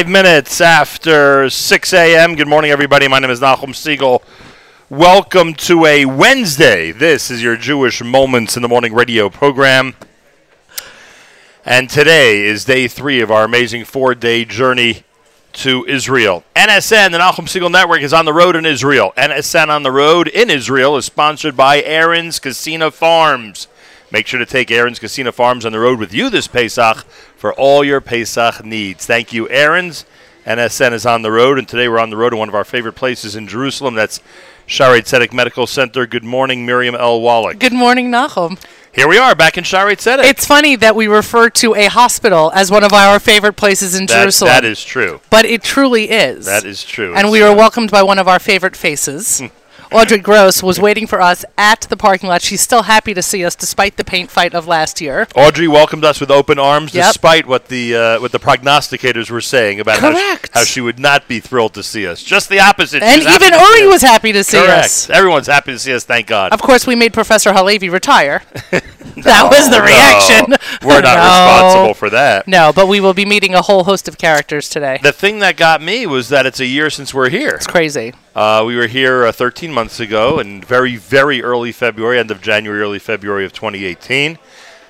Five minutes after 6 a.m. Good morning, everybody. My name is Nachum Segal. Welcome to a Wednesday. This is your Jewish Moments in the Morning radio program. And today is day three of our amazing four day journey to Israel. NSN, the Nachum Segal Network, is on the road in Israel. NSN on the road in Israel is sponsored by Aron's Kissena Farms. Make sure to take Aron's Kissena Farms on the road with you this Pesach for all your Pesach needs. Thank you, Aaron's NSN is on the road, and today we're on the road to one of our favorite places in Jerusalem. That's Shaare Tzedek Medical Center. Good morning, Miriam L. Wallach. Good morning, Nahum. Here we are back in Shaare Tzedek. It's funny that we refer to a hospital as one of our favorite places in that, Jerusalem. that is true. but it truly is. That is true. And It's, we were welcomed by one of our favorite faces. Hmm. Audrey Gross was waiting for us at the parking lot. She's still happy to see us despite the paint fight of last year. Audrey welcomed us with open arms, Yep. despite what the uh, what the prognosticators were saying about how she, how she would not be thrilled to see us. Just the opposite. And She's even Uri was happy to see Correct. us. Everyone's happy to see us. Thank God. Of course, we made Professor Halevi retire. that was the No, reaction. we're not No. responsible for that. No, but we will be meeting a whole host of characters today. The thing that got me was that it's a year since we're here. It's crazy. Uh, we were here uh, 13 months ago in very, very early February, end of January, early February of 2018.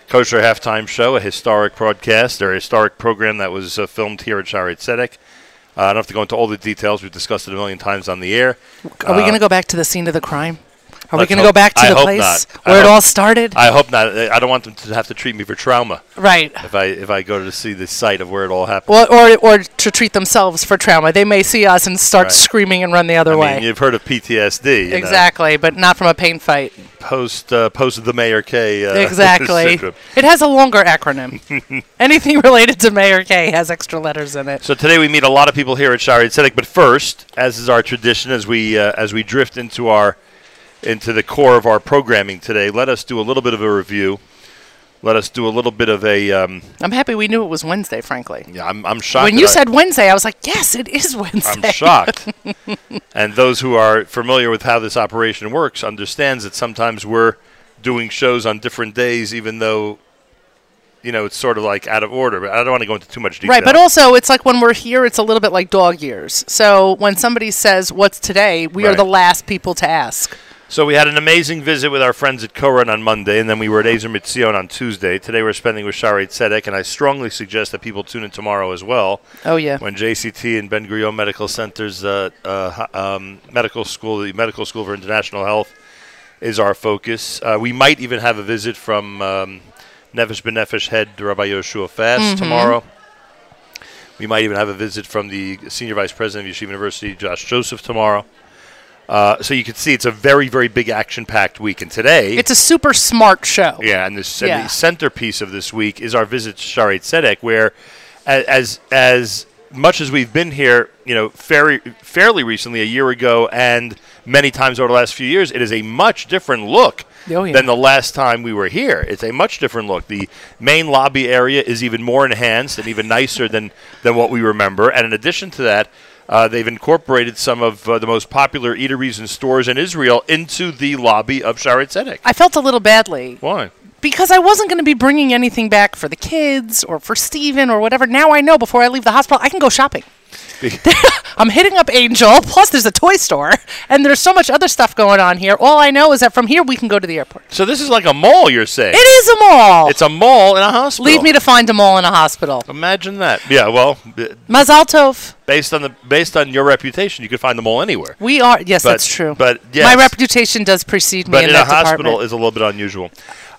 Kosher Halftime Show, a historic broadcast or a historic program that was uh, filmed here at Shaare Tzedek. Uh, I don't have to go into all the details. We've discussed it a million times on the air. Are we going to go back to the scene of the crime? Are we let's going to go back to I the place not. Where it all started? I hope not. I don't want them to have to treat me for trauma right. if I if I go to see the site of where it all happened. Well, or, or to treat themselves for trauma. They may see us and start Right. screaming and run the other I way. mean, you've heard of PTSD. you know, exactly, but not from a pain fight. post uh, post the Mayor K. Uh, Exactly. it has a longer acronym. Anything related to Mayor K has extra letters in it. So today we meet a lot of people here at Shaare Tzedek, but first, as is our tradition, as we uh, as we drift into our into the core of our programming today, let us do a little bit of a review. Let us do a little bit of a. Um, I'm happy we knew it was Wednesday, frankly. yeah, I'm, I'm shocked. When you I- said Wednesday, I was like, yes, it is Wednesday. I'm shocked. and those who are familiar with how this operation works understands that sometimes we're doing shows on different days, even though. You know, it's sort of like out of order, but I don't want to go into too much detail. Right, but also it's like when we're here, it's a little bit like dog years. So when somebody says, What's today? we are the last people to ask. So we had an amazing visit with our friends at Koran on Monday, and then we were at Ezer Mitzion on Tuesday. Today we're spending with Shaare Tzedek, and I strongly suggest that people tune in tomorrow as well Oh, yeah. when JCT and Ben Gurion Medical Center's uh, uh, um, medical school, the Medical School for International Health, is our focus. Uh, we might even have a visit from um, Nefesh B'Nefesh head Rabbi Yehoshua Fass tomorrow. We might even have a visit from the senior vice president of Yeshiva University, Josh Joseph, tomorrow. Uh, so you can see it's a very, very big action-packed week. And today, It's a super smart show. yeah, and, this, and Yeah. the centerpiece of this week is our visit to Shaare Tzedek, where as as much as we've been here, you know, fairly fairly recently, a year ago, and many times over the last few years, it is a much different look Oh, yeah. than the last time we were here. It's a much different look. The main lobby area is even more enhanced and even nicer than than what we remember. And in addition to that. Uh, they've incorporated some of uh, the most popular eateries and stores in Israel into the lobby of Shaare Tzedek. I felt a little badly Why? because I wasn't going to be bringing anything back for the kids or for Steven or whatever. Now I know before I leave the hospital, I can go shopping. I'm hitting up Angel, plus there's a toy store, and there's so much other stuff going on here. All I know is that from here we can go to the airport. So this is like a mall, you're saying? It is a mall. It's a mall in a hospital. Leave me to find a mall in a hospital. Imagine that. Yeah, well, b- Mazal Tov. based on the based on your reputation, you could find the mall anywhere. We are. Yes, But- that's true. but my reputation does precede me But in, in a hospital department. is a little bit unusual.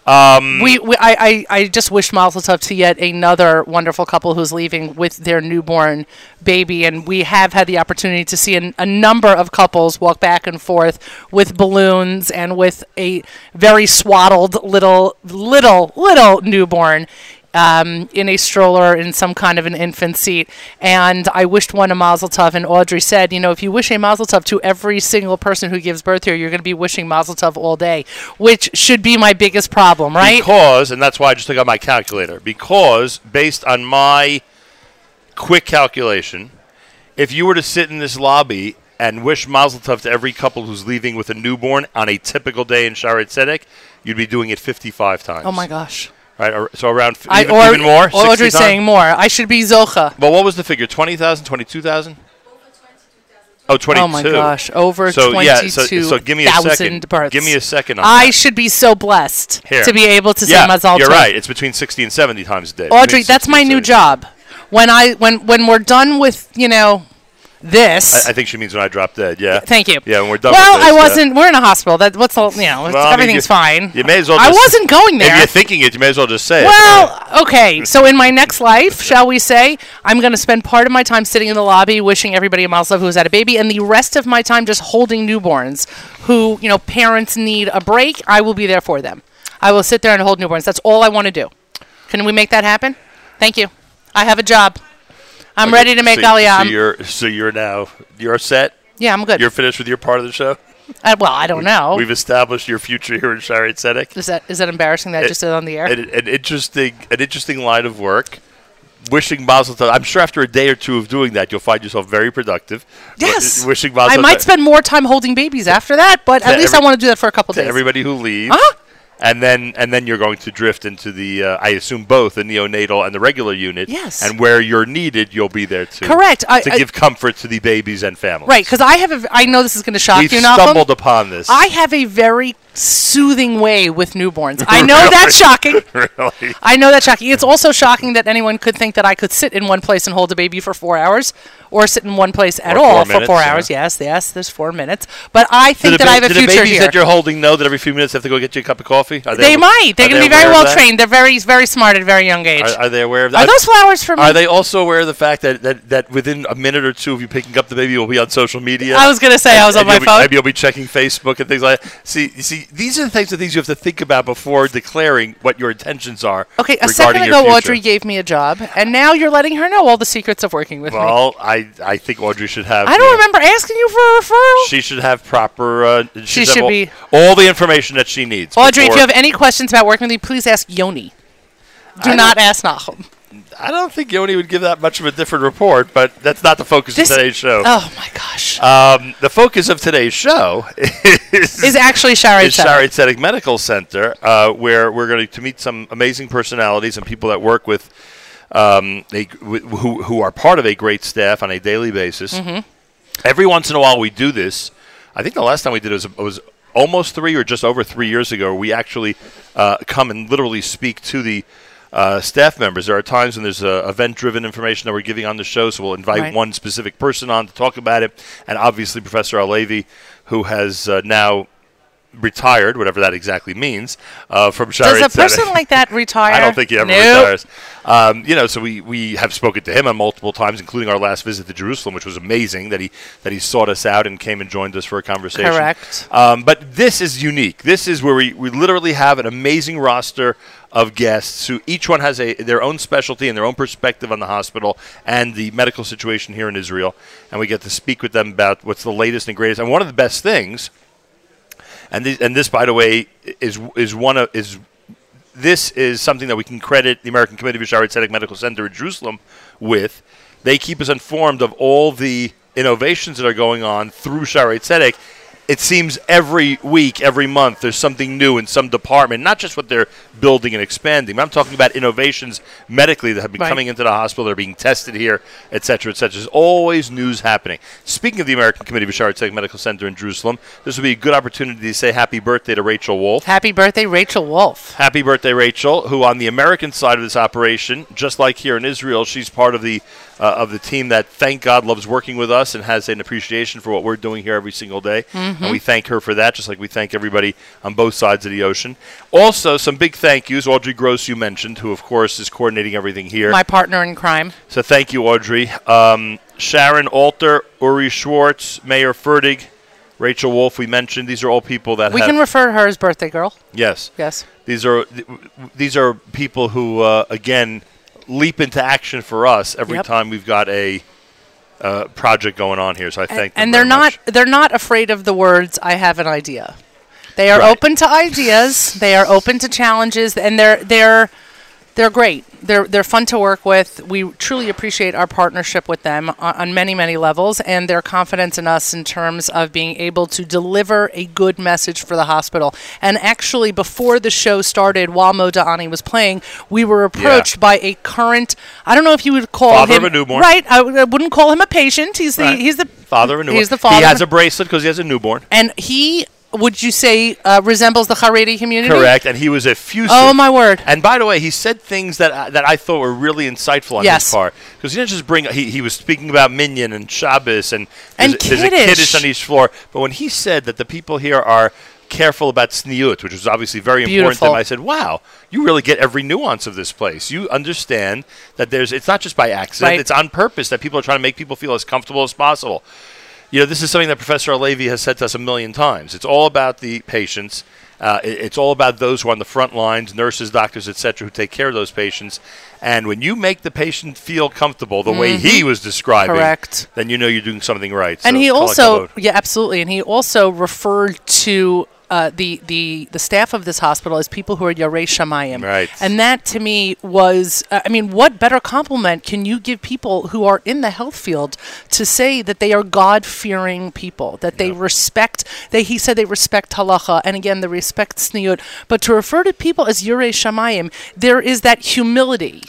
Um, we, we I, I, I just wish Mazel Tov to yet another wonderful couple who's leaving with their newborn baby, and we have had the opportunity to see an, a number of couples walk back and forth with balloons and with a very swaddled little, little, little newborn. Um, in a stroller in some kind of an infant seat, and I wished one a Mazel Tov. And Audrey said, "You know, if you wish a Mazel Tov to every single person who gives birth here, you're going to be wishing Mazel Tov all day, which should be my biggest problem, right?" because, and that's why I just took out my calculator, because based on my quick calculation, if you were to sit in this lobby and wish Mazel Tov to every couple who's leaving with a newborn on a typical day in Shaare Tzedek, you'd be doing it 55 times. Oh my gosh. Right, uh, so around f- I, even, or, even more? Or 60 Audrey's saying more. I should be Zocha. Well, what was the figure? 20,000, 22,000? Oh, 22. Oh my gosh, over so, yeah, so, 22,000 so give me a second. births. Give me a second on I that. should be so blessed Here. to be able to yeah, say Mazal you're right. It's between 60 and 70 times a day. Audrey, that's my new job. When I when when we're done with, you know, this. I, I think she means when I drop dead. Yeah. Thank you. Yeah, when we're done. well, this, I wasn't. We're in a hospital. That what's all you know. Well, I mean, everything's you- fine. You may as well. I wasn't going there. If you're thinking it, you may as well just say it. Well, okay. So in my next life, shall we say, I'm going to spend part of my time sitting in the lobby wishing everybody a Mazel Tov who's had a baby, and the rest of my time just holding newborns who, you know, parents need a break. I will be there for them. I will sit there and hold newborns. That's all I want to do. Can we make that happen? Thank you. I have a job. I'm Okay, ready to make so, Aliyah. So you're so you're now you're set. yeah, I'm good. You're finished with your part of the show. Uh, well, I don't know. We've established your future here in Shaare Tzedek. Is that is that embarrassing that I just said on the air? An, an interesting an interesting line of work. Wishing Tov. I'm sure after a day or two of doing that, you'll find yourself very productive. yes. Wishing Mazel I might spend more time holding babies after that, but at least every- I want to do that for a couple to days. everybody who leaves. Uh-huh. And then, and then you're going to drift into the, uh, I assume, both the neonatal and the regular unit. Yes. And where you're needed, you'll be there too. Correct. I- to I- give comfort to the babies and families. Right, because I have a. I know this is going to shock We've you, Malcolm. stumbled upon this. I have a very soothing way with newborns. I know Really? that's shocking. really. I know that's shocking. It's also shocking that anyone could think that I could sit in one place and hold a baby for four hours, or sit in one place at Or all four for minutes, four yeah. hours. Yes, yes, there's four minutes. But I think that ba- I have a future do the babies here. that you're holding know that every few minutes they have to go get you a cup of coffee? Are they awa- might. They're going to they be very well trained. They're very, very smart at a very young age. Are, are they aware of that? Are those flowers for me? Are they also aware of the fact that, that, that within a minute or two of you picking up the baby, you'll be on social media? I was going to say I was on my be- phone. Maybe you'll be checking Facebook and things like that. See, you see, these are the things, the things you have to think about before declaring what your intentions are. Okay, a second ago. Audrey gave me a job, and now you're letting her know all the secrets of working with me. Well, I, I think Audrey should have. I don't remember asking you for a referral. She should have proper. Uh, She should all, be- all the information that she needs. Audrey, if you have any questions about working with me, please ask Yoni. Do I not ask Nahum. I don't think Yoni would give that much of a different report, but that's not the focus This- of today's show. Oh my gosh. Um, the focus of today's show is, is actually Shari is Shaare Tzedek Medical Center, uh, where we're going to meet some amazing personalities and people that work with, um, a, who, who are part of a great staff on a daily basis. Mm-hmm. Every once in a while, we do this. I think the last time we did it was, was almost three or just over three years ago. We actually uh, come and literally speak to the uh, staff members. There are times when there's uh, event-driven information that we're giving on the show, so we'll invite Right. one specific person on to talk about it, and obviously Professor Halevi, who has uh, now retired, whatever that exactly means, uh, from Shari Does a person like that retire? I don't think he ever Nope. retires. Um, you know, so we, we have spoken to him on multiple times, including our last visit to Jerusalem, which was amazing that he that he sought us out and came and joined us for a conversation. Correct. Um, but this is unique. This is where we, we literally have an amazing roster of guests who each one has a their own specialty and their own perspective on the hospital and the medical situation here in Israel, and we get to speak with them about what's the latest and greatest. And one of the best things and this, and this, by the way, is is one of is this is something that we can credit the American Committee of Shaare Tzedek Medical Center in Jerusalem with. They keep us informed of all the innovations that are going on through Shaare Tzedek. It seems every week, every month, there's something new in some department. Not just what they're building and expanding. I'm talking about innovations medically that have been Right. coming into the hospital, that are being tested here, et cetera, et cetera. There's always news happening. Speaking of the American Committee for Shaare Tzedek Medical Center in Jerusalem, this will be a good opportunity to say happy birthday to Rachel Wolf. Happy birthday, Rachel Wolf. Happy birthday, Rachel, who on the American side of this operation, just like here in Israel, she's part of the uh, of the team that, thank God, loves working with us and has an appreciation for what we're doing here every single day. And we thank her for that, just like we thank everybody on both sides of the ocean. Also, some big thank yous. Audrey Gross, you mentioned, who, of course, is coordinating everything here. My partner in crime. So thank you, Audrey. Um, Sharon Alter, Uri Schwartz, Mayor Ferdig, Rachel Wolf, we mentioned. These are all people that We can refer to her as birthday girl. yes. Yes. These are th- these are people who uh, again leap into action for us every Yep. time we've got a uh, project going on here. So I thank them and they're not much. they're not afraid of the words I have an idea. They are Right. open to ideas, they are open to challenges and they're they're they're great. They're they're fun to work with. We truly appreciate our partnership with them on, on many many levels and their confidence in us in terms of being able to deliver a good message for the hospital. And actually before the show started while Mo Da'ani was playing, we were approached by a current I don't know if you would call Father him of a newborn. Right, I, w- I wouldn't call him a patient. He's the Right. he's the father of a newborn. He's the father He has a bracelet because he has a newborn. and he would you say uh, resembles the Haredi community? Correct, and he was effusive. Oh my word! And by the way, he said things that uh, that I thought were really insightful on Yes. his part because he didn't just bring. He, he was speaking about Minyan and Shabbos and And there's, there's a Kiddush. kiddush on each floor. But when he said that the people here are careful about tzniut, which was obviously very important to Beautiful. him, I said, "Wow, you really get every nuance of this place. You understand that there's. It's not just by accident. Right. It's on purpose that people are trying to make people feel as comfortable as possible." You know, this is something that Professor Halevi has said to us a million times. It's all about the patients. Uh, it- it's all about those who are on the front lines, nurses, doctors, etc., who take care of those patients. And when you make the patient feel comfortable the way he was describing, Mm-hmm. Correct. then you know you're doing something right. and So, he also, yeah, absolutely, and he also referred to. Uh, the, the the staff of this hospital as people who are Yarei Shamayim. Right. And that to me was, uh, I mean, what better compliment can you give people who are in the health field to say that they are God fearing people, that they respect, they, he said they respect halacha, and again, they respect tzniut. But to refer to people as Yarei Shamayim, there is that humility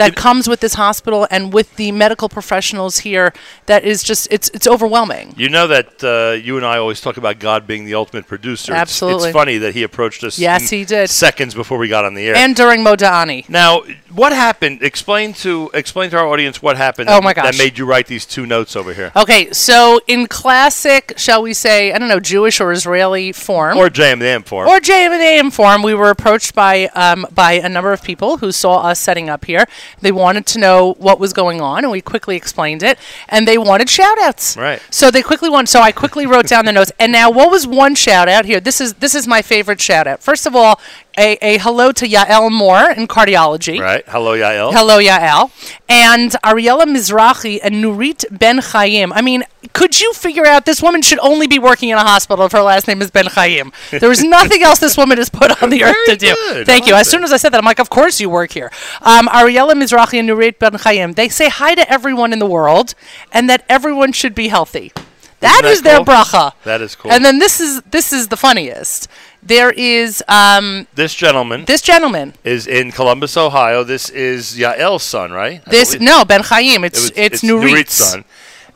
that comes with this hospital and with the medical professionals here that is just, it's, it's overwhelming. You know that uh, you and I always talk about God being the ultimate producer. It's- Absolutely. It's, funny that he approached us Yes, he did. seconds before we got on the air. And during Modani. now, what happened? Explain to explain to our audience what happened Oh that, my gosh. that made you write these two notes over here. Okay, so in classic, shall we say, I don't know, Jewish or Israeli form, Or JMM form. or JM&AM form, we were approached by um, by a number of people who saw us setting up here. They wanted to know what was going on, and we quickly explained it. And they wanted shout outs. Right. So they quickly want. So I quickly wrote down the notes. And now, what was one shout out here? This is this is my favorite shout out. First of all, a, a hello to Yael Moore in cardiology. right. Hello, Yael. Hello, Yael. And Ariella Mizrahi and Nurit Ben Chaim. I mean, could you figure out this woman should only be working in a hospital if her last name is Ben Chaim? There is nothing else this woman has put on the earth to do. good. Thank I you. As soon as I said that, I'm like, of course you work here. Um, Ariella Mizrahi and Nurit Ben Chaim. They say hi to everyone in the world and that everyone should be healthy. That that is their cool? bracha. That is cool. And then this is this is the funniest. There is um, this gentleman this gentleman. is in Columbus, Ohio. This is Yael's son, right? I This believe- no Ben Chaim. It's It was- it's, Nurit's son.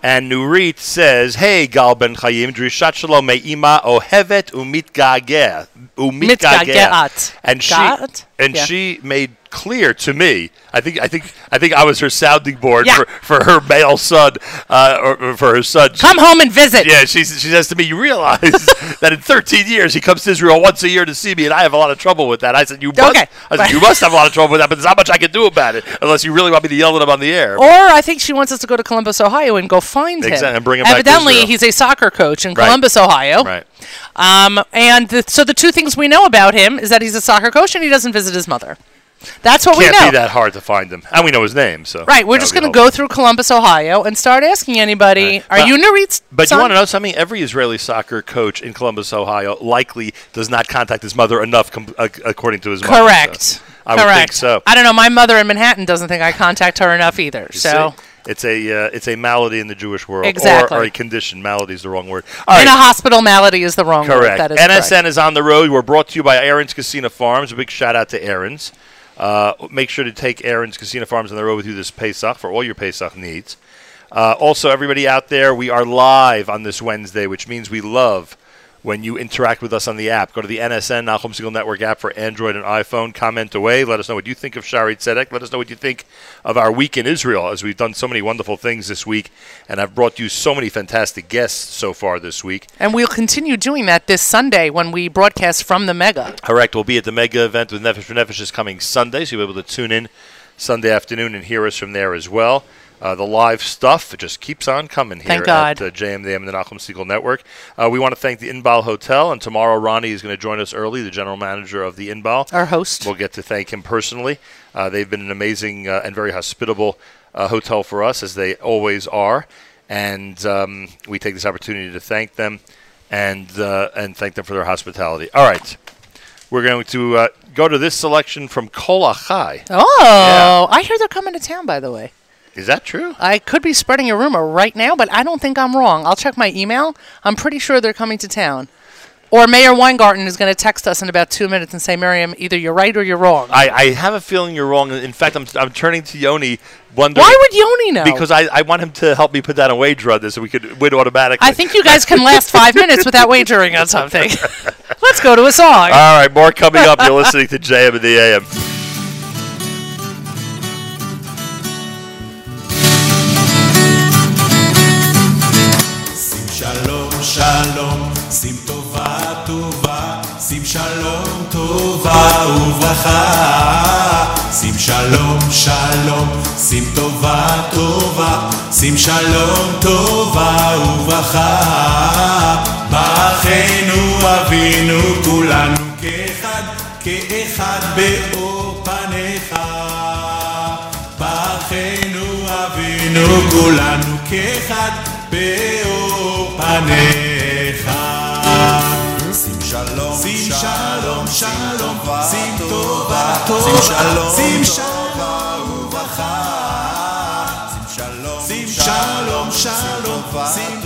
And Nurit says, "Hey, Gal Ben Chaim, drishat shalom me'ima ohevet umit umitgageh, umitgageh." Mitgageat. And she Gat? and Yeah. she made clear to me. I think I think I think I was her sounding board Yeah. for, for her male son, uh, or, or for her son. She- Come home and visit. yeah, she, she says to me, You realize that in 13 years he comes to Israel once a year to see me, and I have a lot of trouble with that. I said, You must, Okay. I said, you must have a lot of trouble with that, but there's not much I can do about it unless you really want me to yell at him on the air. Or I think she wants us to go to Columbus, Ohio, and go find him. And bring him back to Evidently, he's a soccer coach in Right. Columbus, Ohio. right. Um, and the, so the two things we know about him is that he's a soccer coach and he doesn't visit his mother. That's what Can't we know. Can't be that hard to find him. And we know his name, so. Right, we're just going to go through Columbus, Ohio, and start asking anybody, Right. "Are But- you Nurit's But son?" you want to know something? Every Israeli soccer coach in Columbus, Ohio, likely does not contact his mother enough, com- uh, according to his mother. Correct. so I Correct. would think so. I don't know. My mother in Manhattan doesn't think I contact her enough either. You so, see? it's a uh, it's a malady in the Jewish world, Exactly. or, or a condition. Malady is the wrong word. All and right. a hospital malady is the wrong word. Correct. That is NSN correct. is on the road. We're brought to you by Aron's Kissena Farms. A big shout out to Aaron's. Uh, make sure to take Aron's Kissena Farms on the road with you this Pesach for all your Pesach needs. Uh, also, everybody out there, we are live on this Wednesday, which means we love when you interact with us on the app. Go to the NSN Nahum Segal Network app for Android and iPhone. Comment away. Let us know what you think of Shaare Tzedek. Let us know what you think of our week in Israel, as we've done so many wonderful things this week, and I've brought you so many fantastic guests so far this week. And we'll continue doing that this Sunday when we broadcast from the Mega. Correct. We'll be at the mega event with Nefesh B'Nefesh is coming Sunday, so you'll be able to tune in Sunday afternoon and hear us from there as well. Uh, the live stuff it just keeps on coming here Thank God. at uh, JMDM and the Nachum Segal Network. Uh, we want to thank the Inbal Hotel, and tomorrow Ronnie is going to join us early, the general manager of the Inbal. Our host. We'll get to thank him personally. Uh, they've been an amazing uh, and very hospitable uh, hotel for us, as they always are. And um, we take this opportunity to thank them and uh, and thank them for their hospitality. All right, we're going to uh, go to this selection from Kol Achai. Oh, I hear they're coming to town, by the way. Is that true? I could be spreading a rumor right now, but I don't think I'm wrong. I'll check my email. I'm pretty sure they're coming to town. Or Mayor Weingarten is going to text us in about two minutes and say, Miriam, either you're right or you're wrong. I, I have a feeling you're wrong. In fact, I'm, I'm turning to Yoni, wondering Why would Yoni know? because I, I want him to help me put down a wager on this, so we could win automatically. I think you guys can last five minutes without wagering on something. Let's go to a song. All right, more coming up. You're listening to JM in the AM. שים טובה טובה, שים שלום טובה וברכה. שים שלום שלום, שים טובה טובה, שים שלום טובה וברכה. ברכנו אבינו כולנו כאחד, כאחד באור פניך. ברכנו אבינו כולנו כאחד באור פניך. שים שלום, שים שלום, שלום, שים טובה, טובה, שים שלום וברכה. שים שלום, שלום, שים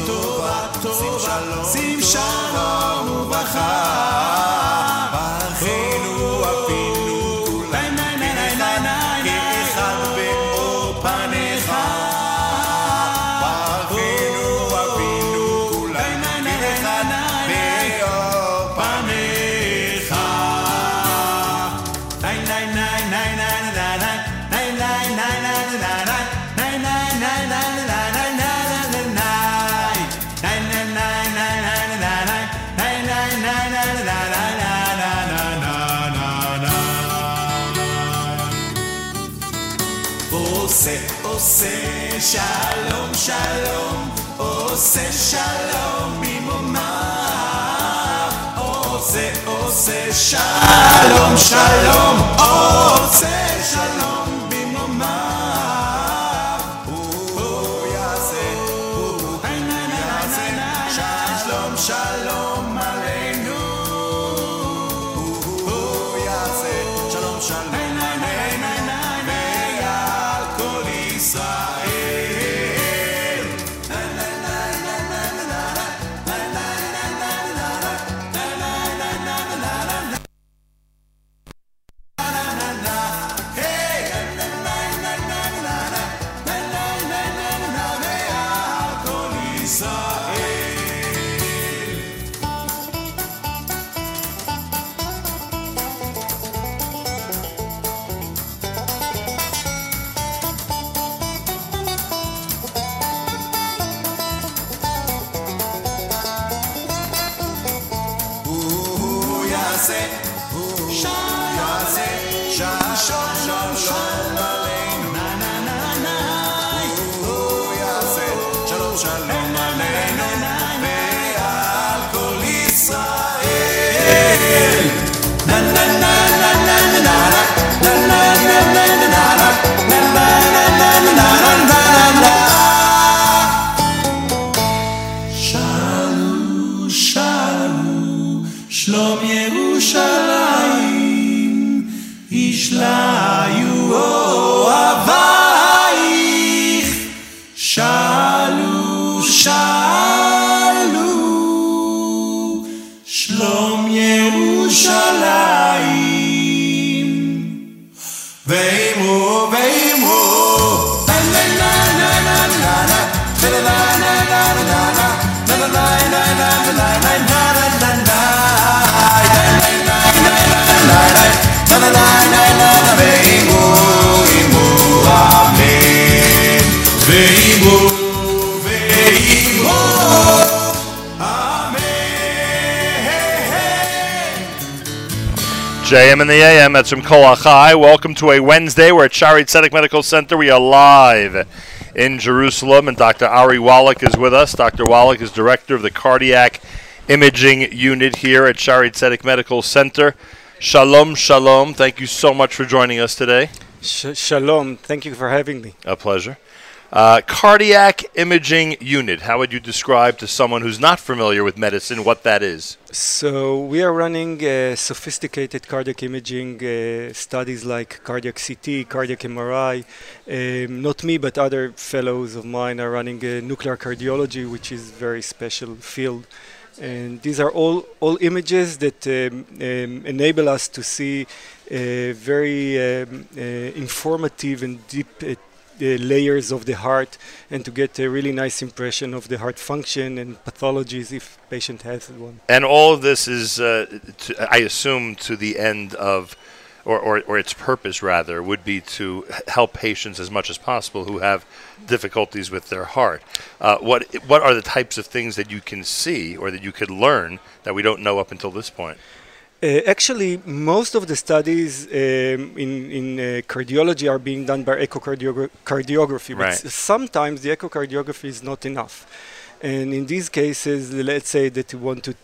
Shalom, shalom, oh, in the AM, that's from Kol Achai. Welcome to a Wednesday. We're at Shaare Tzedek Medical Center. We are live in Jerusalem, and Dr. Ari Wolak is with us. Dr. Wolak is director of the Cardiac Imaging Unit here at Shaare Tzedek Medical Center. Shalom, shalom. Thank you so much for joining us today. Sh- shalom. Thank you for having me. A pleasure. Uh, cardiac Imaging Unit. How would you describe to someone who's not familiar with medicine what that is? So we are running uh, sophisticated cardiac imaging uh, studies like cardiac CT, cardiac MRI. Um, not me, but other fellows of mine are running uh, nuclear cardiology, which is a very special field. And these are all, all images that um, um, enable us to see uh, very um, uh, informative and deep uh, uh, layers of the heart and to get a really nice impression of the heart function and pathologies if patient has one. And all of this is, uh, to, I assume, to the end of, or, or, or its purpose rather, would be to help patients as much as possible who have difficulties with their heart. Uh, what what are the types of things that you can see or that you could learn that we don't know up until this point? Uh, actually, most of the studies um, in, in uh, cardiology are being done by echocardiography, but Right. s- sometimes the echocardiography is not enough. And in these cases, let's say that you want to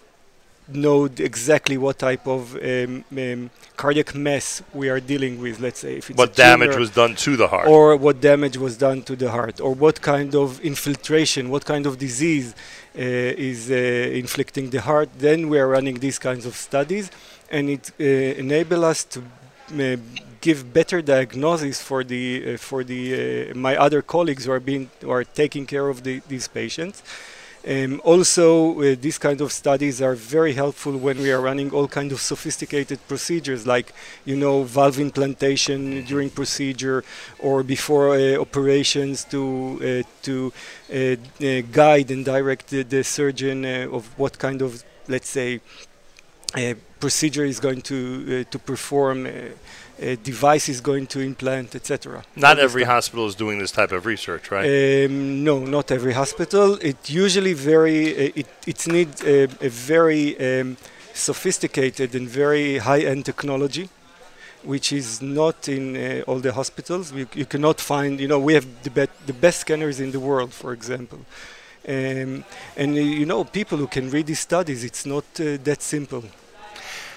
know exactly what type of um, um, cardiac mass we are dealing with. Let's say if it's What damage was done to the heart? or what damage was done to the heart, or what kind of infiltration, what kind of disease is uh, inflicting the heart. Then we are running these kinds of studies, and it uh, enable us to uh, give better diagnosis for the uh, for the uh, my other colleagues who are being who are taking care of the, these patients. Um, also, uh, these kind of studies are very helpful when we are running all kind of sophisticated procedures, like you know valve implantation during procedure or before uh, operations to uh, to uh, uh, guide and direct the, the surgeon uh, of what kind of let's say uh, procedure is going to uh, to perform. Uh, uh, device is going to implant, etc. Not every hospital is doing this type of research, right? Um, no, not every hospital. It usually very uh, it it needs a, a very um, sophisticated and very high-end technology, which is not in uh, all the hospitals. We, you cannot find. You know, we have the, bet the best scanners in the world, for example. Um, and uh, you know, people who can read these studies, it's not uh, that simple.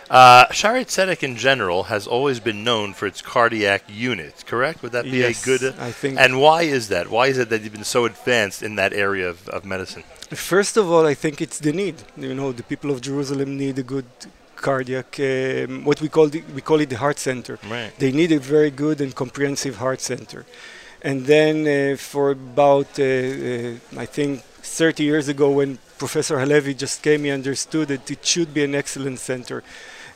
Uh, Shaare Tzedek in general has always been known for its cardiac unit, correct? Would that be Yes, a good? I think. And why is that? Why is it that you've been so advanced in that area of, of medicine? First of all, I think it's the need. You know, the people of Jerusalem need a good cardiac, um, what we call the, we call it the heart center. Right. They need a very good and comprehensive heart center. And then uh, for about, uh, uh, I think, 30 years ago, when Professor Halevi just came, he understood that it should be an excellent center.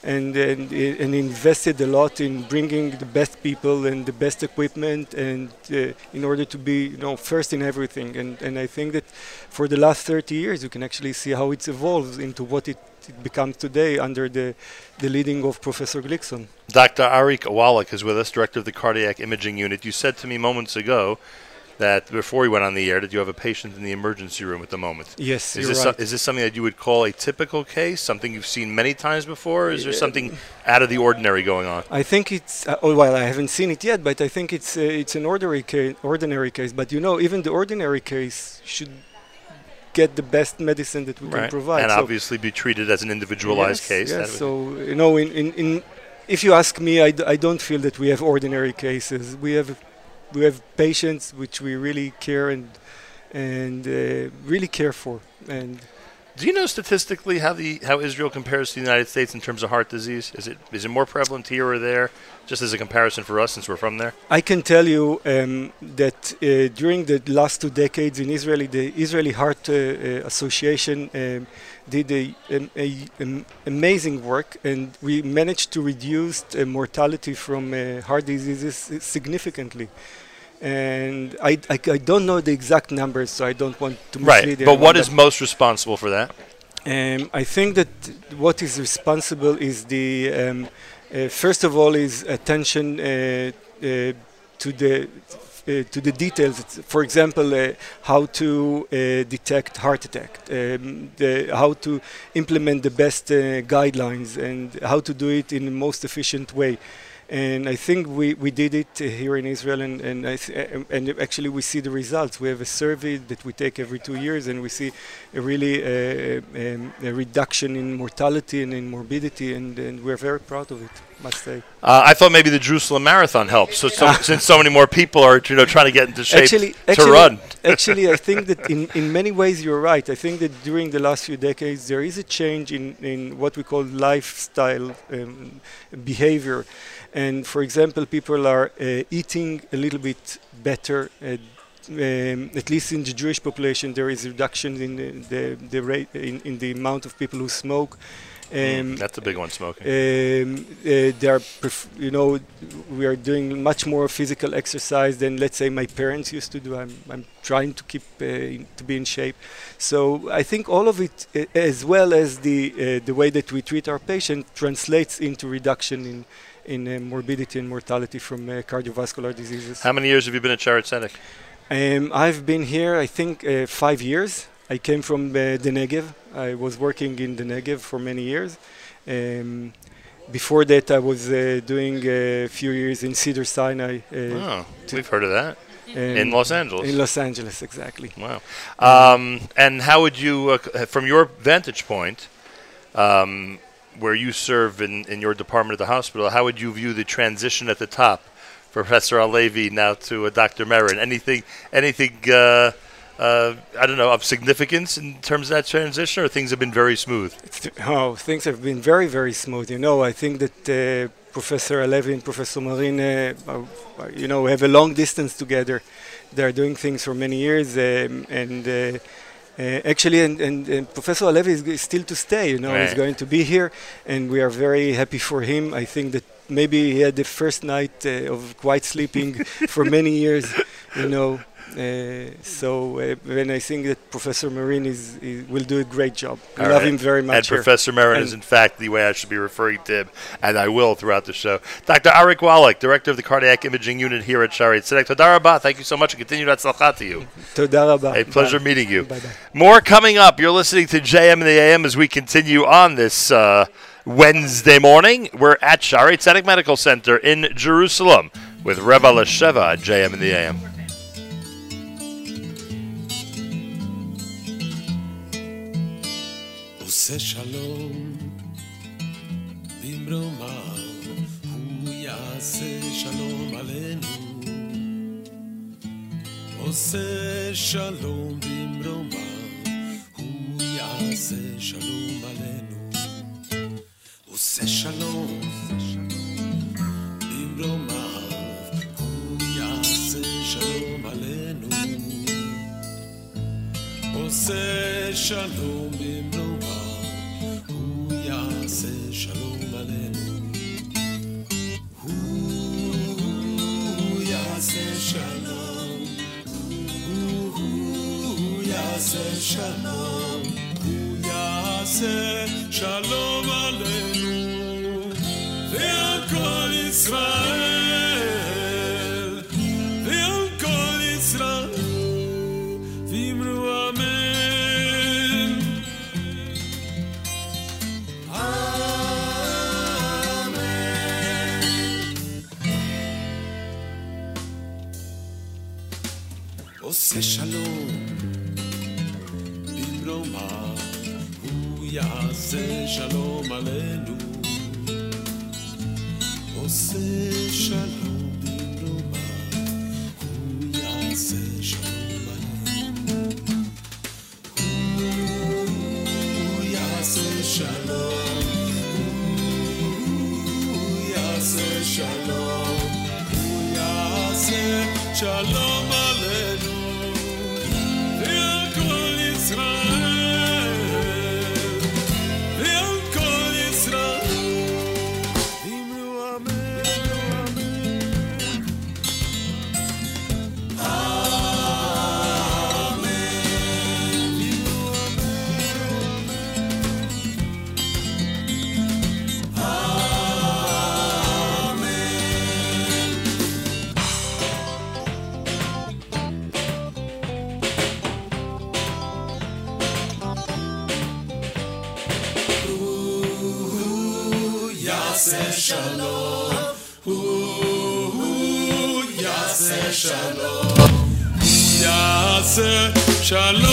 And, and, and invested a lot in bringing the best people and the best equipment and uh, in order to be you know first in everything and, and I think that for the last 30 years you can actually see how it's evolved into what it, it becomes today under the, the leading of Professor Glikson. Dr. Arik Wolak is with us, director of the cardiac imaging unit. You said to me moments ago that before we went on the air that you have a patient in the emergency room at the moment. Yes, Is this right. so- is this something that you would call a typical case? Something you've seen many times before? Or is there something out of the ordinary going on? I think it's uh, oh, well. I haven't seen it yet, but I think it's uh, it's an ordinary case. Ordinary case, but you know, even the ordinary case should get the best medicine that we can provide. and So- obviously be treated as an individualized yes, case. Yes. So you know, in, in, in if you ask me, I, d- I don't feel that we have ordinary cases. We have we have patients which we really care and and uh, really care for. And Do you know statistically how the how Israel compares to the United States in terms of heart disease? Is it is it more prevalent here or there? Just as a comparison for us, since we're from there. I can tell you um, that uh, during the last two decades in Israel, the Israeli Heart uh, uh, Association um, did a, um, a, amazing work, and we managed to reduce uh, mortality from uh, heart diseases significantly. And I, I, I don't know the exact numbers, so I don't want to mislead Right. But what is most responsible for that? um, I think that what is responsible is the um, uh, first of all is attention uh, uh, to the to the details. For example, uh, how to uh, detect heart attack, um, the, how to implement the best uh, guidelines, and how to do it in the most efficient way. And I think we, we did it here in Israel, and and, I th- uh, and actually we see the results. We have a survey that we take every two years, and we see a really uh, um, a reduction in mortality and in morbidity, and, and we're very proud of it. Must say. Uh, I thought maybe the Jerusalem Marathon helps. So, so since so many more people are you know trying to get into shape Actually, to actually, run. actually, I think that in, in many ways you're right. I think that during the last few decades there is a change in, in what we call lifestyle um, behavior. And for example, people are uh, eating a little bit better, uh, um, at least in the Jewish population, there is reduction in the, the, the rate in, in the amount of people who smoke. Um, That's a big one, smoking. um, uh, they are, pref- you know, we are doing much more physical exercise than, let's say, my parents used to do. I'm, I'm trying to keep uh, in, to be in shape. So I think all of it, uh, as well as the uh, the way that we treat our patient, translates into reduction in in uh, morbidity and mortality from uh, cardiovascular diseases. How many years have you been at Shaare Tzedek? Um, I've been here, I think, uh, five years. I came from uh, the Negev. I was working in the Negev for many years. Um, before that, I was uh, doing a few years in Cedar Sinai. Uh, Oh, we've heard of that. um, In Los Angeles. In Los Angeles, exactly. Wow. Um, and how would you, uh, from your vantage point, um, where you serve in, in your department at the hospital, how would you view the transition at the top, Professor Halevi now to uh, Dr. Merin? Anything, anything, uh, uh, I don't know, of significance in terms of that transition, or things have been very smooth? Th- Oh, things have been very, very smooth. You know, I think that uh, Professor Halevi and Professor Merin, uh, are, you know, have a long distance together. They are doing things for many years, um, and uh, uh, actually, and, and, and Professor Halevi is g- still to stay. You know, he's going to be here, and we are very happy for him. I think that maybe he had the first night uh, of quiet sleeping for many years. You know. Uh, so uh, I think that Professor Merin is, is will do a great job. I love right. him very much. And here. Professor Merin and is in fact the way I should be referring to him, and I will throughout the show. Dr. Arik Wolak, director of the cardiac imaging unit here at Shaare Tzedek. Todarabah, thank you so much, and continue that salcha to you. Todarabah. A pleasure Bye. meeting you. Bye-bye. More coming up. You're listening to JM and the AM as we continue on this. Uh, Wednesday morning, we're at Shaare Tzedek Medical Center in Jerusalem with Reva Lesheva JM and the AM. עושה שלום במרומיו, הוא יעשה שלום עלינו. עושה שלום במרומיו, הוא יעשה שלום עלינו. עושה שלום במרומיו, הוא יעשה שלום עלינו. עושה שלום במרומיו, הוא יעשה שלום עלינו. הוא יעשה שלום, הוא יעשה שלום, הוא יעשה שלום עלינו, ועל כל ישראל, ועל כל ישראל. עושה שלום במרומיו, הוא יעשה שלום עלינו. עושה שלום במרומיו, הוא יעשה שלום עלינו. הוא יעשה שלום, הוא יעשה שלום, הוא יעשה שלום Shalom.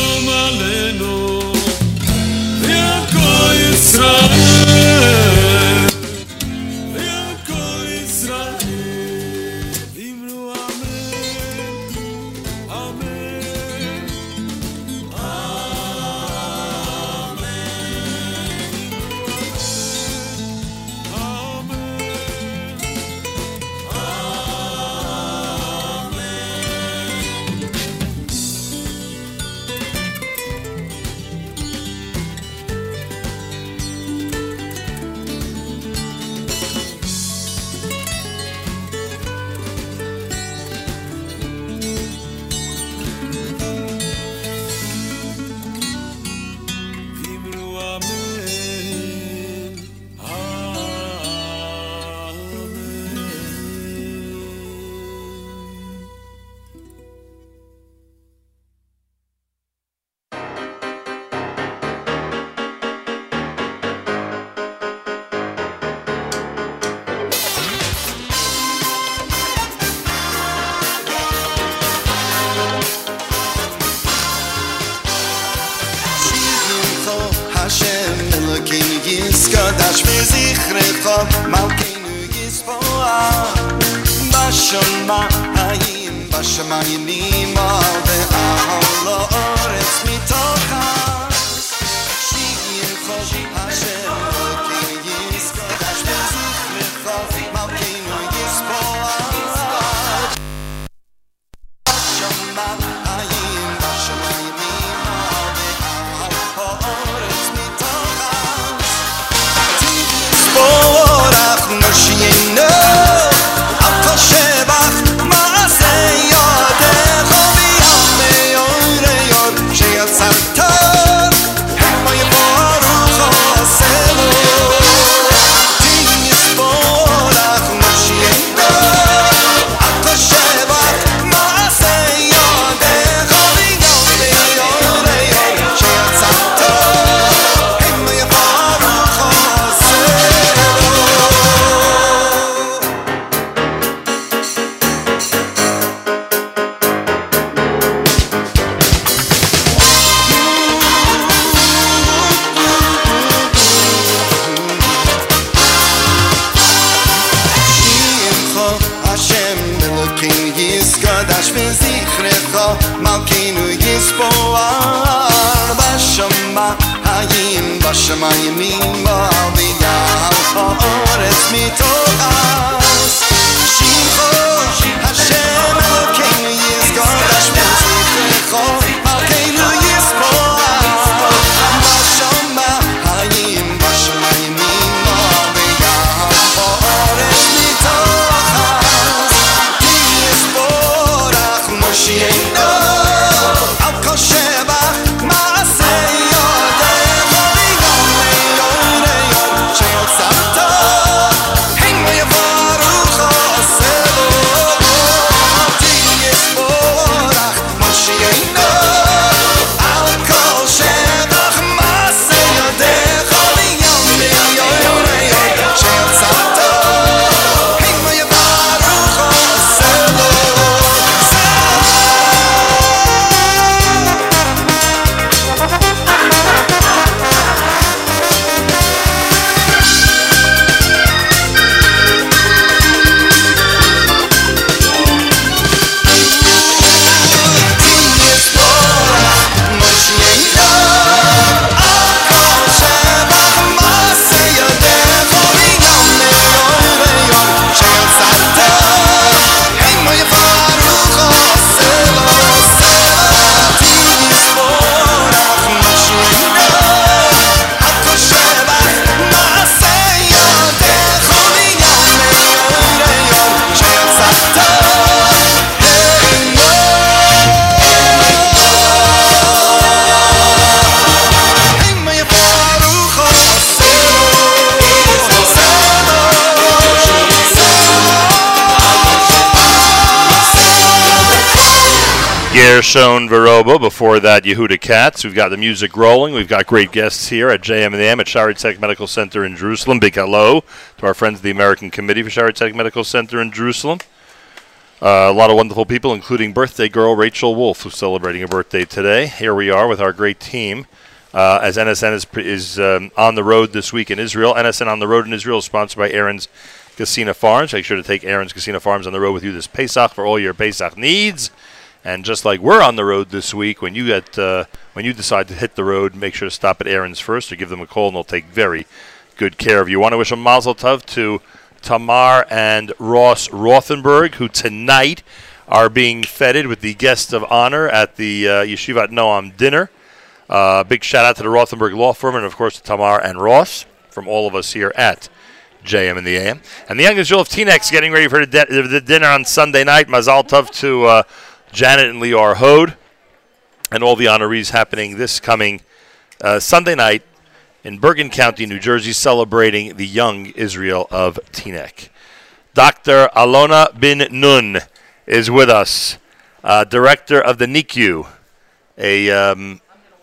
That, Yehuda Katz. We've got the music rolling. We've got great guests here at JM and the AM at Shaare Tzedek Medical Center in Jerusalem. Big hello to our friends of the American Committee for Shaare Tzedek Medical Center in Jerusalem. Uh, a lot of wonderful people, including birthday girl Rachel Wolf, who's celebrating a birthday today. Here we are with our great team. Uh, as NSN is, is um, on the road this week in Israel. NSN on the road in Israel is sponsored by Aron's Kissena Farms. Make sure to take Aron's Kissena Farms on the road with you this Pesach for all your Pesach needs. And just like we're on the road this week, when you get uh, when you decide to hit the road, make sure to stop at Aron's first or give them a call, and they'll take very good care of you. Want to wish a Mazel Tov to Tamar and Ross Rothenberg, who tonight are being feted with the guest of honor at the uh, Yeshivat Noam dinner. Uh, big shout out to the Rothenberg Law Firm, and of course to Tamar and Ross from all of us here at JM and the AM. And the young Israel of Teaneck getting ready for the, de- the dinner on Sunday night. Mazal Tov to uh, Janet and Lior Hode, and all the honorees happening this coming uh, Sunday night in Bergen County, New Jersey, celebrating the young Israel of Teaneck. Dr. Alona Bin Nun is with us, uh, director of the NICU, a um,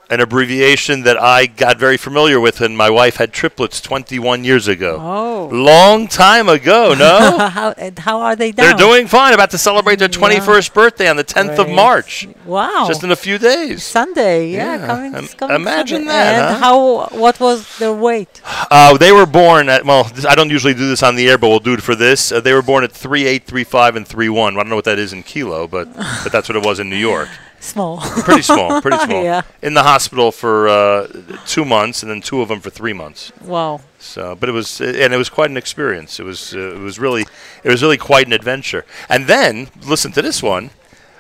an abbreviation that I got very familiar with when my wife had triplets 21 years ago. Oh. Long time ago, no? how how are they down? They're doing fine. About to celebrate their Yeah. 21st birthday on the 10th of March, Wow. just in a few days. Sunday, yeah, Yeah, coming, it's coming imagine Sunday. that, And huh? how? What was their weight? Uh, they were born at, well, this, I don't usually do this on the air, but we'll do it for this. Uh, they were born at 3'8, 3'5, and 3'1. I don't know what that is in kilo, but, but that's what it was in New York. Small. Pretty small, pretty small. Yeah. In the hospital for uh, two months, and then two of them for three months. wow. So, but it was, and it was quite an experience. It was, uh, it was really, it was really quite an adventure. And then, listen to this one.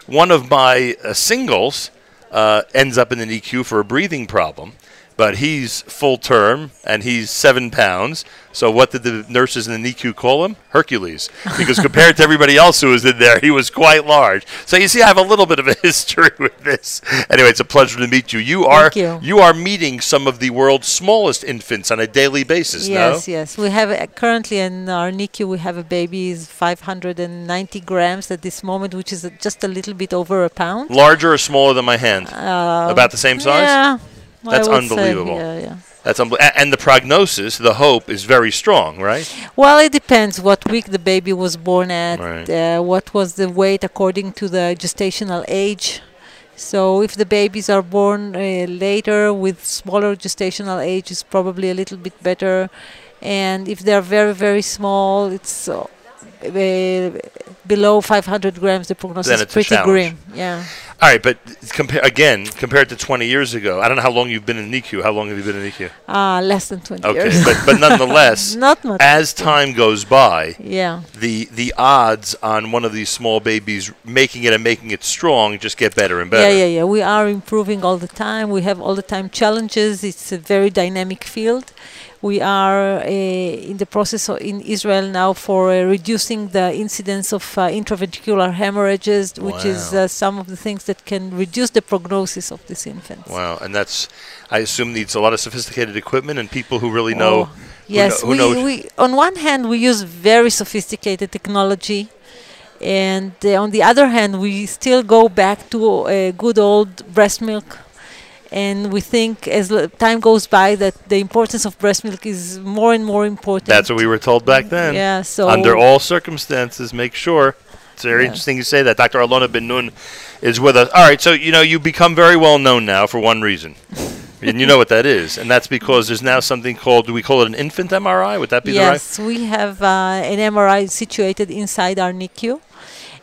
One of my uh, singles uh, ends up in an NICU for a breathing problem, but he's full term and he's seven pounds. So, what did the nurses in the NICU call him? Hercules, because compared to everybody else who was in there, he was quite large. So, you see, I have a little bit of a history with this. Anyway, it's a pleasure to meet you. You are Thank you. are meeting some of the world's smallest infants on a daily basis. Yes, no? yes. We have uh, currently in our NICU we have a baby is 590 grams at this moment, which is just a little bit over a pound. Larger or smaller than my hand? Uh, About the same size? Yeah. That's would say, unbelievable. yeah, yeah. That's and the prognosis, the hope, is very strong, right? Well, it depends what week the baby was born at, Right. uh, what was the weight according to the gestational age. So, if the babies are born uh, later with smaller gestational age, it's probably a little bit better. And if they're very, very small, it's uh, below 500 grams, the prognosis is pretty grim. Yeah. All right, but compare again compared to 20 years ago. I don't know how long you've been in NICU. How long have you been in NICU? Uh, less than 20 Okay, years. but but nonetheless, as time goes by, yeah. the the odds on one of these small babies making it and making it strong just get better and better. Yeah, yeah, yeah. We are improving all the time. We have all the time challenges. It's a very dynamic field. We are uh, in the process of, in Israel now for uh, reducing the incidence of uh, intraventricular hemorrhages, which is uh, some of the things that can reduce the prognosis of these infants. Wow, and that's I assume needs a lot of sophisticated equipment and people who really know. Oh, yes, who we, knows- we on one hand we use very sophisticated technology, and uh, on the other hand we still go back to uh, good old breast milk. And we think as l- time goes by that the importance of breast milk is more and more important. That's what we were told back then. Yeah, so Under all circumstances, make sure. It's very Yeah. interesting you say that. Dr. Alona Ben Nun is with us. All right, so you know you become very well known now for one reason, and you know what that is, and that's because there's now something called. Do we call it an infant MRI? Would that be the right? Yes, we have uh, an MRI situated inside our NICU,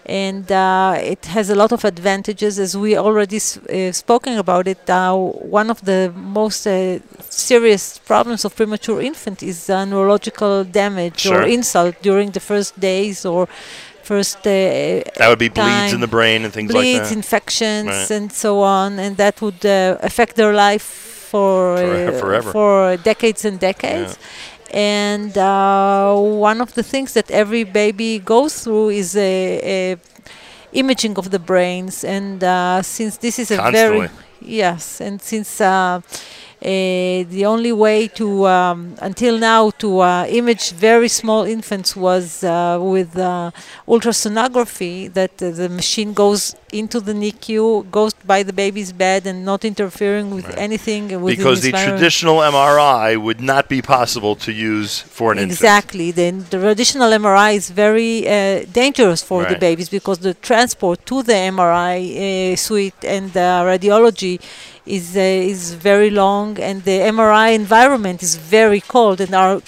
and uh, it has a lot of advantages. As we already s- uh, spoken about it, uh, one of the most uh, serious problems of premature infant is uh, neurological damage Sure. or insult during the first days or first uh, That would be bleeds in the brain and things bleeds, like that. Bleeds, infections, Right. and so on, and that would uh, affect their life for For- forever. for decades and decades. And uh, one of the things that every baby goes through is a, a imaging of the brains, and uh, since this is a Constantly. very yes, and since uh, the only way to um, until now to uh, image very small infants was uh, with uh, ultrasonography that uh, the machine goes into the NICU goes by the baby's bed and not interfering with anything Because the traditional MRI would not be possible to use for an infant. Exactly. Then the traditional MRI is very uh, dangerous for the babies because the transport to the MRI uh, suite and the radiology is uh, is very long, and the MRI environment is very cold, and our uh,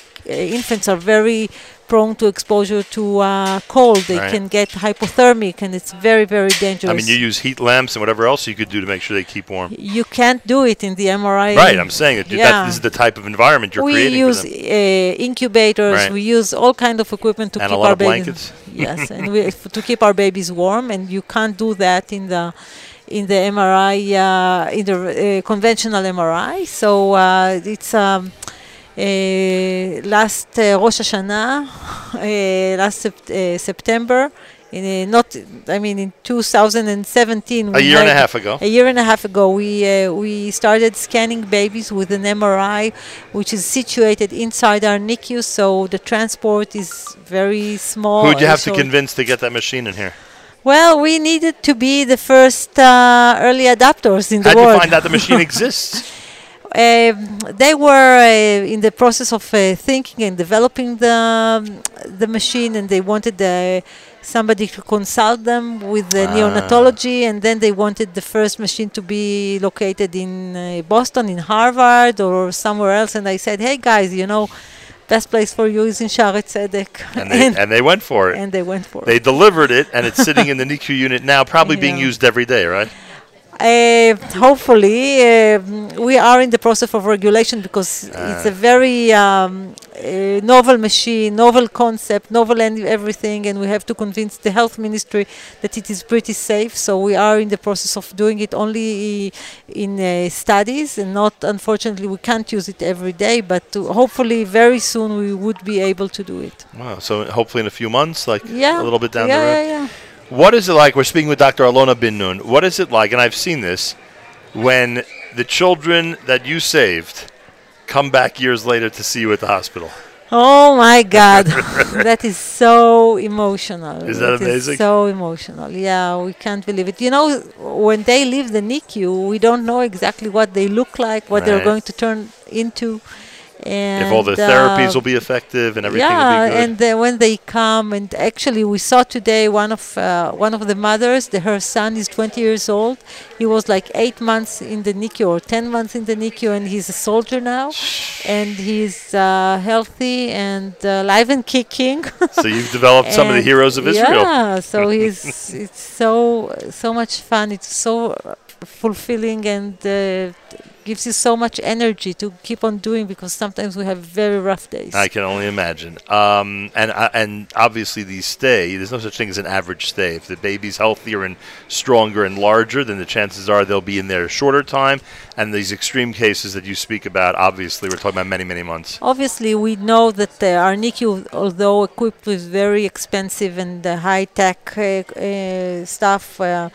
infants are very prone to exposure to uh, cold. They Right. can get hypothermic, and it's very very dangerous. I mean, you use heat lamps and whatever else you could do to make sure they keep warm. you can't do it in the MRI. Right, I'm saying that, that this is the type of environment you're we creating use for them. uh, incubators. Right. We use all kind of equipment to And a keep lot our of babies. blankets? yes, and we, to keep our babies warm, and you can't do that in the in the MRI uh, in the uh, conventional MRI. So uh, it's. Um, uh, last uh, Rosh Hashanah, uh, last sept- uh, September, in not, I mean, in 2017. A year and a half ago. a year and a half ago, we uh, we started scanning babies with an MRI, which is situated inside our NICU. So the transport is very small. Who'd you have so to convince to get that machine in here? Well, we needed to be the first uh, early adopters in the How'd you find out the machine exists? Um, they were uh, in the process of uh, thinking and developing the um, the machine, and they wanted uh, somebody to consult them with the neonatology, and then they wanted the first machine to be located in uh, Boston, in Harvard, or somewhere else. And I said, "Hey guys, you know, best place for you is in Shaare Tzedek," And they, and they went for it. and they went for They it. They delivered it, and it's sitting in the NICU unit now, probably being used every day, right? Uh, hopefully, uh, we are in the process of regulation because it's a very um, uh, novel machine, novel concept, novel and everything, and we have to convince the health ministry that it is pretty safe. So we are in the process of doing it only in uh, studies, and not unfortunately we can't use it every day. But hopefully, very soon we would be able to do it. Wow. So hopefully in a few months, like Yeah, a little bit down yeah, the road. yeah, yeah. What is it like? We're speaking with Dr. Alona Bin Nun. What is it like? And I've seen this when the children that you saved come back years later to see you at the hospital. Oh my God, that is so emotional. Is that amazing? so emotional. Yeah, we can't believe it. You know, when they leave the NICU, we don't know exactly what they look like, what they're going to turn into. And if all the uh, therapies will be effective and everything yeah, will be good. and uh, when they come, and actually, we saw today one of uh, one of the mothers. The, her son is 20 years old. He was like eight months in the NICU or 10 months in the NICU, and he's a soldier now, and he's uh, healthy and uh, alive and kicking. so you've developed some of the heroes of Israel. Yeah, so he's it's so so much fun. It's so uh, fulfilling and uh, gives you so much energy to keep on doing because sometimes we have very rough days. I can only imagine. Um, and uh, and obviously these stay. There's no such thing as an average stay. If the baby's healthier and stronger and larger, then the chances are they'll be in there a shorter time. And these extreme cases that you speak about, obviously, we're talking about many many months. Obviously, we know that uh, our NICU, although equipped with very expensive and uh, high tech uh, uh, stuff, uh,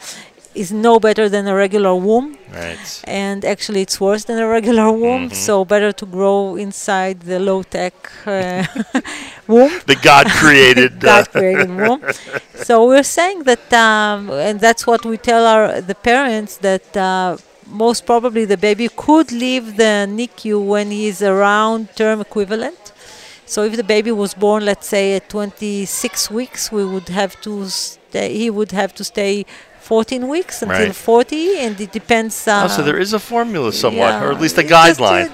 is no better than a regular womb. Right. and actually it's worse than a regular womb Mm-hmm. so better to grow inside the low tech uh, womb The God created. uh, God created womb so we're saying that um, and that's what we tell our the parents that uh, most probably the baby could leave the NICU when he's around term equivalent so if the baby was born let's say at 26 weeks we would have to stay he would have to stay 14 weeks until Right. 40 and it depends uh, oh, so there is a formula somewhat, or at least a guideline.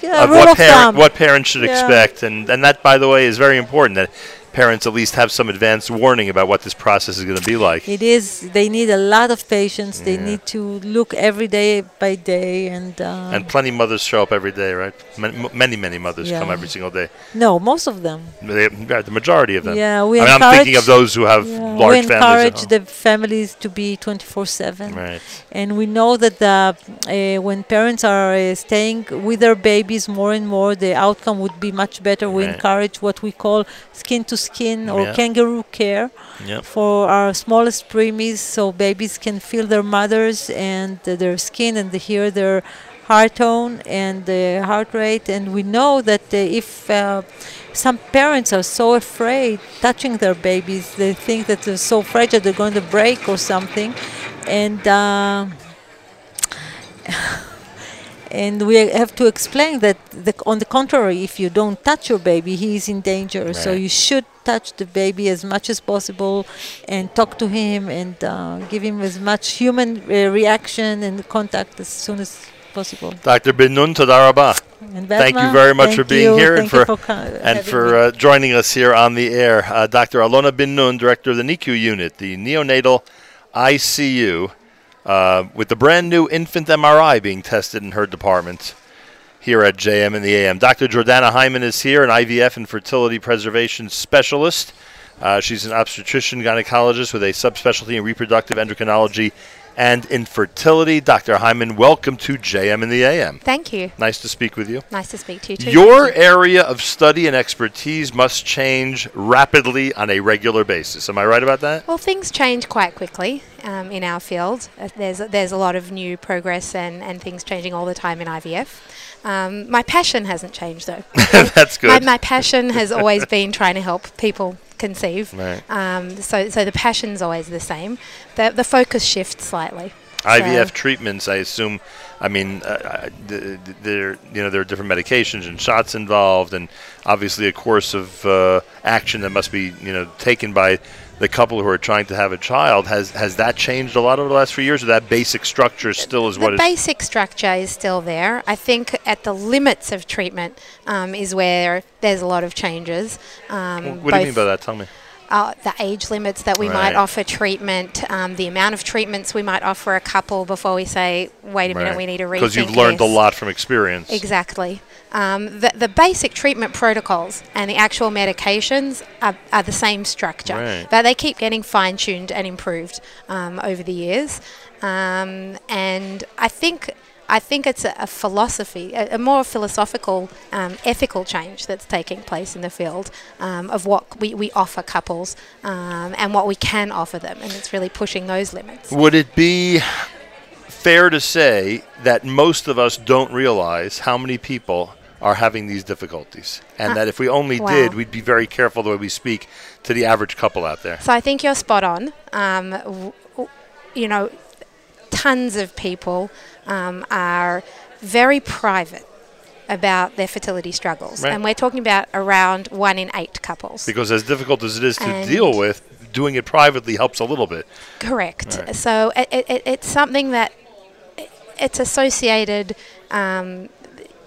yeah, of what, of parent, what parents should Yeah. expect, and, and that, by the way, is very important. That parents at least have some advance warning about what this process is going to be like. It is. They need a lot of patience. They need to look every day by day, and, uh, And plenty mothers show up every day, right? Man- many, many mothers come every single day. no, most of them. They, yeah, the majority of them. Yeah, we I mean, I'm thinking of encourage- those who have Yeah, large we families. encourage at the families to be 24/7. Right. and we know that the, uh, when parents are uh, staying with their babies more and more, the outcome would be much better. We Right. encourage what we call skin to skin or Yeah. kangaroo care. Yep. for our smallest preemies so babies can feel their mothers and uh, their skin and they hear their heart tone and the heart rate and we know that uh, if uh, some parents are so afraid touching their babies they think that they're so fragile they're going to break or something and uh, and we have to explain that the, on the contrary if you don't touch your baby he is in danger so you should touch the baby as much as possible and talk to him and uh, give him as much human uh, reaction and contact as soon as possible Dr. Ben Nun Tadarabah. Thank you very much for being you. here Thank and for, co- and for uh, joining us here on the air. Uh, Dr. Alona Bin Nun, director of the NICU unit, the neonatal ICU, uh, with the brand new infant MRI being tested in her department here at JM in the AM. Dr. Jordana Hyman is here, an IVF and fertility preservation specialist. Uh, she's an obstetrician gynecologist with a subspecialty in reproductive endocrinology and infertility. Dr. Hyman, welcome to JM in the AM. Thank you. Nice to speak with you. Nice to speak to you too. Your area of study and expertise must change rapidly on a regular basis. Am I right about that? well, things change quite quickly um, in our field. Uh, there's there's a lot of new progress and, and things changing all the time in IVF. Um, my passion hasn't changed though. That's My, good. my passion has always been trying to help people conceive. Right. Um, so, so the passion's always the same. The, the focus shifts slightly. IVF So- treatments, I assume. I mean, uh, uh, th- th- there you know there are different medications and shots involved, and obviously a course of uh, action that must be you know taken by the couple who are trying to have a child. Has has that changed a lot over the last few years, or that basic structure still is what the basic structure is still there. I think at the limits of treatment um, is where there's a lot of changes. Um, What do you mean by that? Tell me. Uh, the age limits that we Right. might offer treatment, um, the amount of treatments we might offer a couple before we say, wait a minute, we need to rethink Because you've learned this. a lot from experience. Exactly. Um, the, the basic treatment protocols and the actual medications are, are the same structure, Right. but they keep getting fine tuned and improved um, over the years. Um, and I think. I think it's a, a philosophy, a, a more philosophical, um, ethical change that's taking place in the field um, of what we, we offer couples um, and what we can offer them, and it's really pushing those limits. Would it be fair to say that most of us don't realize how many people are having these difficulties, and Uh, that if we only wow. did, we'd be very careful the way we speak to the average couple out there? So I think you're spot on. Um, w- w- you know, tons of people um, are very private about their fertility struggles, Right. and we're talking about around one in eight couples. Because as difficult as it is to And- deal with, doing it privately helps a little bit. Correct. Right. So it, it, it, it's something that it's associated. Um,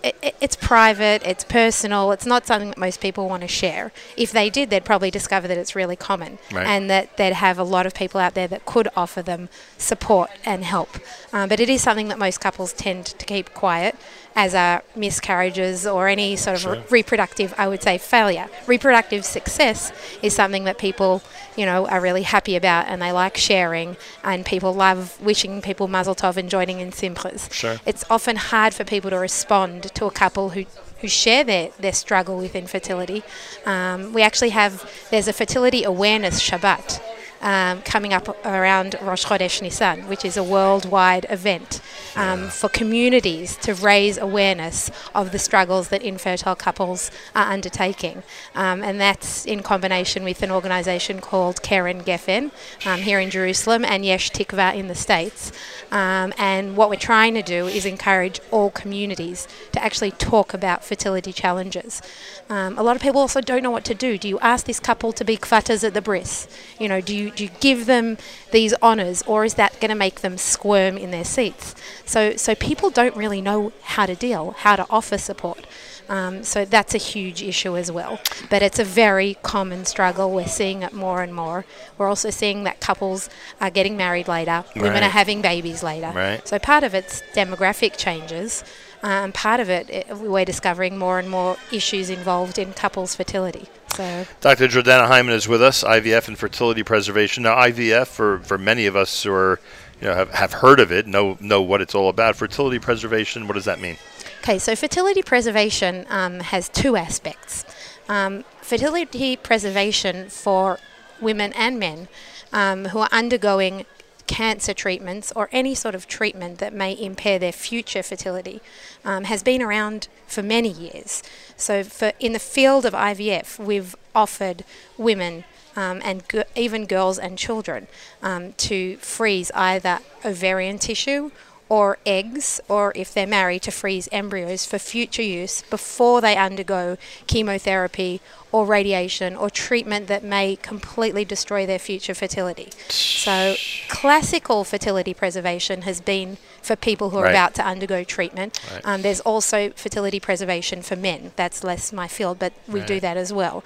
it, it- it's private. It's personal. It's not something that most people want to share. If they did, they'd probably discover that it's really common, Right. and that they'd have a lot of people out there that could offer them support and help. Um, but it is something that most couples tend to keep quiet, as are miscarriages or any sort of Sure. reproductive, I would say, failure. Reproductive success is something that people, you know, are really happy about and they like sharing, and people love wishing people mazel tov and joining in simchas. Sure. It's often hard for people to respond to a couple who who share their, their struggle with infertility. Um, we actually have, there's a fertility awareness Shabbat um, coming up around Rosh Chodesh Nisan, which is a worldwide event um, for communities to raise awareness of the struggles that infertile couples are undertaking. Um, and that's in combination with an organisation called Keren Geffen um, here in Jerusalem and Yesh Tikva in the States. Um, and what we're trying to do is encourage all communities to actually talk about fertility challenges. Um, a lot of people also don't know what to do. Do you ask this couple to be kvatas at the bris? You know, do you, do you give them these honours, or is that going to make them squirm in their seats? So, so people don't really know how to deal, how to offer support. Um, so that's a huge issue as well. But it's a very common struggle. We're seeing it more and more. We're also seeing that couples are getting married later, women are having babies later. Right. So part of it's demographic changes. Um, part of it, it, we're discovering more and more issues involved in couples' fertility. So Dr. Jordana Hyman is with us, IVF and fertility preservation. Now, IVF, for, for many of us who are, you know, have, have heard of it, know, know what it's all about. Fertility preservation, what does that mean? Okay, so fertility preservation um, has two aspects. Um, fertility preservation for women and men um, who are undergoing cancer treatments or any sort of treatment that may impair their future fertility um, has been around for many years. So, for in the field of IVF, we've offered women um, and even girls and children um, to freeze either ovarian tissue or eggs, or if they're married, to freeze embryos for future use before they undergo chemotherapy or radiation or treatment that may completely destroy their future fertility. So, classical fertility preservation has been for people who are Right. about to undergo treatment. Right. Um, there's also fertility preservation for men. That's less my field, but we do that as well.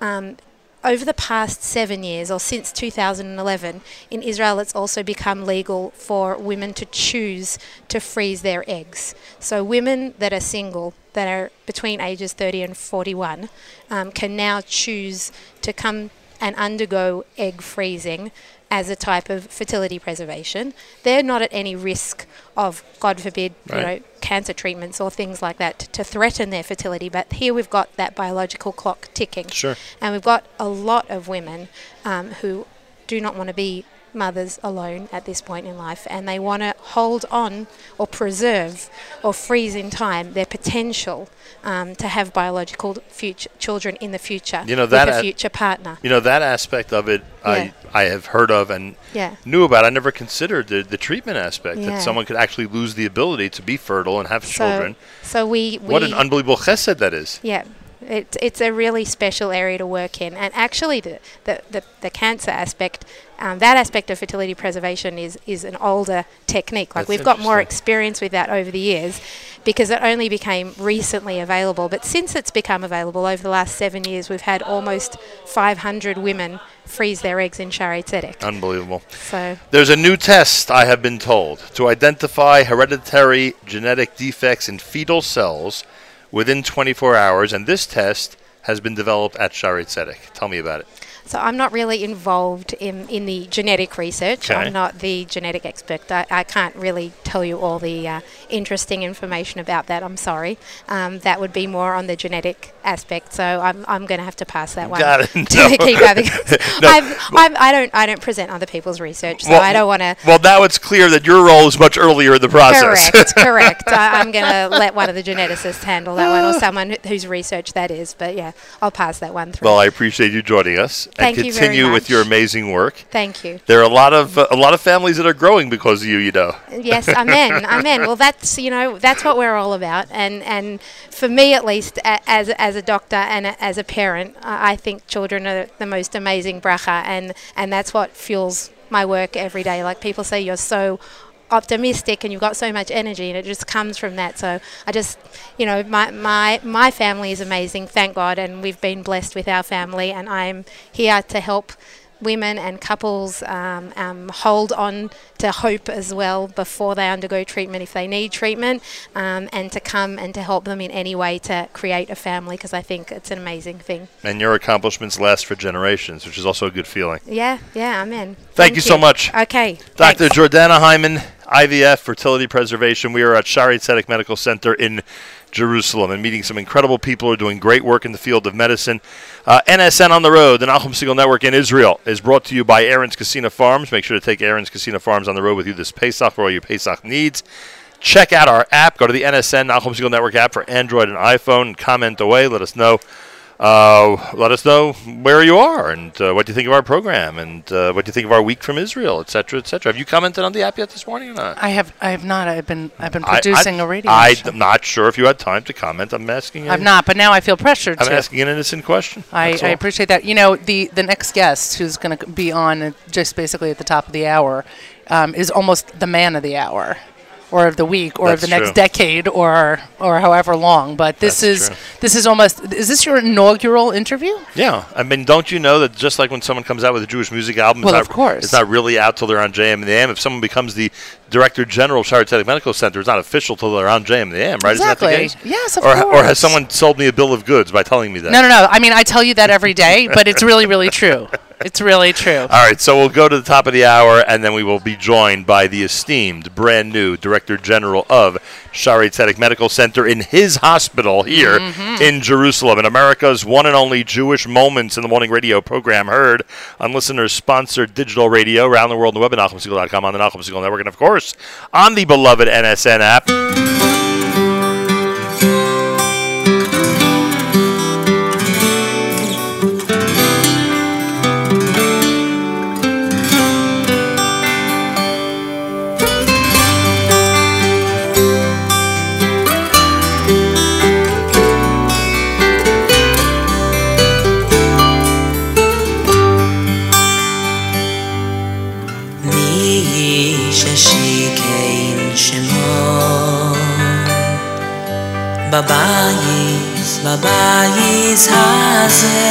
Um, over the past seven years, or since 2011, in Israel, it's also become legal for women to choose to freeze their eggs. So, women that are single, that are between ages 30 and 41, um, can now choose to come and undergo egg freezing as a type of fertility preservation. They're not at any risk of, God forbid, you know, cancer treatments or things like that to threaten their fertility. But here we've got that biological clock ticking. Sure. And we've got a lot of women um, who do not want to be mothers alone at this point in life and they want to hold on or preserve or freeze in time their potential um, to have biological future children in the future You know, with that a a- future partner. You know that aspect of it, Yeah. I I have heard of and Yeah. knew about. I never considered the the treatment aspect Yeah. that someone could actually lose the ability to be fertile and have So, children. so we, we What an unbelievable chesed that is. Yeah, it's it's a really special area to work in, and actually the the, the, the cancer aspect, um, that aspect of fertility preservation is is an older technique. Like That's we've got more experience with that over the years, because it only became recently available. But since it's become available over the last seven years, we've had almost 500 women freeze their eggs in Shaare Tzedek. Unbelievable. So There's a new test, I have been told, to identify hereditary genetic defects in fetal cells within 24 hours, and this test has been developed at Shaare Tzedek. Tell me about it. So I'm not really involved in, in the genetic research. Okay. I'm not the genetic expert. I, I can't really tell you all the uh, interesting information about that. I'm sorry. Um, that would be more on the genetic aspect. So I'm, I'm going to have to pass that one Got it. to No. the keeper because No. I've, I'm, I don't I don't present other people's research. So Well- I don't want to. Well, now it's clear that your role is much earlier in the process. Correct, correct. I, I'm going to let one of the geneticists handle that one, or someone who- whose research that is. But yeah, I'll pass that one through. well, I appreciate you joining us Thank and you continue with much. your amazing work. Thank you. There are a lot of uh, a lot of families that are growing because of you. You know. Yes, amen, amen. Well, that's you know that's what we're all about, and and for me at least, as as a doctor and a, as a parent, I I think children are the most amazing bracha, and and that's what fuels my work every day. Like people say, you're so optimistic and you've got so much energy and it just comes from that so i just you know my my my family is amazing thank god and we've been blessed with our family and i'm here to help women and couples um, um, hold on to hope as well before they undergo treatment if they need treatment um, and to come and to help them in any way to create a family because I think it's an amazing thing. And your accomplishments last for generations, which is also a good feeling. Yeah, yeah, I'm in. Thank you so much. Okay. Dr. thanks. Jordana Hyman, IVF, fertility preservation. We are at Shaare Tzedek Medical Center in Jerusalem and meeting some incredible people who are doing great work in the field of medicine. Uh, NSN on the Road, the Nahum Segal Network in Israel, is brought to you by Aron's Kissena Farms. Make sure to take Aron's Kissena Farms on the road with you this Pesach for all your Pesach needs. Check out our app. Go to the NSN Nahum Segal Network app for Android and iPhone. Comment away. Let us know. Uh, let us know where you are and uh, what you think of our program and uh, what you think of our week from Israel, etc., etc. Have you commented on the app yet this morning or not? I have I have not. I've been I've been producing I, a radio I, show. am not sure if you had time to comment. I'm asking. I'm not, but now I feel pressured I'm to. asking an innocent question. I, I appreciate that. You know, the the next guest who's going to be on just basically at the top of the hour um, is almost the man of the hour, or of the week, or of the next true. decade, or or however long. But this That's is true. this is almost is this your inaugural interview? Yeah, I mean, don't you know that just like when someone comes out with a Jewish music album, Well, it's of not, course. it's not really out till they're on JM and the AM. If someone becomes the director general of Shire Medical Center, it's not official till they're on JM and the AM, right? Exactly. Isn't that the case? Yes, of or, Or has someone sold me a bill of goods by telling me that? No, no, no. I mean, I tell you that every day, but it's really, really true. It's really true. All right, so we'll go to the top of the hour, and then we will be joined by the esteemed, brand new Director General of Shaare Tzedek Medical Center in his hospital here Mm-hmm. in Jerusalem, in America's one and only Jewish Moments in the Morning radio program, heard on listeners-sponsored digital radio around the world on the web at NachumSegal.com, on the Nachum Segal Network, and of course on the beloved NSN app. בבייס, בבייס הזה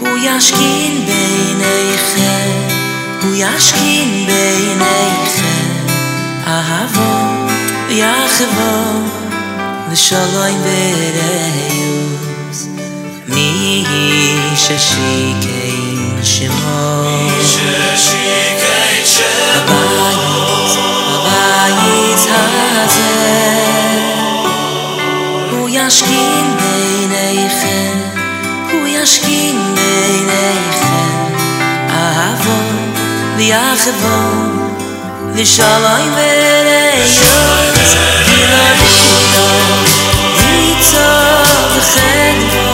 הוא ישכין ביניכם, הוא ישכין ביניכם אהבו יחבו לשלום ברעיוס מי היא ששיקן שמו מי ששיקן שמו בבייס, בבייס הזה ישכין בעיניכם הוא ישכין בעיניכם. אהבו ויחבו ושלום ולאיוס כי רבי טוב יצא וחדבו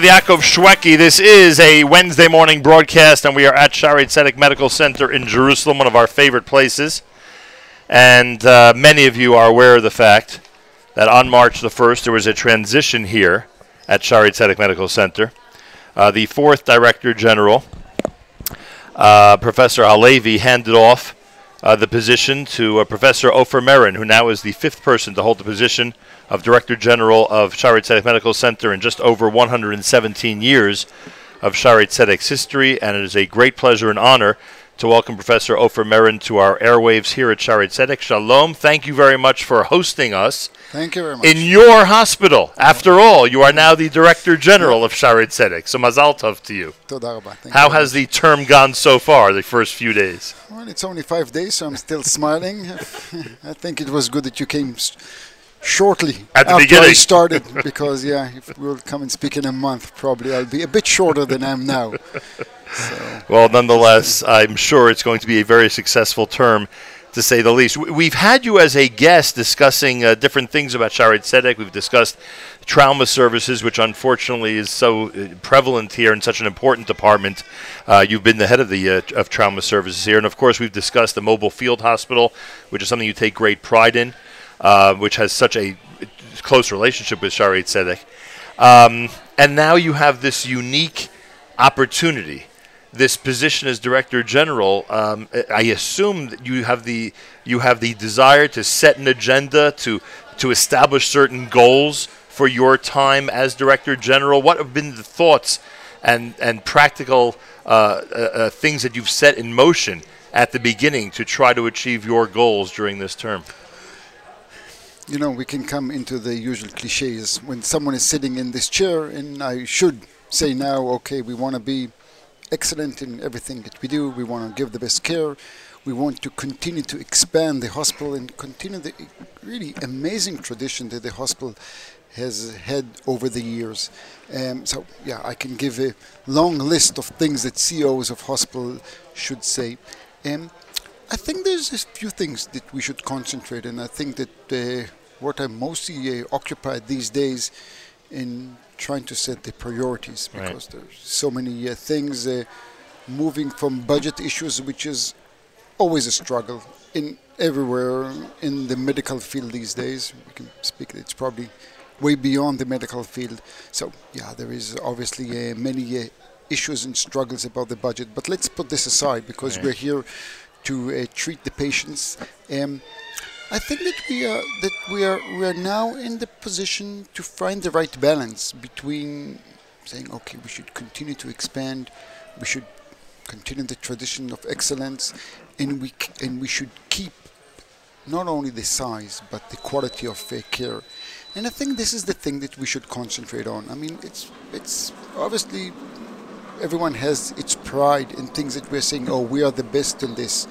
With Yaakov Shweki. This is a Wednesday morning broadcast, and we are at Shaare Tzedek Medical Center in Jerusalem, one of our favorite places. And uh, many of you are aware of the fact that on March the 1st, there was a transition here at Shaare Tzedek Medical Center. Uh, the fourth Director General, uh, Professor Halevi, handed off uh, the position to uh, Professor Ofer Merin, who now is the fifth person to hold the position of Director General of Shaare Tzedek Medical Center in just over 117 years of Shaare Tzedek's history, and it is a great pleasure and honor to welcome Professor Ofer Merin to our airwaves here at Shaare Tzedek. Shalom. Thank you very much for hosting us Thank you very much. in your hospital. After all, you are now the Director General of Shaare Tzedek, so mazal tov to you. Thank How you has the term gone so far, the first few days? Well, it's only five days, so I'm still smiling. I think it was good that you came shortly At the after beginning. I started, because yeah, if we'll come and speak in a month, probably I'll be a bit shorter than I'm now. So Well, nonetheless, I'm sure it's going to be a very successful term, to say the least. We've had you as a guest discussing uh, different things about Shaare Tzedek. We've discussed trauma services, which unfortunately is so uh, prevalent here in such an important department. Uh, you've been the head of the uh, of trauma services here, and of course, we've discussed the mobile field hospital, which is something you take great pride in, uh, which has such a close relationship with Shaare Tzedek. Um, and now you have this unique opportunity this position as director general, um, I assume that you have the you have the desire to set an agenda to to establish certain goals for your time as director general. What have been the thoughts and and practical uh, uh, uh, things that you've set in motion at the beginning to try to achieve your goals during this term? You know, we can come into the usual cliches when someone is sitting in this chair, and I should say now, okay, we want to be excellent in everything that we do. We want to give the best care. We want to continue to expand the hospital and continue the really amazing tradition that the hospital has had over the years. Um, so, yeah, I can give a long list of things that CEOs of hospital should say. Um, I think there's a few things that we should concentrate on. I think that uh, what I'm mostly uh, occupied these days in trying to set the priorities Right. because there's so many uh, things uh, moving from budget issues, which is always a struggle in everywhere in the medical field these days. We can speak. It's probably way beyond the medical field. So yeah, there is obviously uh, many uh, issues and struggles about the budget. But let's put this aside because Right. we're here to uh, treat the patients. Um, I think that we are that we are we are now in the position to find the right balance between saying, okay, we should continue to expand, we should continue the tradition of excellence, and we and we should keep not only the size but the quality of uh, care. And I think this is the thing that we should concentrate on. I mean, it's it's obviously everyone has its pride in things that we're saying, oh, we are the best in this.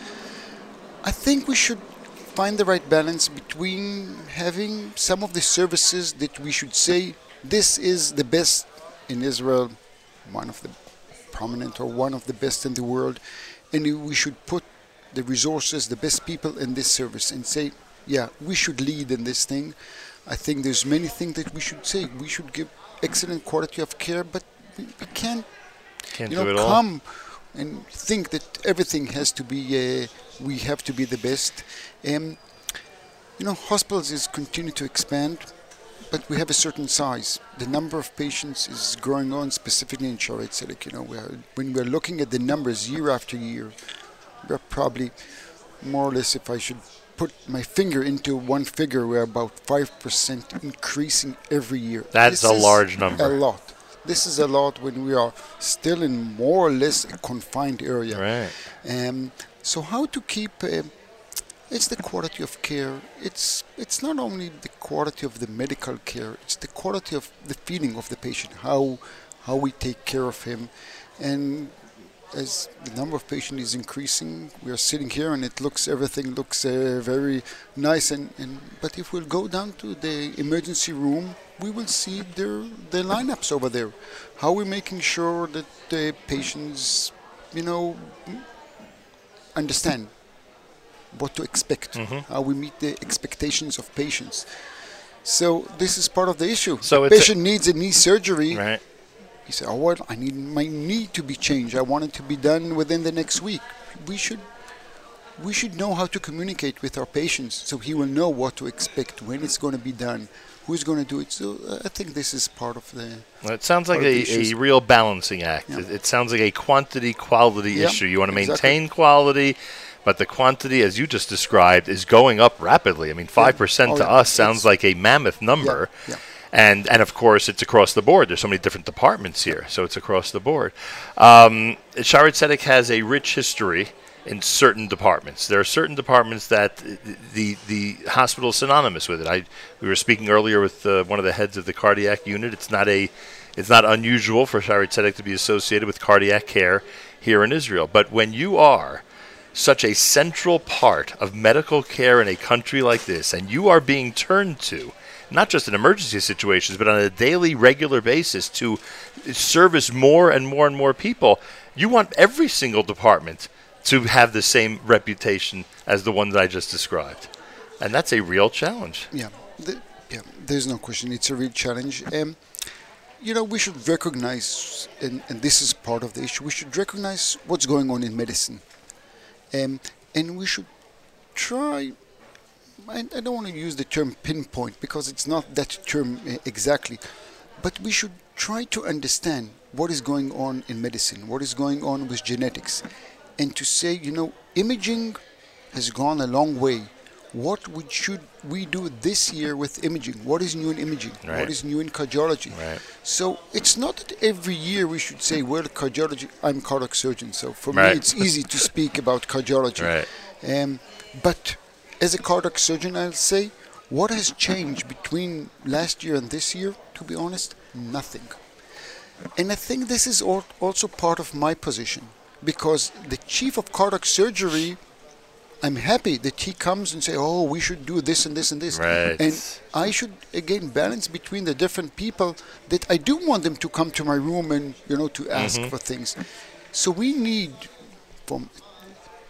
I think we should find the right balance between having some of the services that we should say this is the best in Israel, one of the prominent or one of the best in the world, and we should put the resources, the best people in this service and say, yeah, we should lead in this thing. I think there's many things that we should say. We should give excellent quality of care, but we, we can't Can't you know, it all. come and think that everything has to be, uh, we have to be the best. Um, you know, hospitals is continue to expand, but we have a certain size. The number of patients is growing on, specifically in Shaare Tzedek. You know, we are, when we're looking at the numbers year after year, we're probably more or less, if I should put my finger into one figure, we're about 5% increasing every year. That's This a large number. A lot. This is a lot when we are still in more or less a confined area. Right. Um, so how to keep uh, it's the quality of care. It's it's not only the quality of the medical care. It's the quality of the feeling of the patient. How how we take care of him, and as the number of patients is increasing, we are sitting here and it looks everything looks uh, very nice. And, and but if we'll go down to the emergency room, we will see their the lineups over there. How we're making sure that the patients, you know, understand what to expect, Mhm. how we meet the expectations of patients. So this is part of the issue. So the patient needs a knee surgery. Right. He said, "Oh well, I need my knee to be changed. I want it to be done within the next week." We should we should know how to communicate with our patients so he will know what to expect, when it's going to be done, who's going to do it. So uh, I think this is part of the Well, it sounds like Part of the a, a real balancing act. Yeah. It, it sounds like a quantity quality Yeah, issue. You want to exactly. maintain quality, but the quantity, as you just described, is going up rapidly. I mean, 5% Oh, to us sounds It's- like a mammoth number. yeah. And, and of course, it's across the board. There's so many different departments here, so it's across the board. Um, Shaare Tzedek has a rich history in certain departments. There are certain departments that the the hospital is synonymous with it. I we were speaking earlier with uh, one of the heads of the cardiac unit. It's not a it's not unusual for Shaare Tzedek to be associated with cardiac care here in Israel. But when you are such a central part of medical care in a country like this, and you are being turned to, not just in emergency situations, but on a daily, regular basis to service more and more and more people, you want every single department to have the same reputation as the one that I just described. And that's a real challenge. Yeah, the, yeah. There's no question. It's a real challenge. Um, you know, we should recognize, and, and this is part of the issue. We should recognize what's going on in medicine, um, and we should try. I, I don't want to use the term pinpoint because it's not that term uh, exactly, but we should try to understand what is going on in medicine, what is going on with genetics, and to say, you know, imaging has gone a long way. What would, should we do this year with imaging? What is new in imaging? Right. What is new in cardiology? Right. So it's not that every year we should say, well, cardiology, I'm a cardiac surgeon, so for Right. me it's easy to speak about cardiology. Um, but as a cardiac surgeon, I'll say, what has changed between last year and this year? To be honest, nothing. And I think this is also part of my position because the chief of cardiac surgery, I'm happy that he comes and say, "Oh, we should do this and this and this," Right. and I should again balance between the different people that I do want them to come to my room and you know to ask Mm-hmm. for things. So we need, from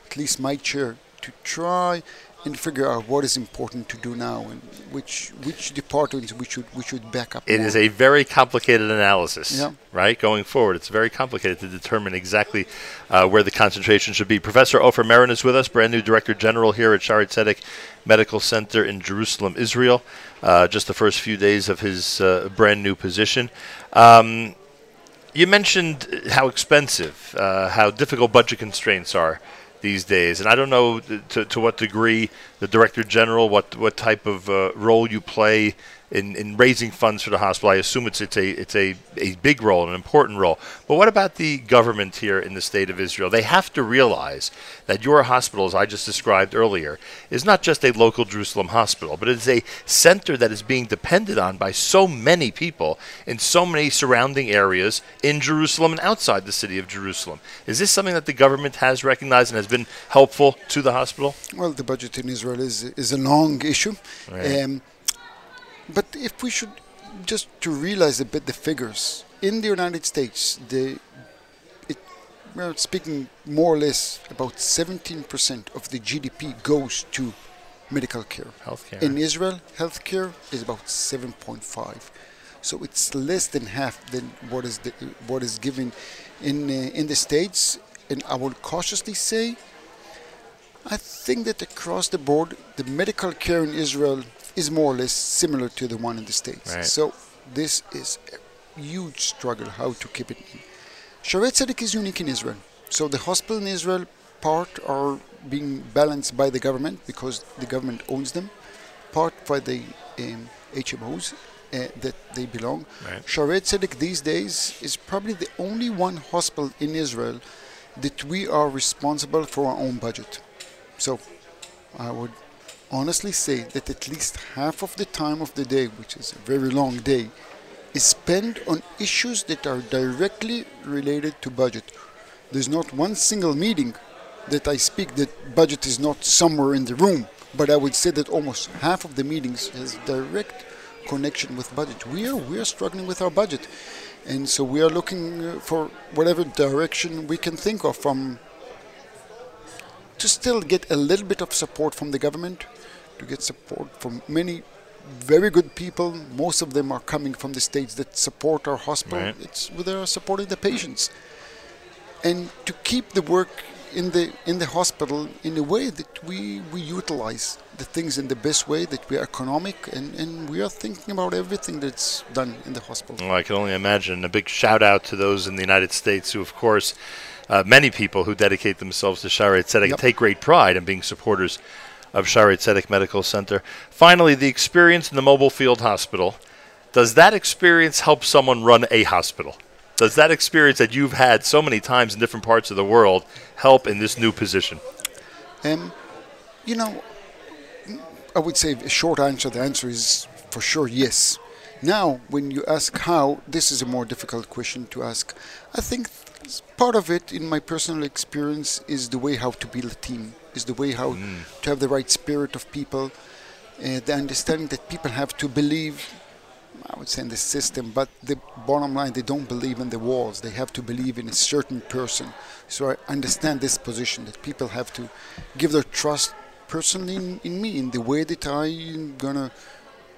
at least my chair, to try and figure out what is important to do now and which which departments we should we should back up. It more. is a very complicated analysis, Yeah. right? Going forward, it's very complicated to determine exactly uh, where the concentration should be. Professor Ofer Merin is with us, brand new Director General here at Shaare Tzedek Medical Center in Jerusalem, Israel. Uh, just the first few days of his uh, brand new position. Um, you mentioned how expensive, uh, how difficult budget constraints are these days, and I don't know to, to what degree the director general, what what type of uh, role you play in, in raising funds for the hospital. I assume it's it's a it's a, a big role, an important role. But what about the government here in the state of Israel? They have to realize that your hospital, as I just described earlier, is not just a local Jerusalem hospital, but it is a center that is being depended on by so many people in so many surrounding areas in Jerusalem and outside the city of Jerusalem. Is this something that the government has recognized and has been helpful to the hospital? Well, the budget in Israel is is a long issue. Right. Um, but if we should just to realize a bit the figures in the United States, the it, we're speaking more or less about 17% of the GDP goes to medical care. Healthcare. In Israel, healthcare is about 7.5. So it's less than half than what is the, what is given in uh, in the states. And I will cautiously say I think that across the board, the medical care in Israel is more or less similar to the one in the States. Right. So this is a huge struggle how to keep it in. Shaare Tzedek is unique in Israel. So the hospital in Israel part are being balanced by the government because the government owns them, part by the um, HMOs uh, that they belong. Right. Shaare Tzedek these days is probably the only one hospital in Israel that we are responsible for our own budget. So I would honestly say that at least half of the time of the day, which is a very long day, is spent on issues that are directly related to budget. There's not one single meeting that I speak that budget is not somewhere in the room, but I would say that almost half of the meetings has direct connection with budget. We are we are struggling with our budget, and so we are looking uh, for whatever direction we can think of from to still get a little bit of support from the government, to get support from many very good people. Most of them are coming from the states that support our hospital. Right. It's they are supporting the patients, and to keep the work in the in the hospital in a way that we we utilize the things in the best way that we are economic and and we are thinking about everything that's done in the hospital. Well, I can only imagine. A big shout out to those in the United States who, of course, uh, many people who dedicate themselves to Shaare Tzedek Yep. take great pride in being supporters of Shaare Tzedek Medical Center. Finally, the experience in the mobile field hospital. Does that experience help someone run a hospital? Does that experience that you've had so many times in different parts of the world help in this new position? Um, you know, I would say a short answer. The answer is for sure yes. Now, when you ask how, this is a more difficult question to ask. I think part of it, in my personal experience, is the way how to build a team, is the way how to have the right spirit of people, uh, the understanding that people have to believe. I would say in the system, but the bottom line, they don't believe in the walls. They have to believe in a certain person. So I understand this position that people have to give their trust personally in, in me, in the way that I'm gonna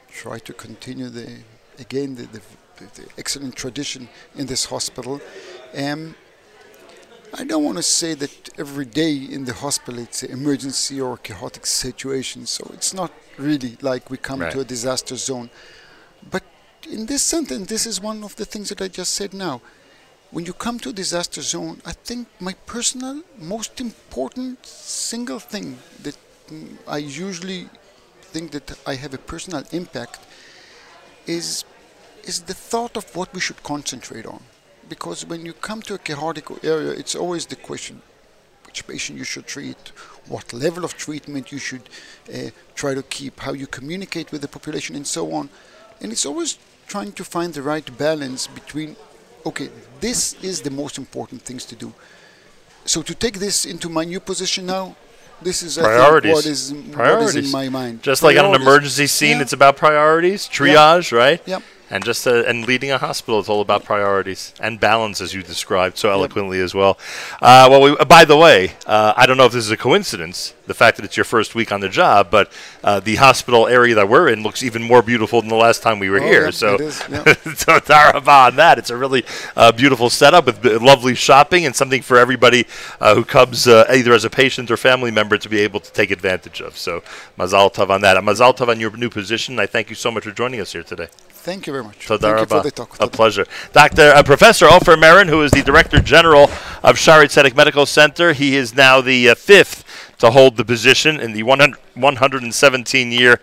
try to continue the again the, the, the excellent tradition in this hospital. Um, I don't want to say that every day in the hospital it's an emergency or chaotic situation. So it's not really like we come Right. to a disaster zone. But in this sentence, this is one of the things that I just said now. When you come to a disaster zone, I think my personal, most important single thing that I usually think that I have a personal impact is is the thought of what we should concentrate on. Because when you come to a chaotic area, it's always the question which patient you should treat, what level of treatment you should uh, try to keep, how you communicate with the population, and so on. And it's always trying to find the right balance between, okay, this is the most important things to do. So to take this into my new position now, this is I think, Priorities. what is what is Priorities. in my mind. Just like on an emergency scene, Yeah. it's about priorities, triage, right? Yep. And just uh, and leading a hospital, is all about priorities and balance, as you described so eloquently as well. Uh, well, we, uh, by the way, uh, I don't know if this is a coincidence, the fact that it's your first week on the job, but uh, the hospital area that we're in looks even more beautiful than the last time we were Oh, here. yep, so, it is, yep. so tarava on that. It's a really uh, beautiful setup with b- lovely shopping and something for everybody uh, who comes uh, either as a patient or family member to be able to take advantage of. So, mazal tov on that. And mazal tov on your new position. I thank you so much for joining us here today. Thank you very much. Toda Thank you for the talk. A pleasure. Dr. Uh, Professor Ofer Merin, who is the Director General of Shaare Tzedek Medical Center. He is now the uh, fifth to hold the position in the 100, 117 year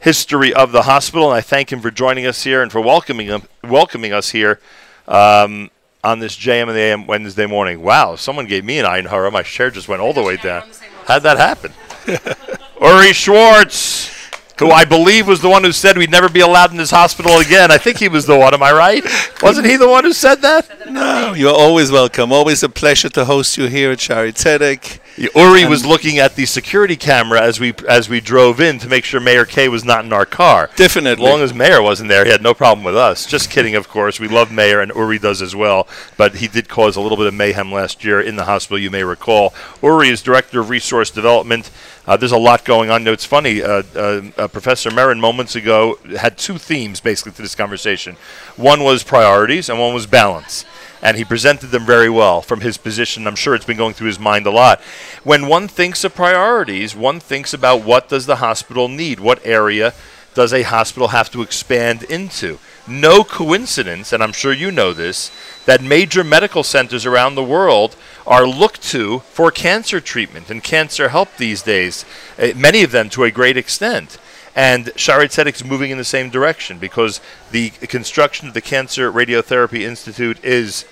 history of the hospital. And I thank him for joining us here and for welcoming, him, welcoming us here um, on this JM and the AM Wednesday morning. Wow, someone gave me an Ein Hara. My chair just went all the way down. How'd that happen? Uri Schwartz, who I believe was the one who said we'd never be allowed in this hospital again. I think he was the one. Am I right? Wasn't he the one who said that? No, you're always welcome. Always a pleasure to host you here at Shaare Tzedek. Uri was looking at the security camera as we as we drove in to make sure Mayor K was not in our car. Definitely. As long as Mayor wasn't there, he had no problem with us. Just kidding, of course. We love Mayor, and Uri does as well. But he did cause a little bit of mayhem last year in the hospital, you may recall. Uri is Director of Resource Development. Uh, there's a lot going on. Know, it's funny. Uh, uh, uh, Professor Merin moments ago had two themes basically to this conversation. One was priorities, and one was balance and he presented them very well from his position. I'm sure it's been going through his mind a lot. When one thinks of priorities, one thinks about what does the hospital need? What area does a hospital have to expand into? No coincidence, and I'm sure you know this, that major medical centers around the world are looked to for cancer treatment and cancer help these days, uh, many of them to a great extent. And Shaare Tzedek is moving in the same direction because the construction of the Cancer Radiotherapy Institute is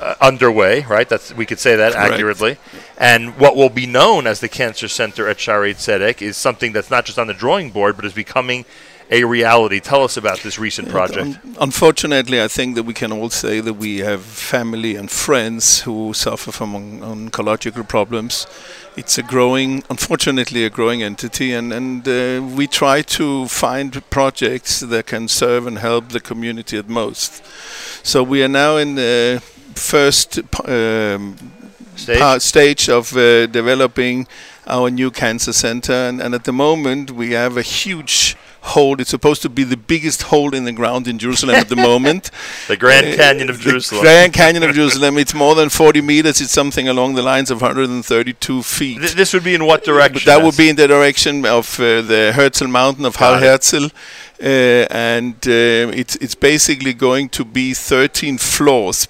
uh, underway, right? That's we could say that Correct. accurately. And what will be known as the Cancer Center at Shaare Tzedek is something that's not just on the drawing board, but is becoming a reality. Tell us about this recent project. Un- unfortunately, I think that we can all say that we have family and friends who suffer from on- oncological problems. It's a growing, unfortunately, a growing entity, and and uh, we try to find projects that can serve and help the community at most. So we are now in the first um, Stage? pa- stage of uh, developing our new cancer center, and, and at the moment we have a huge hole. It's supposed to be the biggest hole in the ground in Jerusalem at the moment. The Grand Uh, Canyon of Jerusalem. the. Grand Canyon of Jerusalem. It's more than 40 meters. It's something along the lines of 132 feet. Th- this would be in what direction? That would be in the direction of uh, the Herzl Mountain of Har Herzl, uh, and uh, it's it's basically going to be 13 floors.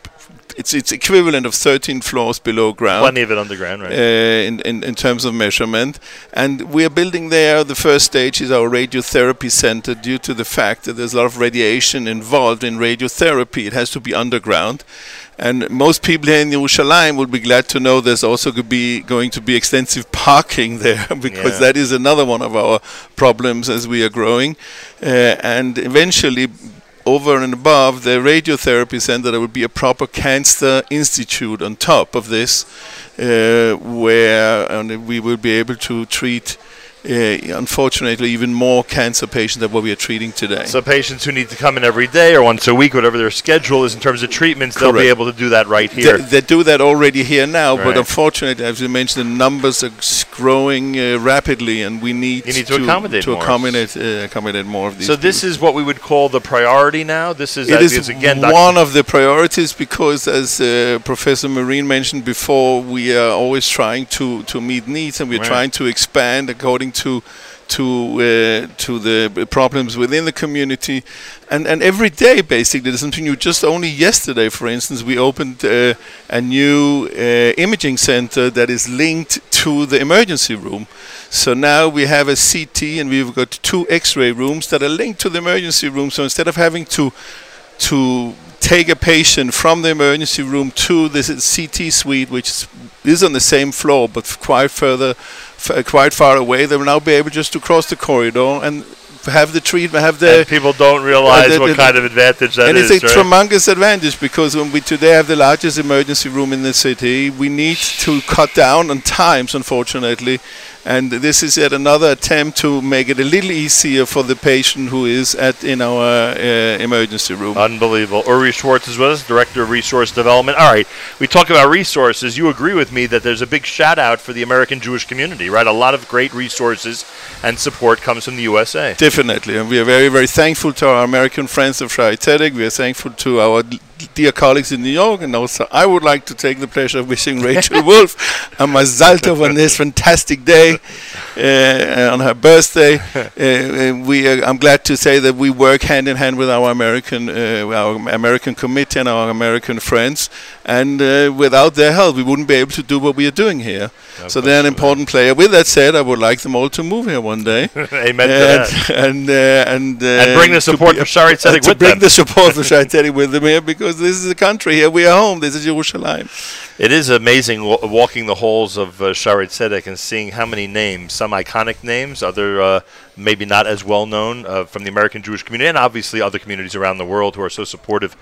It's it's equivalent of 13 floors below ground. plenty of it underground, right? Uh, in, in, in terms of measurement. And we are building there, the first stage is our radiotherapy center due to the fact that there's a lot of radiation involved in radiotherapy. It has to be underground. And most people here in Jerusalem will be glad to know there's also going to be, going to be extensive parking there because Yeah. that is another one of our problems as we are growing. Uh, and eventually, over and above the radiotherapy center, there will be a proper cancer institute on top of this, uh, where we will be able to treat, uh, unfortunately, even more cancer patients than what we are treating today. So patients who need to come in every day or once a week, whatever their schedule is in terms of treatments, they'll be able to do that right here. They, they do that already here now, but unfortunately, as you mentioned, the numbers are growing uh, rapidly, and we need, need to accommodate to more. accommodate uh, accommodate more of these. so this is what we would call the priority now. This is, It is again, one of the priorities because, as uh, Professor Merin mentioned before, we are always trying to, to meet needs and we're Right. trying to expand according to to uh, to the problems within the community, and and every day basically there's something new. Just only yesterday, for instance, we opened uh, a new uh, imaging center that is linked to the emergency room. So now we have a CT and we've got two X-ray rooms that are linked to the emergency room. So instead of having to to take a patient from the emergency room to the CT suite, which is on the same floor but quite further, f- quite far away. They will now be able just to cross the corridor and have the treatment, have the and people don't realize uh, the- what the- kind of advantage that and is. it's a right? tremendous advantage because when we today have the largest emergency room in the city, we need to cut down on times, unfortunately. And this is yet another attempt to make it a little easier for the patient who is at in our uh, emergency room. Unbelievable. Uri Schwartz is with us, Director of Resource Development. All right, we talk about resources. You agree with me that there's a big shout out for the American Jewish community, right? A lot of great resources and support comes from the USA. Definitely, and we are very, very thankful to our American friends of Shaare Tzedek. We are thankful to our dear colleagues in New York, and also I would like to take the pleasure of wishing Rachel Wolf a Mazal Tov on this fantastic day uh, on her birthday. Uh, uh, we, are, I'm glad to say that we work hand in hand with our American, uh, our American committee and our American friends, and uh, without their help, we wouldn't be able to do what we are doing here. so they're an important player. With that said, I would like them all to move here one day. Amen and. And uh, and, uh, And bring the support for Shaare Tzedek uh, to bring the support for Shaare Tzedek with them here because this is the country here. We are home. This is Jerusalem. It is amazing wa- walking the halls of uh, Shaare Tzedek and seeing how many names, some iconic names, other uh, maybe not as well known uh, from the American Jewish community, and obviously other communities around the world who are so supportive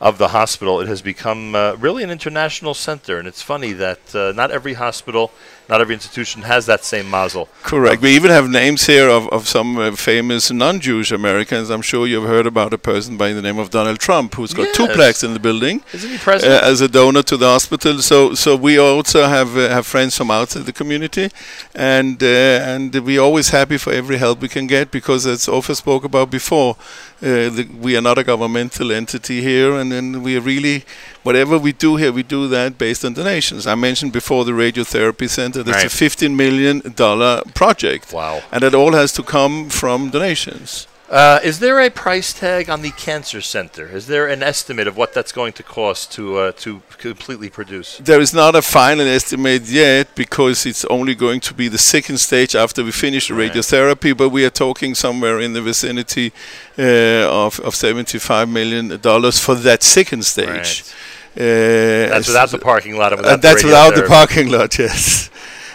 of the hospital. It has become uh, really an international center, and it's funny that uh, not every hospital, not every institution has that same mazel. Correct. We even have names here of, of some uh, famous non-Jewish Americans. I'm sure you've heard about a person by the name of Donald Trump who's got two plaques in the building. Isn't he president? Uh, as a donor to the hospital. So, so we also have uh, have friends from outside the community, and uh, and we're always happy for every help we can get because, as Ofer spoke about before, uh, the, we are not a governmental entity here, and then we are really whatever we do here, we do that based on donations. I mentioned before the radiotherapy center. That's Right. a 15 million dollar project. Wow. And that all has to come from donations. Uh, is there a price tag on the cancer center? Is there an estimate of what that's going to cost to uh, to completely produce? There is not a final estimate yet because it's only going to be the second stage after we finish the Right. radiotherapy, but we are talking somewhere in the vicinity uh, of, of $75 million for that second stage. Uh, That's without the parking lot without and that's the without the parking lot, yes.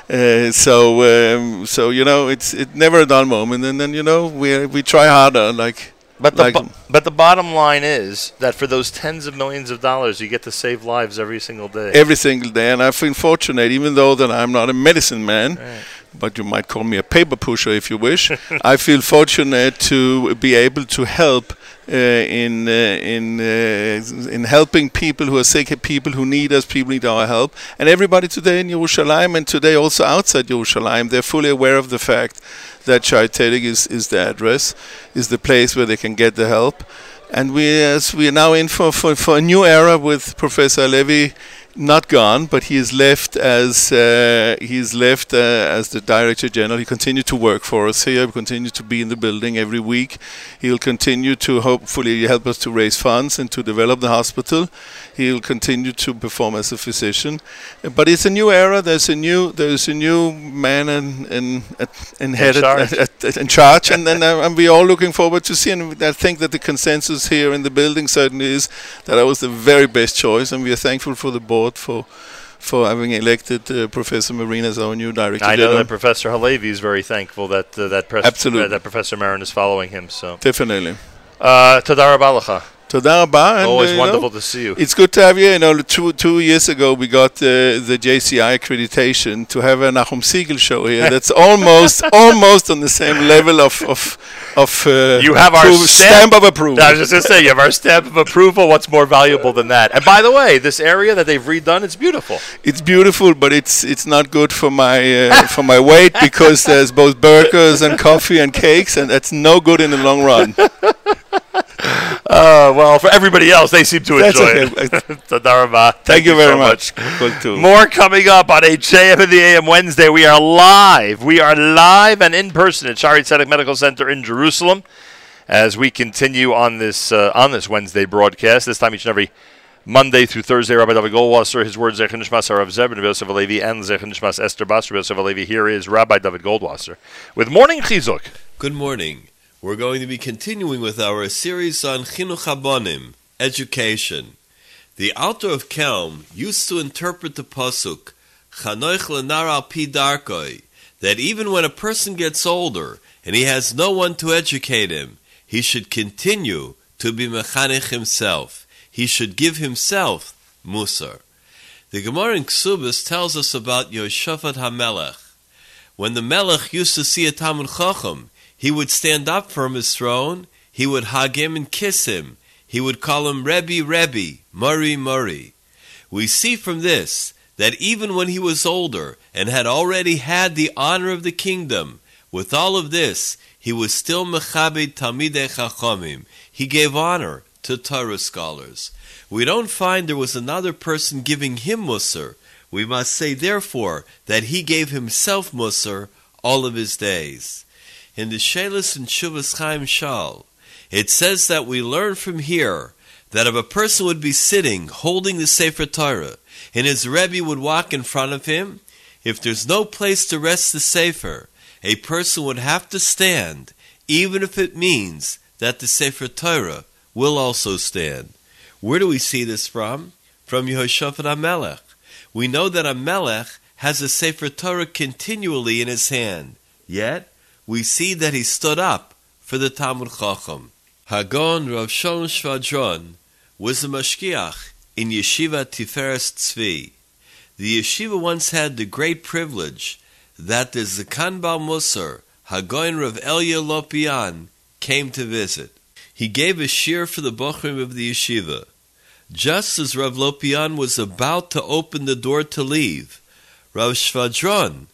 Uh, so, um, so you know, it's it never a dull moment, and then you know we we try harder, like But the like bo- but the bottom line is that for those tens of millions of dollars, you get to save lives every single day. every single day. And I feel fortunate, even though that I'm not a medicine man, but you might call me a paper pusher if you wish. I feel fortunate to be able to help uh, in uh, in uh, in helping people who are sick, people who need us, people need our help, and everybody today in Jerusalem and today also outside Jerusalem, they're fully aware of the fact that Shai is, is the address, is the place where they can get the help. And we, as we are now in for, for, for a new era with Professor Levi not gone, but he is left as uh, he is left uh, as the director general. He continued to work for us here. He continued to be in the building every week. He'll continue to hopefully help us to raise funds and to develop the hospital. He'll continue to perform as a physician. But it's a new era. There's a new there's a new man in in, in head charge. at- at- in charge, and then uh, and we're all looking forward to seeing. And I think that the consensus here in the building certainly is that I was the very best choice, and we are thankful for the board for for having elected uh, Professor Marina as our new director. I know general. that Professor Halevi is very thankful that uh, that, pres- uh, that Professor Merin is following him. So, Definitely. uh, Tadara Balacha. Toda rabah, and, Always uh, you know, wonderful to see you. It's good to have you. You know, two two years ago we got uh, the JCI accreditation to have a Nachum Segal show here. That's almost almost on the same level of of of uh, You have our approve- stamp, of approval. I was just to say, you have our stamp of approval. What's more valuable than that? And by the way, this area that they've redone, it's beautiful. It's beautiful, but it's it's not good for my uh, for my weight because there's both burgers and coffee and cakes, and that's no good in the long run. Uh, well, for everybody else, they seem to That's enjoy okay. it. Tadara Ba. Thank you very so much. Good too. More coming up on JM in the AM Wednesday. We are live. We are live and in person at Shaare Tzedek Medical Center in Jerusalem as we continue on this uh, on this Wednesday broadcast. This time each and every Monday through Thursday. Rabbi David Goldwasser, his words Zechin Nishmas Arav Zeb, Rabbi Yosef Halevi, and Zechin Nishmas Esther Bas. Rabbi Yosef Halevi. Here is Rabbi David Goldwasser with Morning Chizuk. Good morning. We're going to be continuing with our series on Chinuch Habonim, education. The Alter of Kelm used to interpret the pasuk Chanoich lenar al pi darkoi, that even when a person gets older and he has no one to educate him, he should continue to be mechanech himself. He should give himself musar. The Gemara in Ksubis tells us about Yoshafat HaMelech. When the Melech used to see a Talmud Chacham, he would stand up from his throne, he would hug him and kiss him, he would call him Rebbe, Rebbe, Mori, Mori. We see from this that even when he was older and had already had the honor of the kingdom, with all of this, he was still Mechabed Talmidei Chachamim. He gave honor to Torah scholars. We don't find there was another person giving him Musar. We must say, therefore, that he gave himself Musar all of his days. In the Shelis and Shuvas Chaim Shal, it says that we learn from here that if a person would be sitting holding the Sefer Torah and his Rebbe would walk in front of him, if there's no place to rest the Sefer, a person would have to stand, even if it means that the Sefer Torah will also stand. Where do we see this from? From Yehoshaphat HaMelech. We know that Amelech has a Sefer Torah continually in his hand, yet we see that he stood up for the Talmud Chacham. Hagon Rav Shalom Shvadron was a mashgiach in Yeshiva Tiferes Tzvi. The yeshiva once had the great privilege that the Zakan Musar, Hagon Rav Elia Lopian, came to visit. He gave a shiur for the Bochrim of the yeshiva. Just as Rav Lopian was about to open the door to leave, Rav Shvadron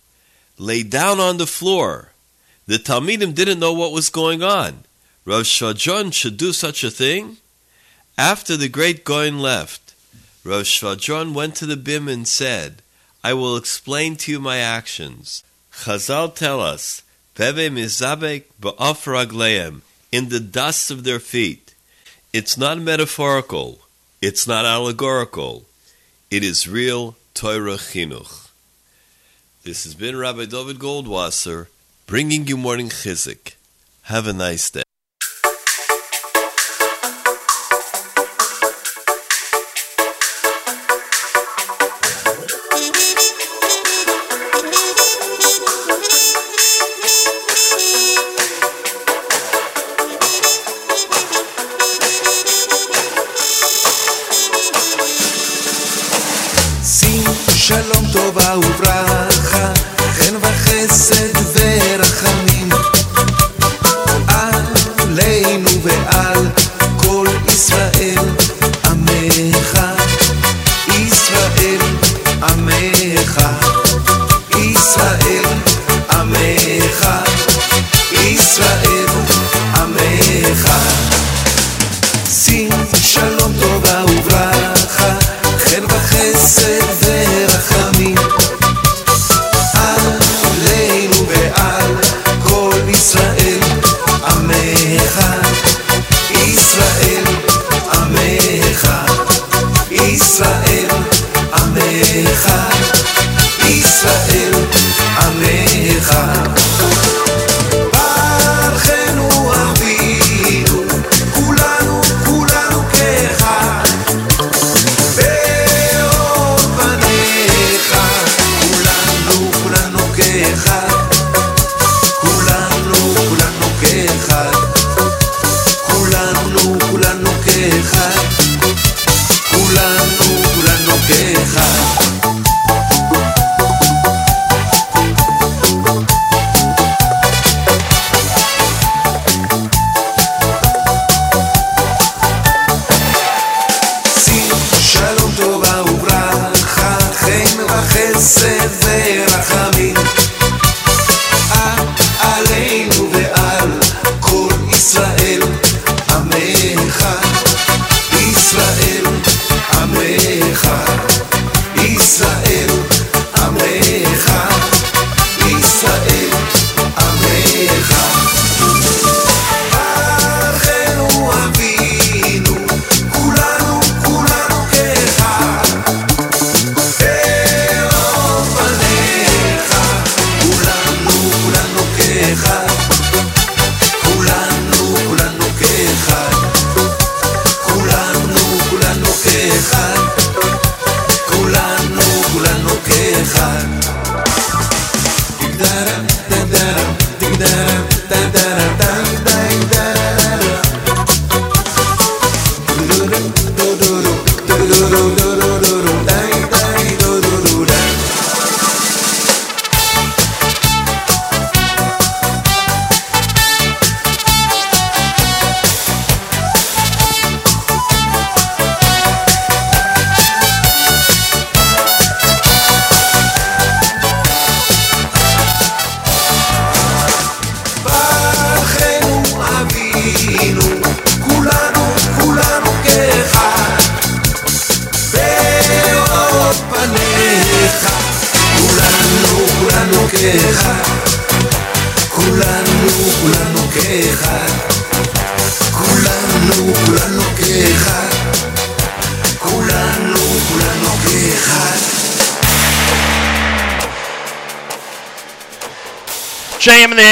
lay down on the floor. The Talmidim didn't know what was going on. Rav Shvadron should do such a thing? After the great Gaon left, Rav Shvadron went to the Bim and said, I will explain to you my actions. Chazal tell us, Peve mizabek ba'af in the dust of their feet. It's not metaphorical. It's not allegorical. It is real Torah chinuch. This has been Rabbi David Goldwasser, bringing you morning Chizuk. Have a nice day.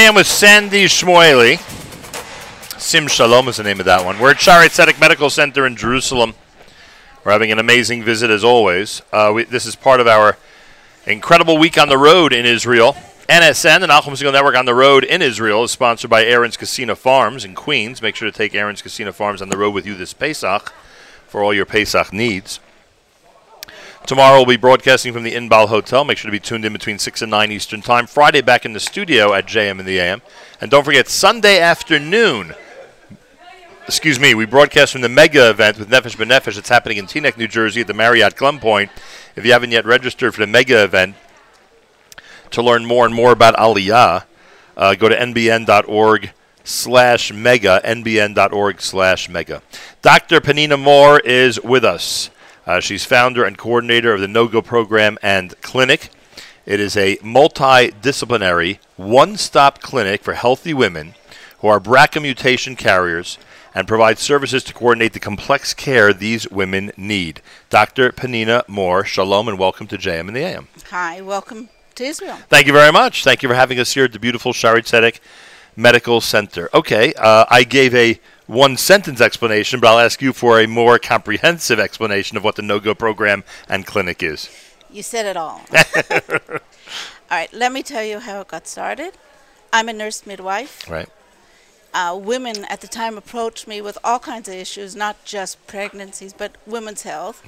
The with Sandy Shmoeli. Sim Shalom is the name of that one. We're at Shaare Tzedek Medical Center in Jerusalem. We're having an amazing visit as always. Uh, we, this is part of our incredible week on the road in Israel. NSN, the Nachum Segal Network on the road in Israel, is sponsored by Aron's Kissena Farms in Queens. Make sure to take Aron's Kissena Farms on the road with you this Pesach for all your Pesach needs. Tomorrow we'll be broadcasting from the Inbal Hotel. Make sure to be tuned in between 6 and 9 Eastern Time. Friday back in the studio at JM in the AM. And don't forget, Sunday afternoon, excuse me, we broadcast from the mega event with Nefesh B'Nefesh. It's happening in Teaneck, New Jersey at the Marriott Glen Point. If you haven't yet registered for the mega event, to learn more and more about Aliyah, uh, go to nbn.org slash mega, nbn.org slash mega. Dr. Penina Moore is with us. Uh, she's founder and coordinator of the NOGA program and clinic. It is a multidisciplinary, one-stop clinic for healthy women who are BRCA mutation carriers and provides services to coordinate the complex care these women need. Dr. Penina Moore, shalom and welcome to JM and the AM. Hi, welcome to Israel. Thank you very much. Thank you for having us here at the beautiful Shaare Tzedek Medical Center. Okay, uh, I gave a one sentence explanation, but I'll ask you for a more comprehensive explanation of what the NOGA program and clinic is. You said it all. all right, let me tell you how it got started. I'm a nurse midwife. Right. Uh, women at the time approached me with all kinds of issues, not just pregnancies, but women's health.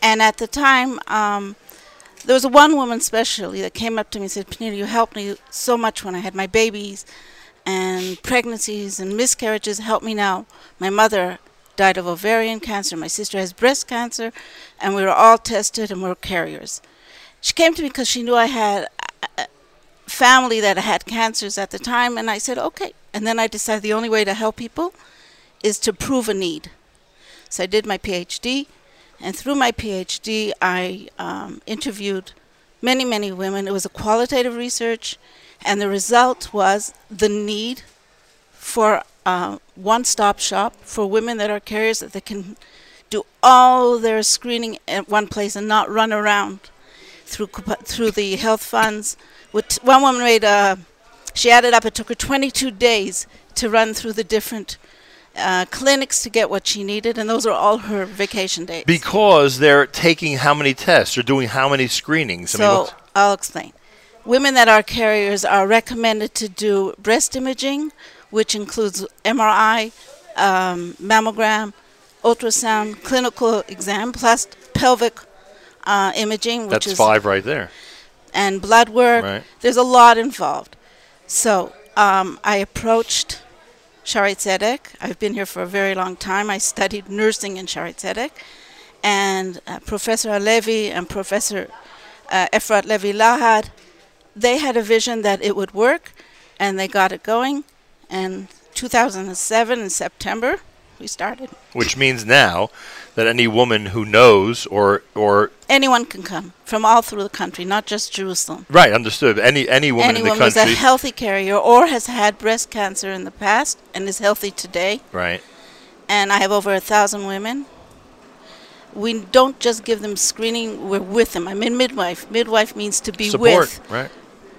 And at the time, um, there was one woman especially that came up to me and said, Panita, you helped me so much when I had my babies. And pregnancies and miscarriages help me now. My mother died of ovarian cancer. My sister has breast cancer, and we were all tested and we were carriers. She came to me because she knew I had family that had cancers at the time, and I said, okay. And then I decided the only way to help people is to prove a need. So I did my PhD, and through my PhD, I um, interviewed many, many women. It was a qualitative research, and the result was the need for a one-stop shop for women that are carriers that they can do all their screening at one place and not run around through through the health funds. With one woman made a, she added up. It took her 22 days to run through the different uh, clinics to get what she needed, and those are all her vacation days. Because they're taking how many tests or doing how many screenings? I So what's- I'll explain. Women that are carriers are recommended to do breast imaging, which includes MRI, um, mammogram, ultrasound, clinical exam, plus pelvic uh, imaging, which that's is five right there. and blood work. Right. There's a lot involved. So um, I approached Shaare Tzedek. I've been here for a very long time. I studied nursing in Shaare Tzedek. And uh, Professor Halevi and Professor uh, Efrat Levi Lahad, they had a vision that it would work, and they got it going. And 2007 in September, we started. Which means now that any woman who knows or or Anyone can come from all through the country, not just Jerusalem. right understood any any woman Anyone in the country who's a healthy carrier or has had breast cancer in the past and is healthy today, right and I have over a thousand women. We don't just give them screening; we're with them. I'm in midwife. Midwife means to be with. support with right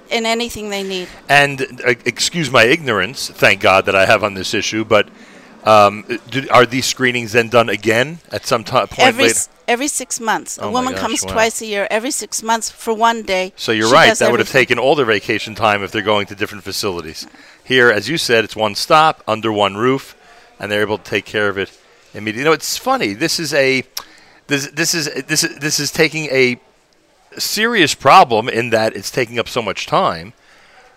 in anything they need. and uh, excuse my ignorance thank God that I have on this issue but um, do, are these screenings then done again at some ti point every later? s- every six months, Oh a woman gosh, comes wow. twice a year. Every six months for one day. So you're She right. That would have taken all their vacation time if they're going to different facilities. Here, as you said, it's one stop under one roof, and they're able to take care of it immediately. You know, it's funny. This is a this this is this is this is taking a serious problem in that it's taking up so much time,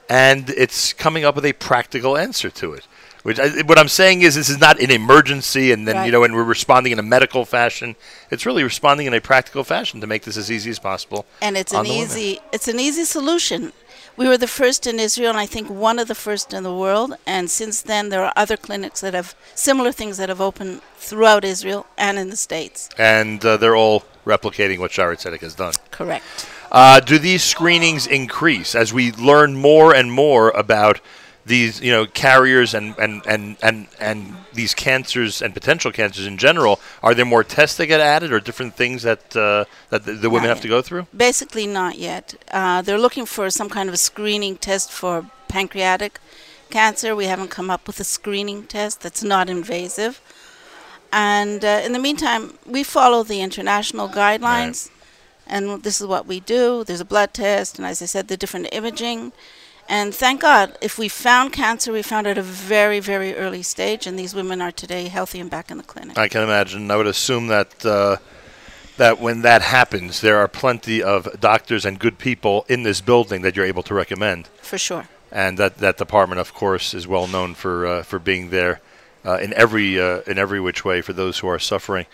and it's coming up with a practical answer to it. Which I, what I'm saying is, this is not an emergency, and then you know, and we're responding in a medical fashion. It's really responding in a practical fashion to make this as easy as possible. and it's an the women. easy it's an easy solution. We were the first in Israel, and I think one of the first in the world. And since then, there are other clinics that have similar things that have opened throughout Israel and in the states. and uh, they're all replicating what Shaare Tzedek has done. Correct. Uh, do these screenings increase as we learn more and more about these, you know, carriers and and, and, and and these cancers and potential cancers in general? Are there more tests that get added, or different things that uh, that the, the women have to go through? Basically, not yet. Uh, they're looking for some kind of a screening test for pancreatic cancer. We haven't come up with a screening test that's not invasive. And uh, in the meantime, we follow the international guidelines, and this is what we do. There's a blood test, and as I said, the different imaging. And thank God, if we found cancer, we found it at a very, very early stage, and these women are today healthy and back in the clinic. I can imagine. I would assume that uh, that when that happens, there are plenty of doctors and good people in this building that you're able to recommend. For sure. and that that department, of course, is well known for uh, for being there uh, in every uh, in every which way for those who are suffering.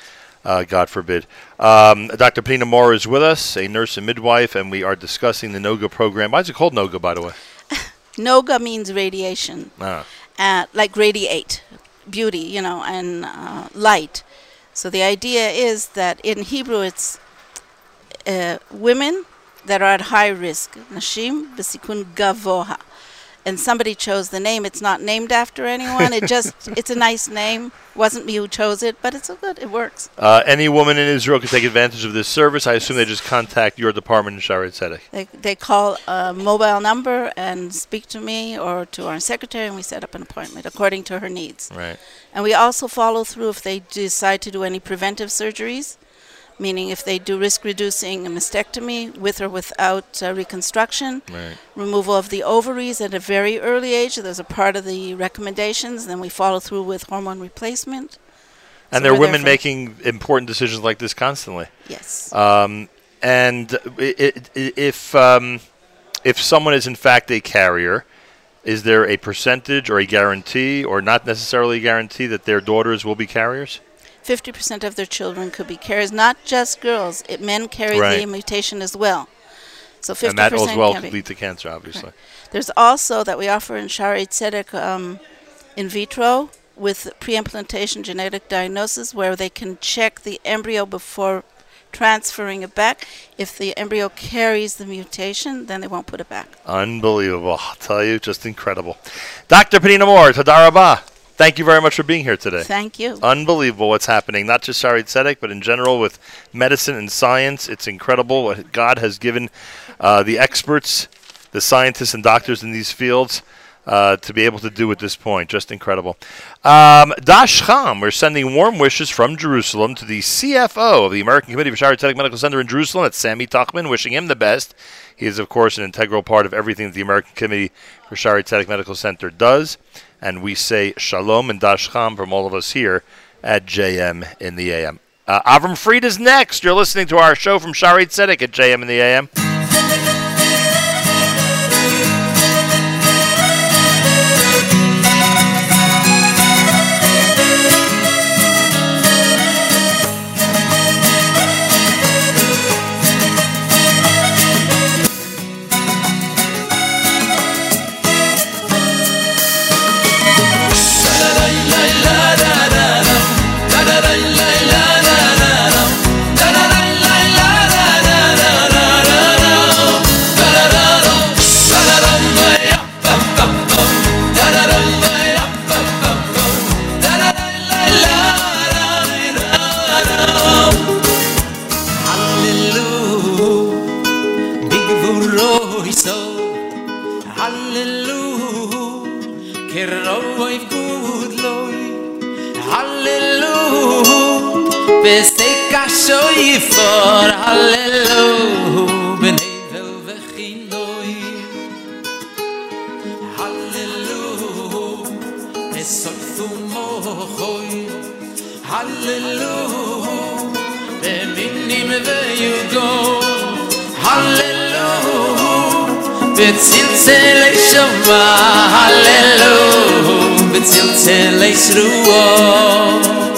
Uh, God forbid. Um, Dr. Penina Moore is with us, a nurse and midwife, and we are discussing the NOGA program. Why is it called NOGA, by the way? Noga means radiation. Ah, uh, like radiate, beauty, you know, and uh, light. So the idea is that in Hebrew it's uh, women that are at high risk, nashim b'sikun gavoha. And somebody chose the name. It's not named after anyone. It just it's a nice name. Wasn't me who chose it, but it's a good. It works. uh, any woman in Israel can take advantage of this service. I assume they just contact your department in Shaare Tzedek. They they call a mobile number and speak to me or to our secretary, and we set up an appointment according to her needs. Right. And we also follow through if they decide to do any preventive surgeries, meaning if they do risk reducing a mastectomy with or without uh, reconstruction, Right. removal of the ovaries at a very early age. There's a part of the recommendations. Then we follow through with hormone replacement. And So there are women making important decisions like this constantly. Yes. Um, and if um, if someone is in fact a carrier, is there a percentage or a guarantee, or not necessarily a guarantee, that their daughters will be carriers? 50% of their children could be carriers, not just girls. It, men carry the mutation as well. So 50% and that as well can could lead to cancer, obviously. There's also that we offer in Shaare Tzedek um, in vitro with pre-implantation genetic diagnosis where they can check the embryo before transferring it back. If the embryo carries the mutation, then they won't put it back. Unbelievable. I'll tell you, just incredible. Dr. Penina Moore, Tadarabah. Thank you very much for being here today. Thank you. Unbelievable what's happening, not just Shaare Tzedek, but in general with medicine and science. It's incredible what God has given uh, the experts, the scientists and doctors in these fields uh, to be able to do at this point. Just incredible. Um, Dash Cham, we're sending warm wishes from Jerusalem to the CFO of the American Committee for Shaare Tzedek Medical Center in Jerusalem. That's Sammy Tuchman, wishing him the best. He is, of course, an integral part of everything that the American Committee for Shaare Tzedek Medical Center does. And we say shalom and dashcham from all of us here at JM in the AM. Uh, Avram Fried is next. You're listening to our show from Shaare Tzedek at JM in the AM. best ik a shoy for hallelujah ben evel we gin do i hallelujah es sol tu mo hoy hallelujah de minni me ve you go. Hallelujah be tsin tsel ei shoma. Hallelujah be tsin tsel shruo.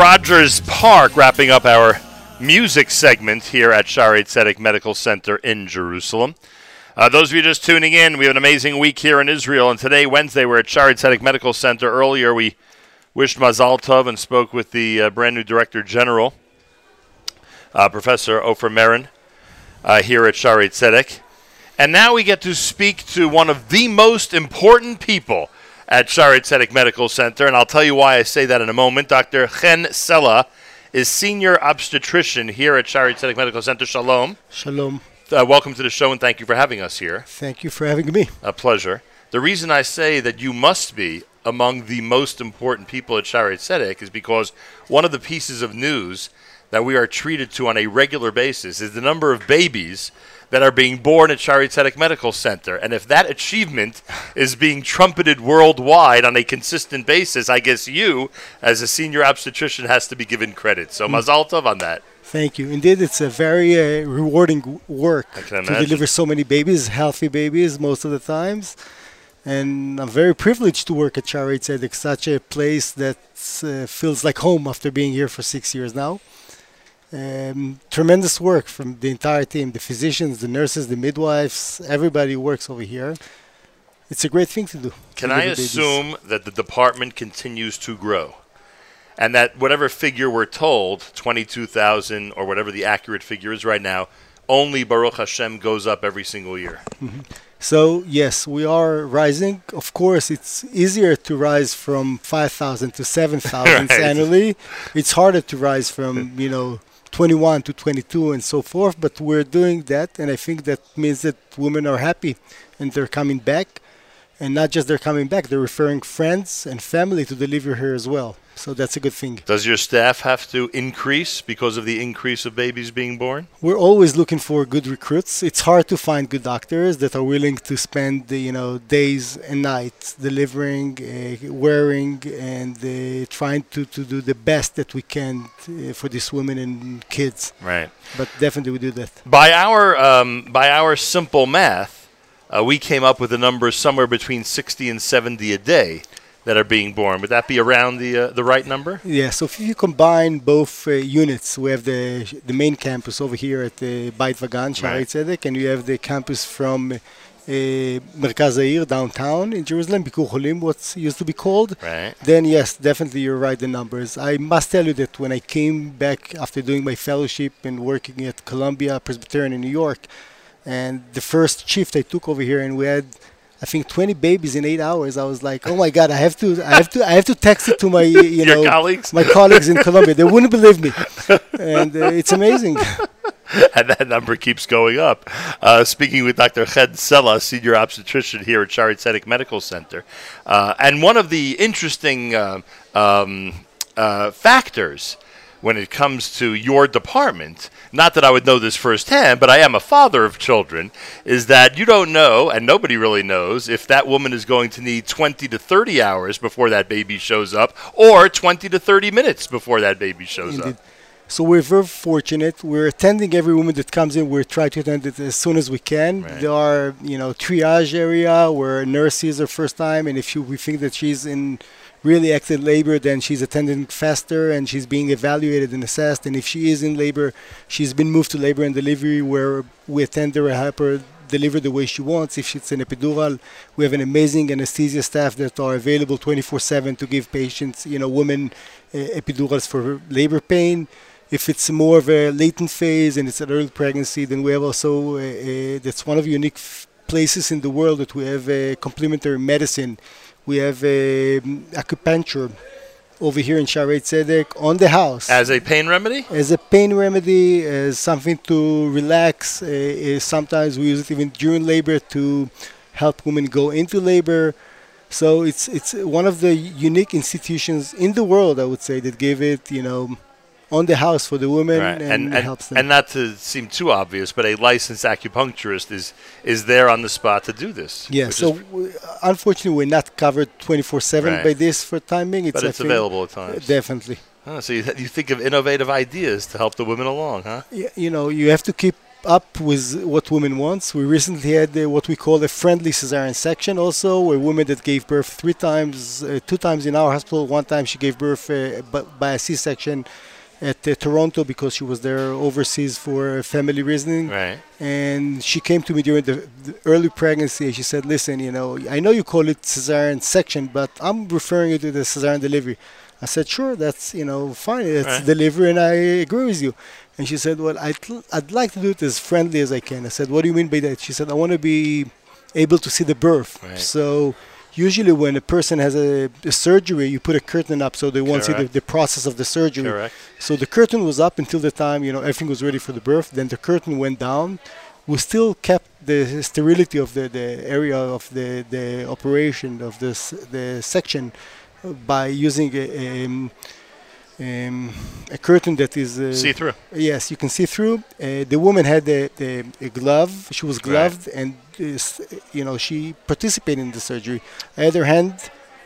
Rogers Park, wrapping up our music segment here at Shaare Tzedek Medical Center in Jerusalem. Uh, those of you just tuning in, we have an amazing week here in Israel, and today, Wednesday, we're at Shaare Tzedek Medical Center. Earlier, we wished Mazal Tov and spoke with the uh, brand new Director General, uh, Professor Ofer Merin, uh, here at Shaare Tzedek. And now we get to speak to one of the most important people at Shaare Tzedek Medical Center, and I'll tell you why I say that in a moment. Dr. Chen Sella is senior obstetrician here at Shaare Tzedek Medical Center. Shalom. Shalom. Uh, welcome to the show, and thank you for having us here. Thank you for having me. A pleasure. The reason I say that you must be among the most important people at Shaare Tzedek is because one of the pieces of news that we are treated to on a regular basis is the number of babies that are being born at Shaare Tzedek Medical Center. And if that achievement is being trumpeted worldwide on a consistent basis, I guess you, as a senior obstetrician, has to be given credit. So, Mm. mazal tov on that. Thank you. Indeed, it's a very uh, rewarding work to imagine. deliver so many babies, healthy babies most of the times. And I'm very privileged to work at Shaare Tzedek, such a place that uh, feels like home after being here for six years now. Um, tremendous work from the entire team, the physicians, the nurses, the midwives, everybody works over here. It's a great thing to do. Can I babies. assume that the department continues to grow? And that whatever figure we're told, 22,000 or whatever the accurate figure is right now, only Baruch Hashem goes up every single year. Mhm. So yes, we are rising. Of course, it's easier to rise from 5,000 to 7,000 Right. annually. It's harder to rise from you know 21 to 22 and so forth. But we're doing that, and I think that means that women are happy and they're coming back, and not just they're coming back, they're referring friends and family to deliver here as well. So that's a good thing. Does your staff have to increase because of the increase of babies being born? We're always looking for good recruits. It's hard to find good doctors that are willing to spend the, you know days and nights delivering, uh, wearing, and uh, trying to, to do the best that we can uh, for these women and kids. Right. But definitely we do that. By our um, by our simple math, uh, we came up with a number somewhere between 60 and 70 a day that are being born. Would that be around the uh, the right number? Yeah, so if you combine both uh, units, we have the the main campus over here at the Beit Vagan, Right. Tzedek, and you have the campus from uh, Merkaz Ha'ir, downtown in Jerusalem, Bikur Cholim, what's used to be called. Right. Then yes, definitely you're right, the numbers. I must tell you that when I came back after doing my fellowship and working at Columbia Presbyterian in New York, and the first shift I took over here, and we had, I think, 20 babies in eight hours. I was like, oh my God, I have to, I have to, I have to text it to my, you know, colleagues? my colleagues in Columbia. They wouldn't believe me, and uh, it's amazing. and that number keeps going up. Uh, speaking with Dr. Chen Sella, senior obstetrician here at Tzedek Medical Center, uh, and one of the interesting uh, um, uh, factors when it comes to your department, not that I would know this firsthand, but I am a father of children, is that you don't know, and nobody really knows, if that woman is going to need 20 to 30 hours before that baby shows up, or 20 to 30 minutes before that baby shows Indeed. up. So we're very fortunate. We're attending every woman that comes in. We're trying to attend it as soon as we can. There are, you know, triage area where nurses are first time, and if you, we think that she's in really active labor, then she's attending faster and she's being evaluated and assessed. And if she is in labor, she's been moved to labor and delivery where we attend her, help her deliver the way she wants. If it's an epidural, we have an amazing anesthesia staff that are available 24/7 to give patients, you know, women uh, epidurals for labor pain. If it's more of a latent phase and it's an early pregnancy, then we have also uh, uh, that's one of the unique f- places in the world that we have uh, complementary medicine. We have um, acupuncture over here in Shaare Tzedek on the house As a pain remedy? as a pain remedy, as something to relax. Uh, sometimes we use it even during labor to help women go into labor. So it's it's one of the unique institutions in the world, I would say, that give it, you know, on the house for the women Right. and, And, and, helps them. and not to seem too obvious, but a licensed acupuncturist is is there on the spot to do this. yeah, so we, unfortunately, we're not covered 24/7 Right. by this for timing. It's but it's available at times. Definitely. Oh, so you, you think of innovative ideas to help the women along, huh? y- you know, you have to keep up with what women wants. We recently had uh, what we call a friendly cesarean section, also a woman that gave birth three times, uh, two times in our hospital. One time she gave birth uh, bu- by a C-section at uh, Toronto because she was there overseas for family reasoning. Right. And she came to me during the, the early pregnancy. and She said, "Listen, you know, I know you call it cesarean section, but I'm referring it to the cesarean delivery." I said, "Sure, that's you know fine. It's Right. delivery, and I agree with you." And she said, "Well, I'd, l- I'd like to do it as friendly as I can." I said, "What do you mean by that?" She said, "I want to be able to see the birth." Right. So usually when a person has a, a surgery, you put a curtain up so they won't see the, the process of the surgery. Correct. So the curtain was up until the time you know everything was ready for the birth. Then the curtain went down. We still kept the sterility of the, the area of the, the operation of this the section by using a, um, um, a curtain that is uh, See-through. Yes, you can see through. Uh, the woman had a, a, a glove. She was gloved, and uh, you know she participated in the surgery. On the other hand,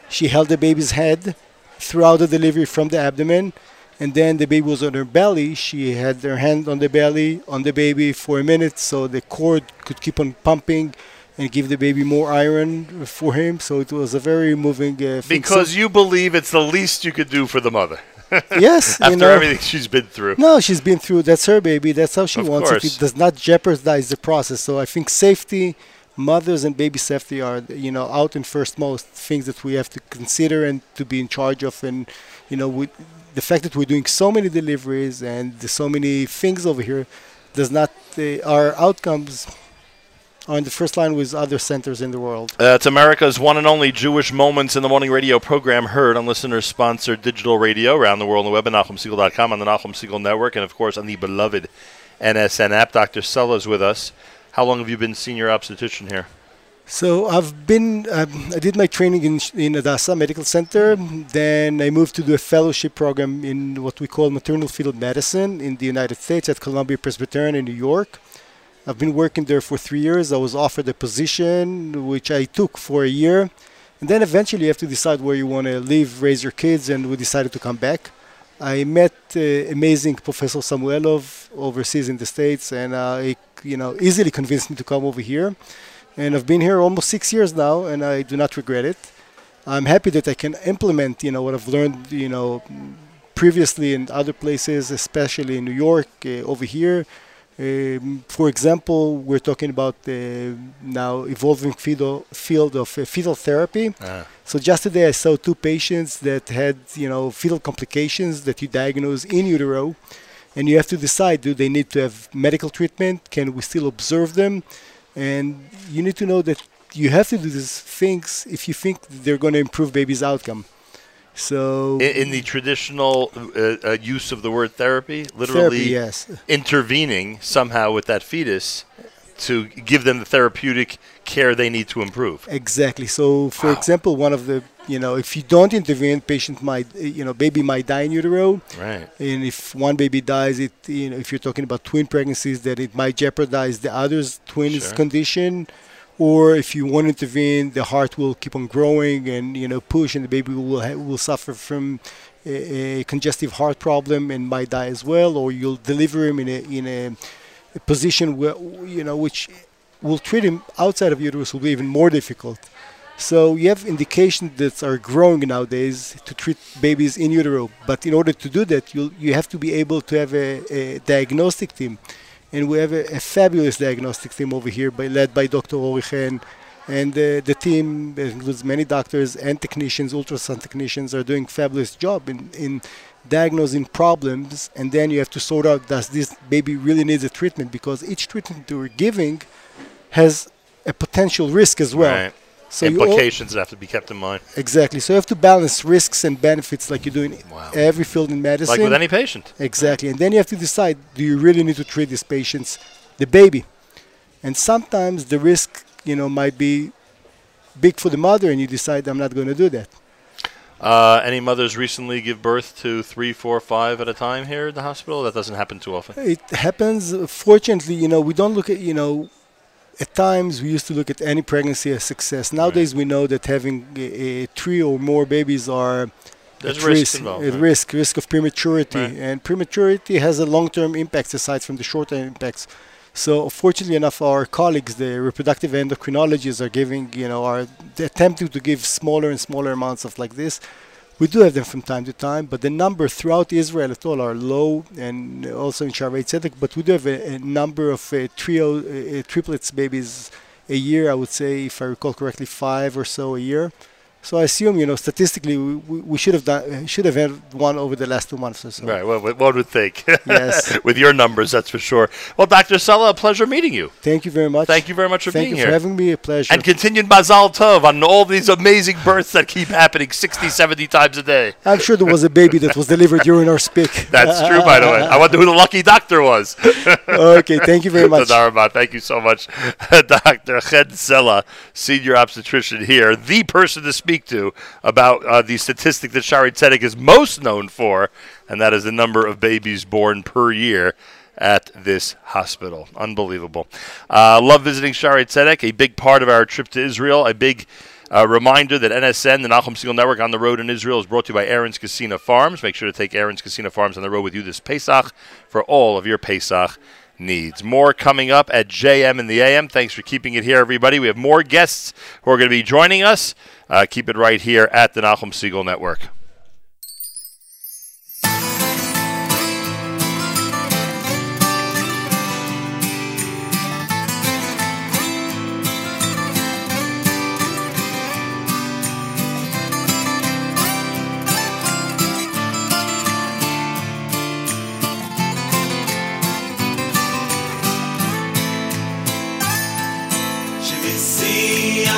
she held the baby's head throughout the delivery from the abdomen, and then the baby was on her belly. She had her hand on the belly on the baby for a minute, so the cord could keep on pumping and give the baby more iron for him. So it was a very moving uh, thing. So- Because you believe it's the least you could do for the mother. Yes, you After know. everything she's been through. No, she's been through. That's her baby. That's how she Of wants course. it. It does not jeopardize the process. So I think safety, mothers and baby safety are, you know, out and first most things that we have to consider and to be in charge of. And you know, we, the fact that we're doing so many deliveries and so many things over here does not. Uh, our outcomes are in the first line with other centers in the world. Uh, it's America's one and only Jewish Moments in the Morning radio program heard on listener-sponsored digital radio around the world on the web at NachumSegal.com, on the Nachum Segal Network, and of course on the beloved NSN app. Dr. Sella is with us. How long have you been senior obstetrician here? So I've been, um, I did my training in, in Hadassah Medical Center. Then I moved to do a fellowship program in what we call maternal fetal medicine in the United States at Columbia Presbyterian in New York. I've been working there for three years. I was offered a position which I took for a year. And then eventually you have to decide where you want to live, raise your kids, and we decided to come back. I met uh, amazing Professor Samueloff overseas in the States, and uh, he, you know, easily convinced me to come over here. And I've been here almost six years now, and I do not regret it. I'm happy that I can implement, you know, what I've learned, you know, previously in other places, especially in New York, uh, over here. Um, for example, we're talking about the now evolving field, field of uh, fetal therapy. Ah. So just today, I saw two patients that had, you know, fetal complications that you diagnose in utero, and you have to decide: do they need to have medical treatment? Can we still observe them? And you need to know that you have to do these things if you think they're going to improve baby's outcome. So In, in the traditional uh, uh, use of the word therapy, literally yes. intervening somehow with that fetus to give them the therapeutic care they need to improve. Exactly. So, for example, one of the you know, if you don't intervene, patient might you know, baby might die in utero. Right. And if one baby dies, it you know, if you're talking about twin pregnancies, that it might jeopardize the other's twin's Sure. condition. Or if you won't intervene, the heart will keep on growing and you know push, and the baby will ha- will suffer from a, a congestive heart problem and might die as well. Or you'll deliver him in a in a, a position where you know which will treat him outside of uterus will be even more difficult. So you have indications that are growing nowadays to treat babies in utero. But in order to do that, you you have to be able to have a, a diagnostic team, and we have a, a fabulous diagnostic team over here, by, led by Dr. Orichen. And uh, the team includes many doctors and technicians, ultrasound technicians, are doing fabulous job in, in diagnosing problems. And then you have to sort out does this baby really needs a treatment because each treatment we're giving has a potential risk as well. Right. So Implications that have to be kept in mind. Exactly. So you have to balance risks and benefits like you do in every field in medicine. Like with any patient. Exactly. And then you have to decide do you really need to treat these patients, the baby? And sometimes the risk, you know, might be big for the mother and you decide I'm not going to do that. Uh, any mothers recently give birth to three, four, five at a time here at the hospital? That doesn't happen too often. It happens. Fortunately, you know, we don't look at, you know, at times we used to look at any pregnancy as success. Nowadays we know that having a, a three or more babies are There's at risk, involved, at right. risk, risk of prematurity, Right. and prematurity has a long-term impact aside from the short-term impacts. So fortunately enough, our colleagues, the reproductive endocrinologists, are giving, you know, are attempting to give smaller and smaller amounts of like this. We do have them from time to time, but the number throughout Israel at all are low, and also in Shaare Tzedek. But we do have a, a number of uh, trio, uh, triplets babies a year. I would say, if I recall correctly, five or so a year. So I assume, you know, statistically, we, we, should have done, should have had one over the last two months or so. Right. Well, one would think. Yes. With your numbers, that's for sure. Well, Dr. Sella, a pleasure meeting you. Thank you very much. Thank you very much for Thank being you here. for having me. A pleasure. And continued Mazel Tov on all these amazing births that keep happening 60, 70 times a day. I'm sure there was a baby that was delivered during our speak. That's true, by the way. I wonder who the lucky doctor was. Okay, thank you very much. Thank you so much, Dr. Chen Sella, senior obstetrician here, the person to speak to about uh, the statistic that Shaare Tzedek is most known for, and that is the number of babies born per year at this hospital. Unbelievable. Uh, love visiting Shaare Tzedek, a big part of our trip to Israel, a big uh, reminder that NSN, the Nahum Segal Network on the road in Israel, is brought to you by Aron's Kissena Farms. Make sure to take Aron's Kissena Farms on the road with you this Pesach for all of your Pesach needs. More coming up at JM in the AM. Thanks for keeping it here, everybody. We have more guests who are going to be joining us. Uh, keep it right here at the Nahum Segal Network.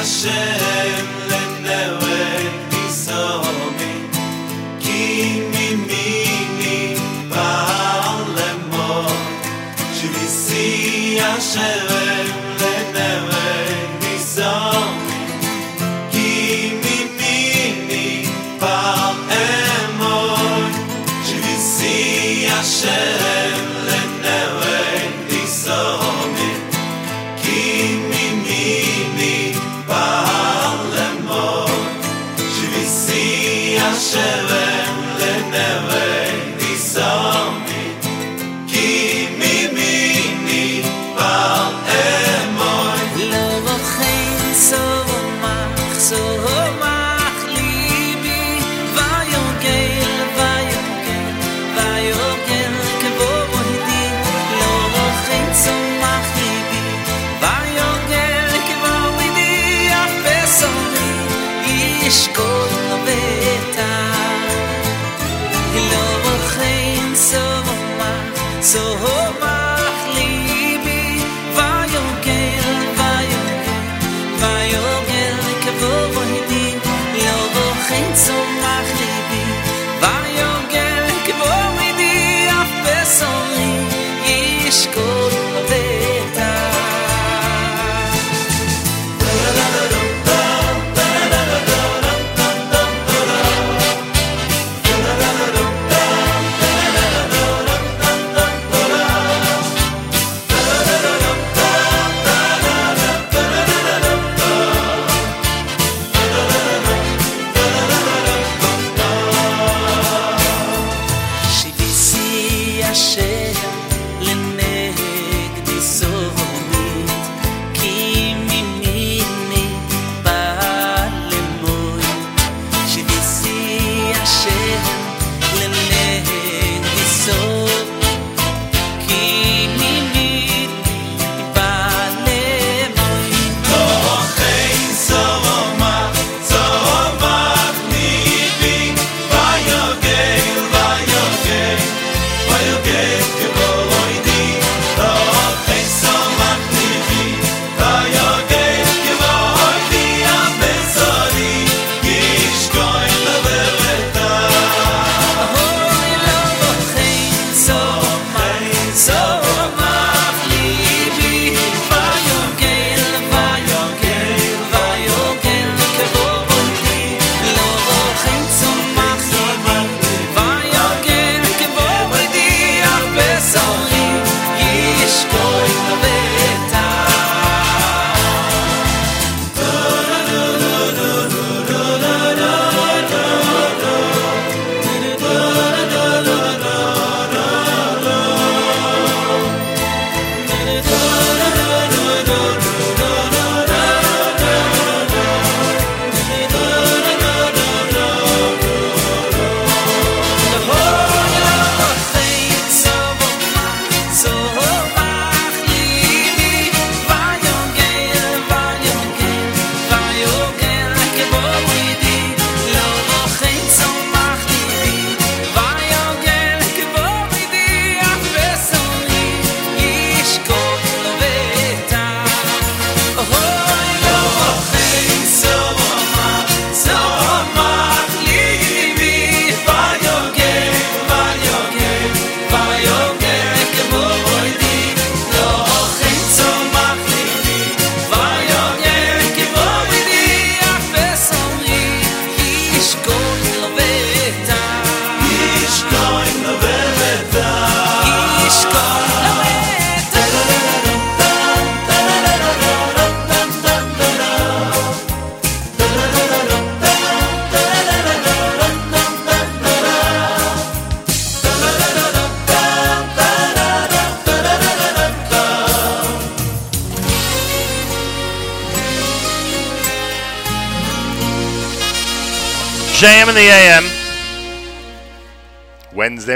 Hashem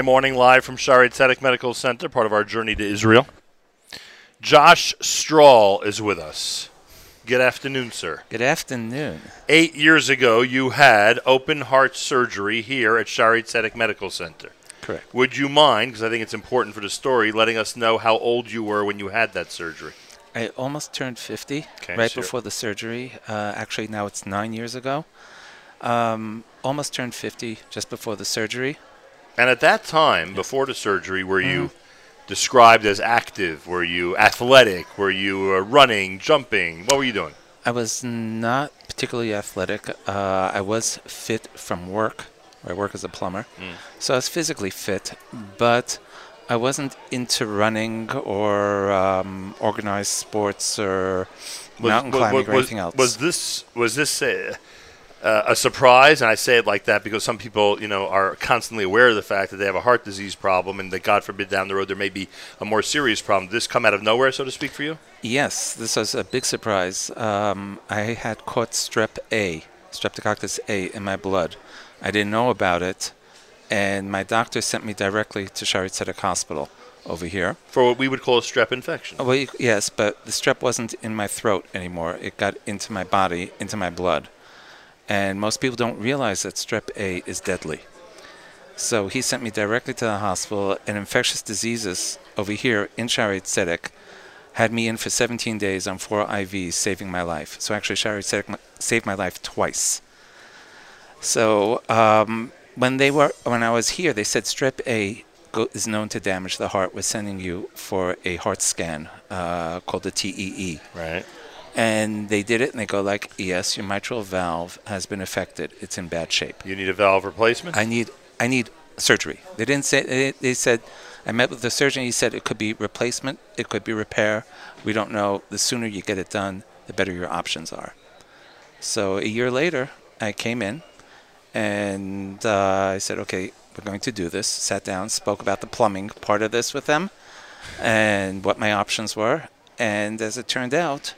Morning, live from Shaare Tzedek Medical Center, part of our journey to Israel. Josh Strahl is with us. Good afternoon, sir. Good afternoon. Eight years ago, you had open heart surgery here at Shaare Tzedek Medical Center. Correct. Would you mind, because I think it's important for the story, letting us know how old you were when you had that surgery? I almost turned 50 Okay, right before the surgery. Uh, actually, now it's nine years ago. Um, almost turned 50 just before the surgery. And at that time, before the surgery, were you described as active? Were you athletic? Were you uh, running, jumping? What were you doing? I was not particularly athletic. Uh, I was fit from work. I work as a plumber. Mm. So I was physically fit, but I wasn't into running or um, organized sports or mountain climbing or anything else. Was this was this a, uh, a surprise? And I say it like that because some people, you know, are constantly aware of the fact that they have a heart disease problem, and that God forbid down the road there may be a more serious problem. Did this come out of nowhere, so to speak, for you? Yes, this was a big surprise. Um, I had caught strep A, streptococcus A, in my blood. I didn't know about it, and my doctor sent me directly to Shaare Tzedek Hospital over here. For what we would call a strep infection. Oh, well, yes, but the strep wasn't in my throat anymore. It got into my body, into my blood. And most people don't realize that strep A is deadly. So he sent me directly to the hospital, and infectious diseases over here in Shaare Tzedek had me in for 17 days on four IVs, saving my life. So actually, Shaare Tzedek saved my life twice. So um, when they were when I was here, they said strep A is known to damage the heart. We're sending you for a heart scan uh, called the TEE. Right. And they did it, and they go like, "Yes, your mitral valve has been affected. It's in bad shape. You need a valve replacement. I need I need surgery." They didn't say. They, they said, "I met with the surgeon. He said it could be replacement. It could be repair. We don't know. The sooner you get it done, the better your options are." So a year later, I came in, and uh, I said, "Okay, we're going to do this." Sat down, spoke about the plumbing part of this with them, and what my options were. And as it turned out,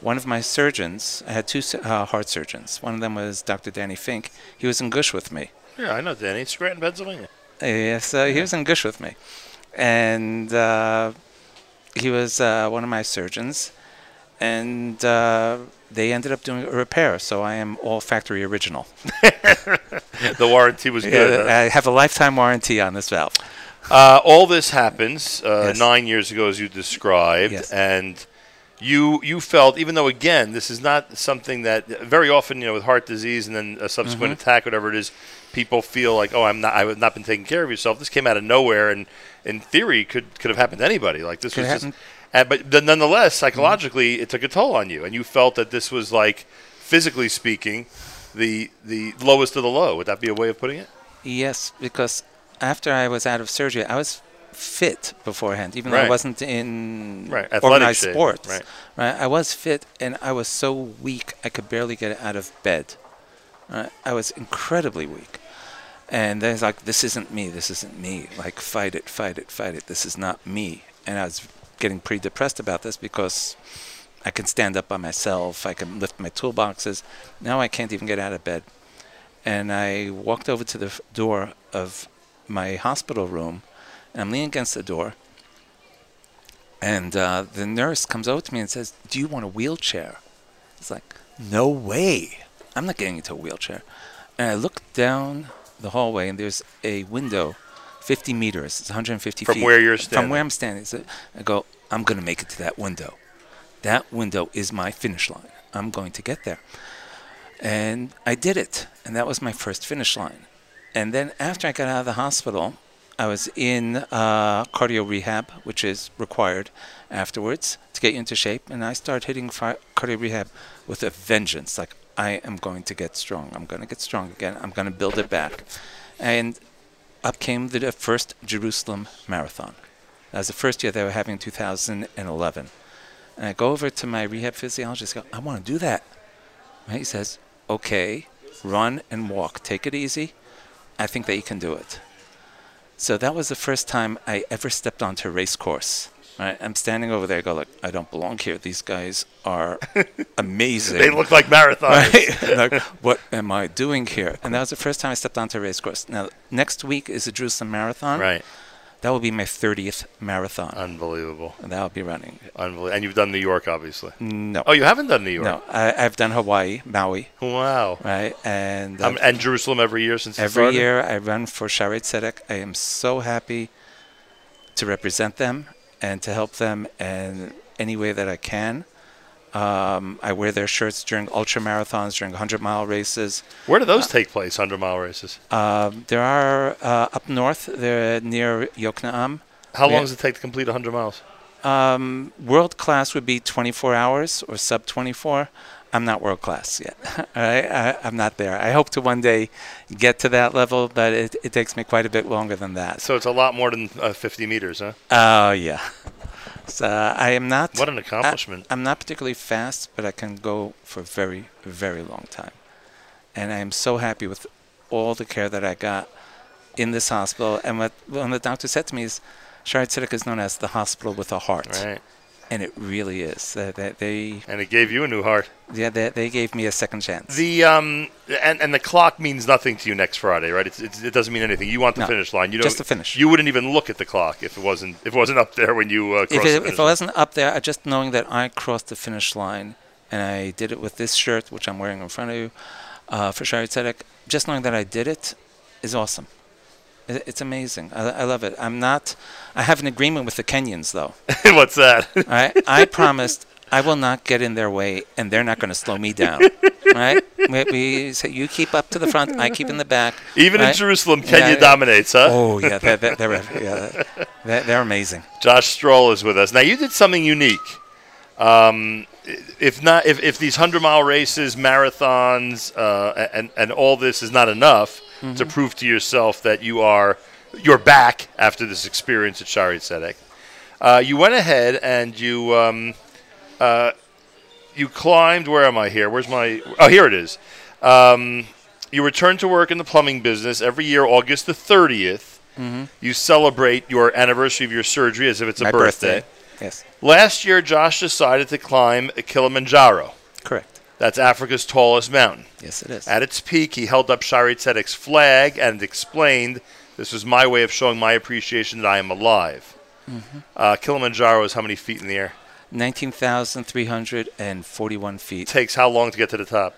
one of my surgeons, I had two uh, heart surgeons. One of them was Dr. Danny Fink. He was in Gush with me. Yeah, I know Danny. Scranton, Pennsylvania. Yeah, so he was in Gush with me, and uh, he was uh, one of my surgeons, and uh, they ended up doing a repair. So I am all factory original. the warranty was good. huh? I have a lifetime warranty on this valve. Uh, all this happens uh, Yes. nine years ago, as you described, and you you felt, even though again, this is not something that very often, you know, with heart disease and then a subsequent Mhm. attack, whatever it is, people feel like, oh, I'm not, I have not been taking care of yourself. This came out of nowhere, and in theory, could could have happened to anybody. Like this Could was just, happen. uh, but th- nonetheless, psychologically, it took a toll on you, and you felt that this was like, physically speaking, the the lowest of the low. Would that be a way of putting it? Yes, because after I was out of surgery, I was fit beforehand, even though I wasn't in Right, athletic organized shape, sports. right. right, I was fit, and I was so weak I could barely get out of bed. Right? I was incredibly weak, and then it's like, "This isn't me. This isn't me. Like, fight it, fight it, fight it. This is not me." And I was getting pretty depressed about this because I can stand up by myself. I can lift my toolboxes. Now I can't even get out of bed. And I walked over to the f- door of my hospital room, and I'm leaning against the door. And uh, the nurse comes over to me and says, "Do you want a wheelchair?" It's like, "No way! I'm not getting into a wheelchair." And I look down the hallway, and there's a window, 50 meters. It's 150 From feet where you're standing. From where I'm standing. So I go, "I'm going to make it to that window. That window is my finish line. I'm going to get there." And I did it. And that was my first finish line. And then after I got out of the hospital, I was in uh, cardio rehab, which is required afterwards to get you into shape. And I started hitting fi- cardio rehab with a vengeance. Like, I am going to get strong. I'm going to get strong again. I'm going to build it back. And up came the first Jerusalem Marathon. That was the first year they were having in 2011. And I go over to my rehab physiologist. Go, I want to do that. Right? He says, "Okay, run and walk. Take it easy. I think that you can do it." So that was the first time I ever stepped onto a race course. Right, I'm standing over there. I go look, I don't belong here. These guys are amazing. They look like marathoners. Right? like, what am I doing here? And that was the first time I stepped onto a race course. Now, next week is the Jerusalem Marathon. Right. That will be my 30th marathon. Unbelievable. And that will be running. Unbelievable. And you've done New York, obviously. No. Oh, you haven't done New York. No, I, I've done Hawaii, Maui. Wow. Right, and Um, and Jerusalem every year since every year I run for Shaare Tzedek. I am so happy to represent them and to help them in any way that I can. Um, I wear their shirts during ultra marathons, during 100 mile races. Where do those take place, 100 mile races? Um, there are uh, up north. They're near Yokneam. How We- long does it take to complete 100 miles? Um, world class would be 24 hours or sub 24. I'm not world class yet. Right, I, I'm not there. I hope to one day get to that level, but it, it takes me quite a bit longer than that. So it's a lot more than uh, 50 meters, huh? Oh yeah. So I am not. What an accomplishment. I, am not particularly fast, but I can go for a very, very long time, and I am so happy with all the care that I got in this hospital. And what when the doctor said to me is, Shaare Tzedek is known as the hospital with a heart. Right. And it really is. That they, they And it gave you a new heart. yeah, they, they gave me a second chance. The um and, and the clock means nothing to you next Friday, right? It's, it's, it doesn't mean anything. You want the No, finish line. You just don't- the finish. You wouldn't even look at the clock if it wasn't if it wasn't up there when you uh, if it, if it wasn't up there, just knowing that I crossed the finish line and I did it with this shirt, which I'm wearing in front of you, uh, for Shaare Tzedek, just knowing that I did it is awesome. It, it's amazing. I, I love it. I'm not. I have an agreement with the Kenyans, though. What's that? I I promised I will not get in their way, and they're not going to slow me down. right? We, we say you keep up to the front, I keep in the back. Even in? Jerusalem, Kenya dominates, huh? Oh yeah, they're, they're, they're, yeah, they're, they're amazing. Josh Stroll is with us. Now you did something unique. Um, if not, if, if these hundred mile races, marathons, uh, and and all this is not enough to Mhm. prove to yourself that you are you're back after this experience at Shaare Tzedek, uh, you went ahead and you um, uh, you climbed. Where am I here? Where's my? Oh, here it is. Um, you return to work in the plumbing business every year, August the 30th. Mhm. You celebrate your anniversary of your surgery as if it's a birthday. birthday, yes. Last year, Josh decided to climb Kilimanjaro. Correct. That's Africa's tallest mountain. Yes, it is. At its peak, he held up Shaare Tzedek's flag and explained, "This was my way of showing my appreciation that I am alive." Mhm. Uh, Kilimanjaro is how many feet in the air? 19,341 feet. Takes how long to get to the top?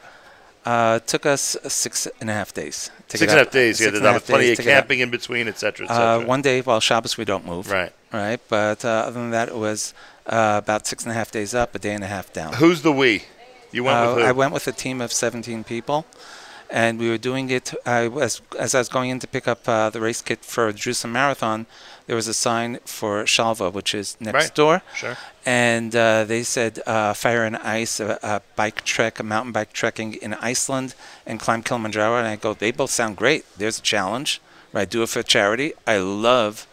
Uh, it took us six and a half days. to Six get and a half days. Yeah, and a that half with plenty of to get up. camping in between, et cetera, et Uh, one day while Shabbos we don't move. Right. Right. But uh, other than that, it was uh, about six and a half days up, a day and a half down. Who's the we? You went Uh, with who? I went with a team of 17 people, and we were doing it. I was as I was going in to pick up uh, the race kit for Jerusalem Marathon. There was a sign for Shalva, which is next Right. door. Sure. And uh, they said uh, fire and ice, a, a bike trek, a mountain bike trekking in Iceland, and climb Kilimanjaro. And I go, they both sound great. There's a challenge. I do it for charity. I love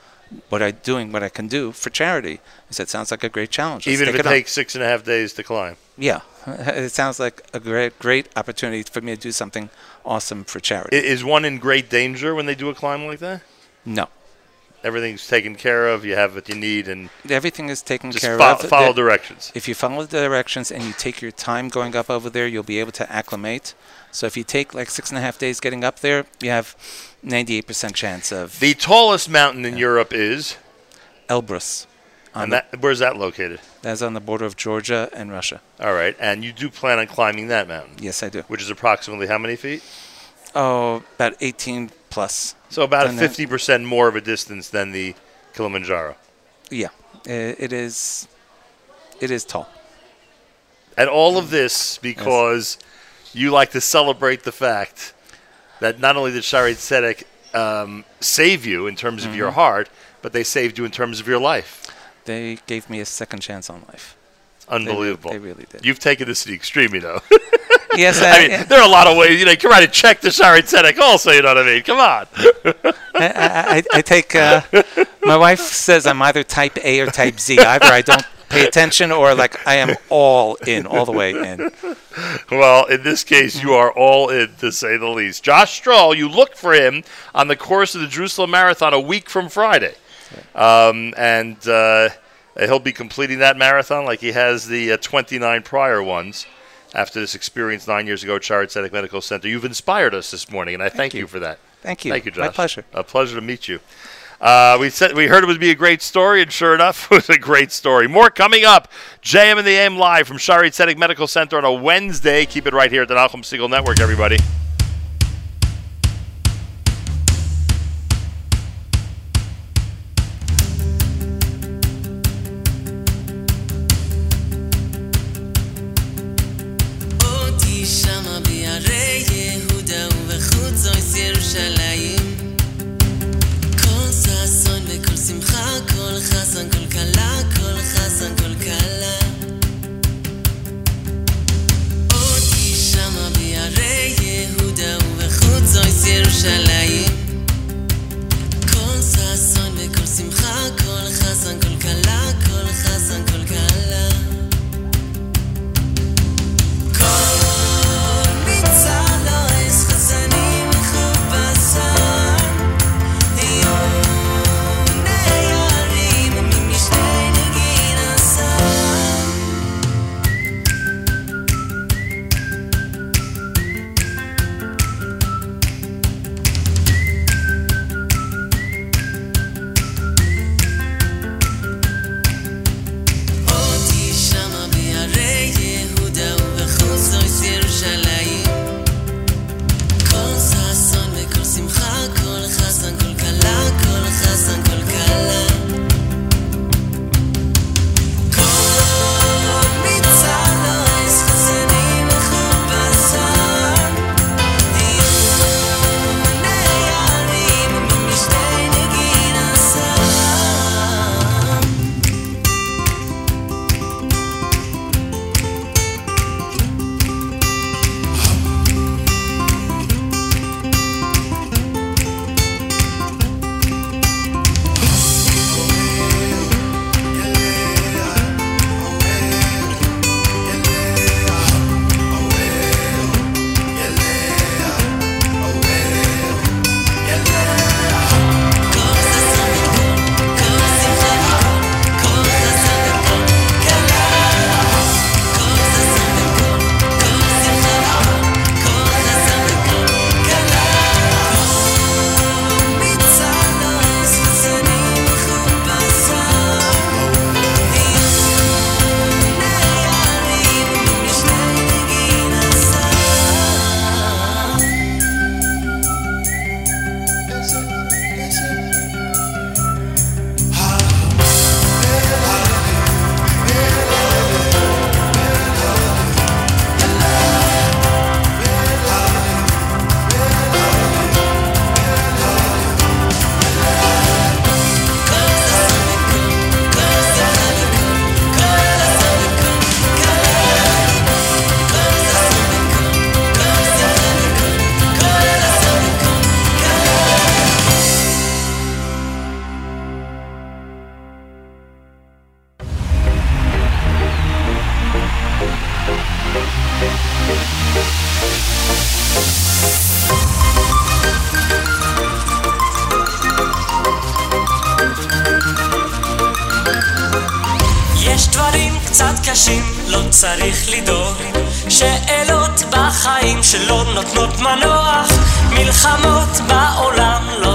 what I'm doing, what I can do for charity. I said, sounds like a great challenge. Let's Even if it on." takes six and a half days to climb. Yeah, it sounds like a great, great opportunity for me to do something awesome for charity. Is one in great danger when they do a climb like that? No. Everything's taken care of. You have what you need, and Everything is taken care fo- of. follow The- directions. If you follow the directions and you take your time going up over there, you'll be able to acclimate. So if you take like six and a half days getting up there, you have 98% chance of the tallest mountain in Europe is Elbrus. And the- that where's that located? That's on the border of Georgia and Russia. All right, and you do plan on climbing that mountain? Yes, I do. Which is approximately how many feet? Oh, about 18 plus. So about Than that. fifty percent more of a distance than the Kilimanjaro. Yeah, it is. It is tall. And all of this because you like to celebrate the fact that not only did Shaare Tzedek um, save you in terms of your Mhm. heart, but they saved you in terms of your life. They gave me a second chance on life. Unbelievable. They, really did. You've taken this to the extreme, you know. Yes, I I- mean, yeah. there are a lot of ways. You know, you can write a check to Shaare Tzedek also, you know what I mean? Come on. I, I, I- take. Uh, my wife says I'm either type A or type Z. Either I don't pay attention, or like I am all in, all the way in. Well, in this case, you are all in, to say the least. Josh Stroll, you look for him on the course of the Jerusalem Marathon a week from Friday. Um, and uh, he'll be completing that marathon like he has the uh, 29 prior ones after this experience nine years ago at Tzedek Medical Center. You've inspired us this morning, and I thank, you. you. for that. Thank you. Thank you, Josh. My pleasure. A pleasure to meet you. Uh, we said we heard it would be a great story, and sure enough, it was a great story. More coming up. JM and the AM live from Shaare Tzedek Medical Center on a Wednesday. Keep it right here at the Nahum Segal Network, everybody. ירושלים כל ששון וכל שמחה, כל חסן, כל כלה, כל חסן, כל כלה. אותי שמה ביערי יהודה ובחוצות ירושלים. כל ששון וכל שמחה, כל חסן, כל כלה, כל חסן, כל כלה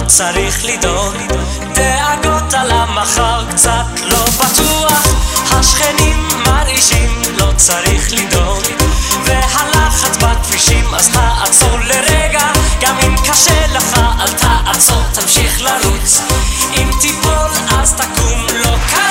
צריך לדאוג. דאגות על המחר, קצת לא בטוח. השכנים מרעישים, לא צריך לדאוג. והלחץ בכבישים, אז תעצור לרגע. גם אם קשה לך, אל תעצור, תמשיך לרוץ. אם תיפול אז תקום, לא קרה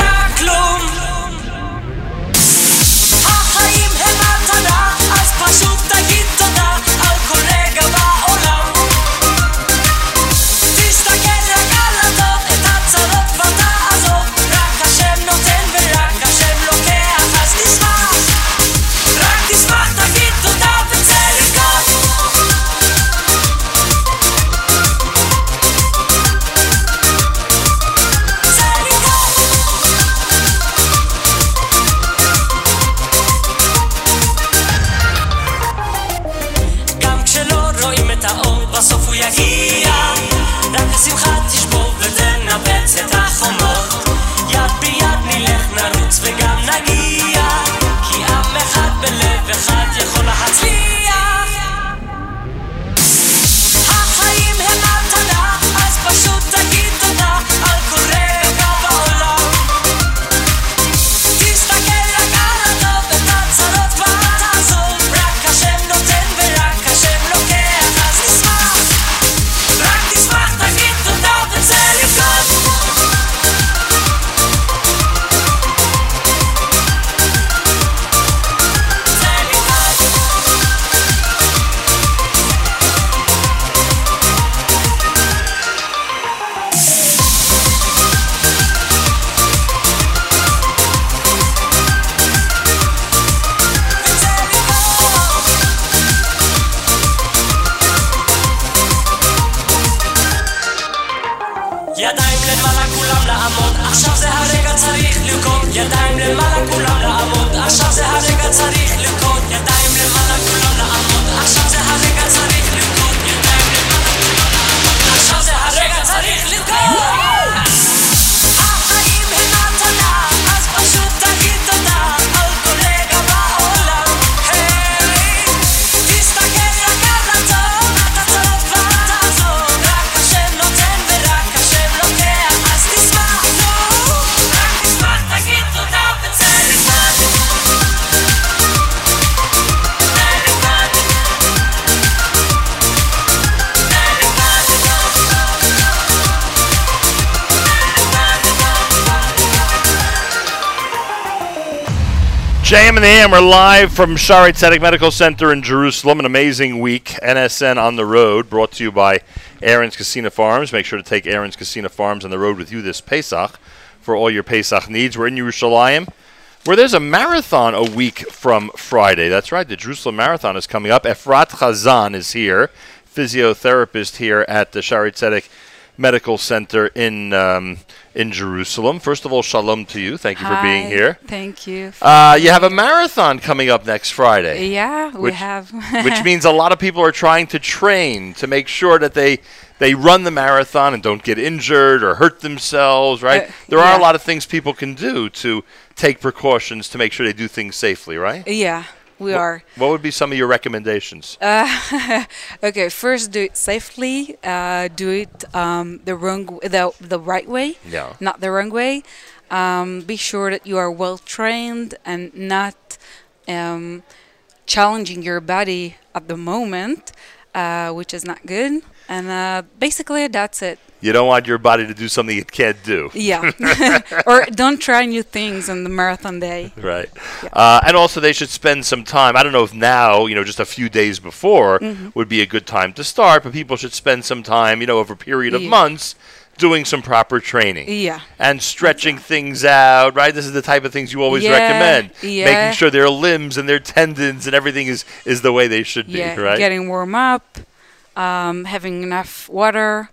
And the AM, we're live from Shaare Tzedek Medical Center in Jerusalem. An amazing week. NSN on the road, brought to you by Aron's Kissena Farms. Make sure to take Aron's Kissena Farms on the road with you this Pesach for all your Pesach needs. We're in Yerushalayim, where there's a marathon a week from Friday. That's right, the Jerusalem Marathon is coming up. Efrat Chazan is here, physiotherapist here at the Shaare Tzedek Medical Center in um, in Jerusalem. First of all, shalom to you. Thank you for being here. Thank you. Uh, you have a marathon coming up next Friday. Yeah, we which, have. which means a lot of people are trying to train to make sure that they they run the marathon and don't get injured or hurt themselves. Right? Uh, there are yeah. a lot of things people can do to take precautions to make sure they do things safely. Right? Yeah, we What- are. What would be some of your recommendations? Uh, okay, first do it safely. Uh, do it um, the wrong, the the right way. Yeah. Not the wrong way. Um, be sure that you are well trained and not um, challenging your body at the moment, uh, which is not good. And uh, basically, that's it. You don't want your body to do something it can't do. Yeah. or don't try new things on the marathon day. Right. Uh, and also, they should spend some time. I don't know if now, you know, just a few days before Mhm. would be a good time to start, but people should spend some time, you know, over a period of Yeah. months doing some proper training. Yeah. And stretching things out, right? This is the type of things you always Yeah, recommend. yeah. Making sure their limbs and their tendons and everything is, is the way they should Yeah, be, right? getting warm up, um, having enough water,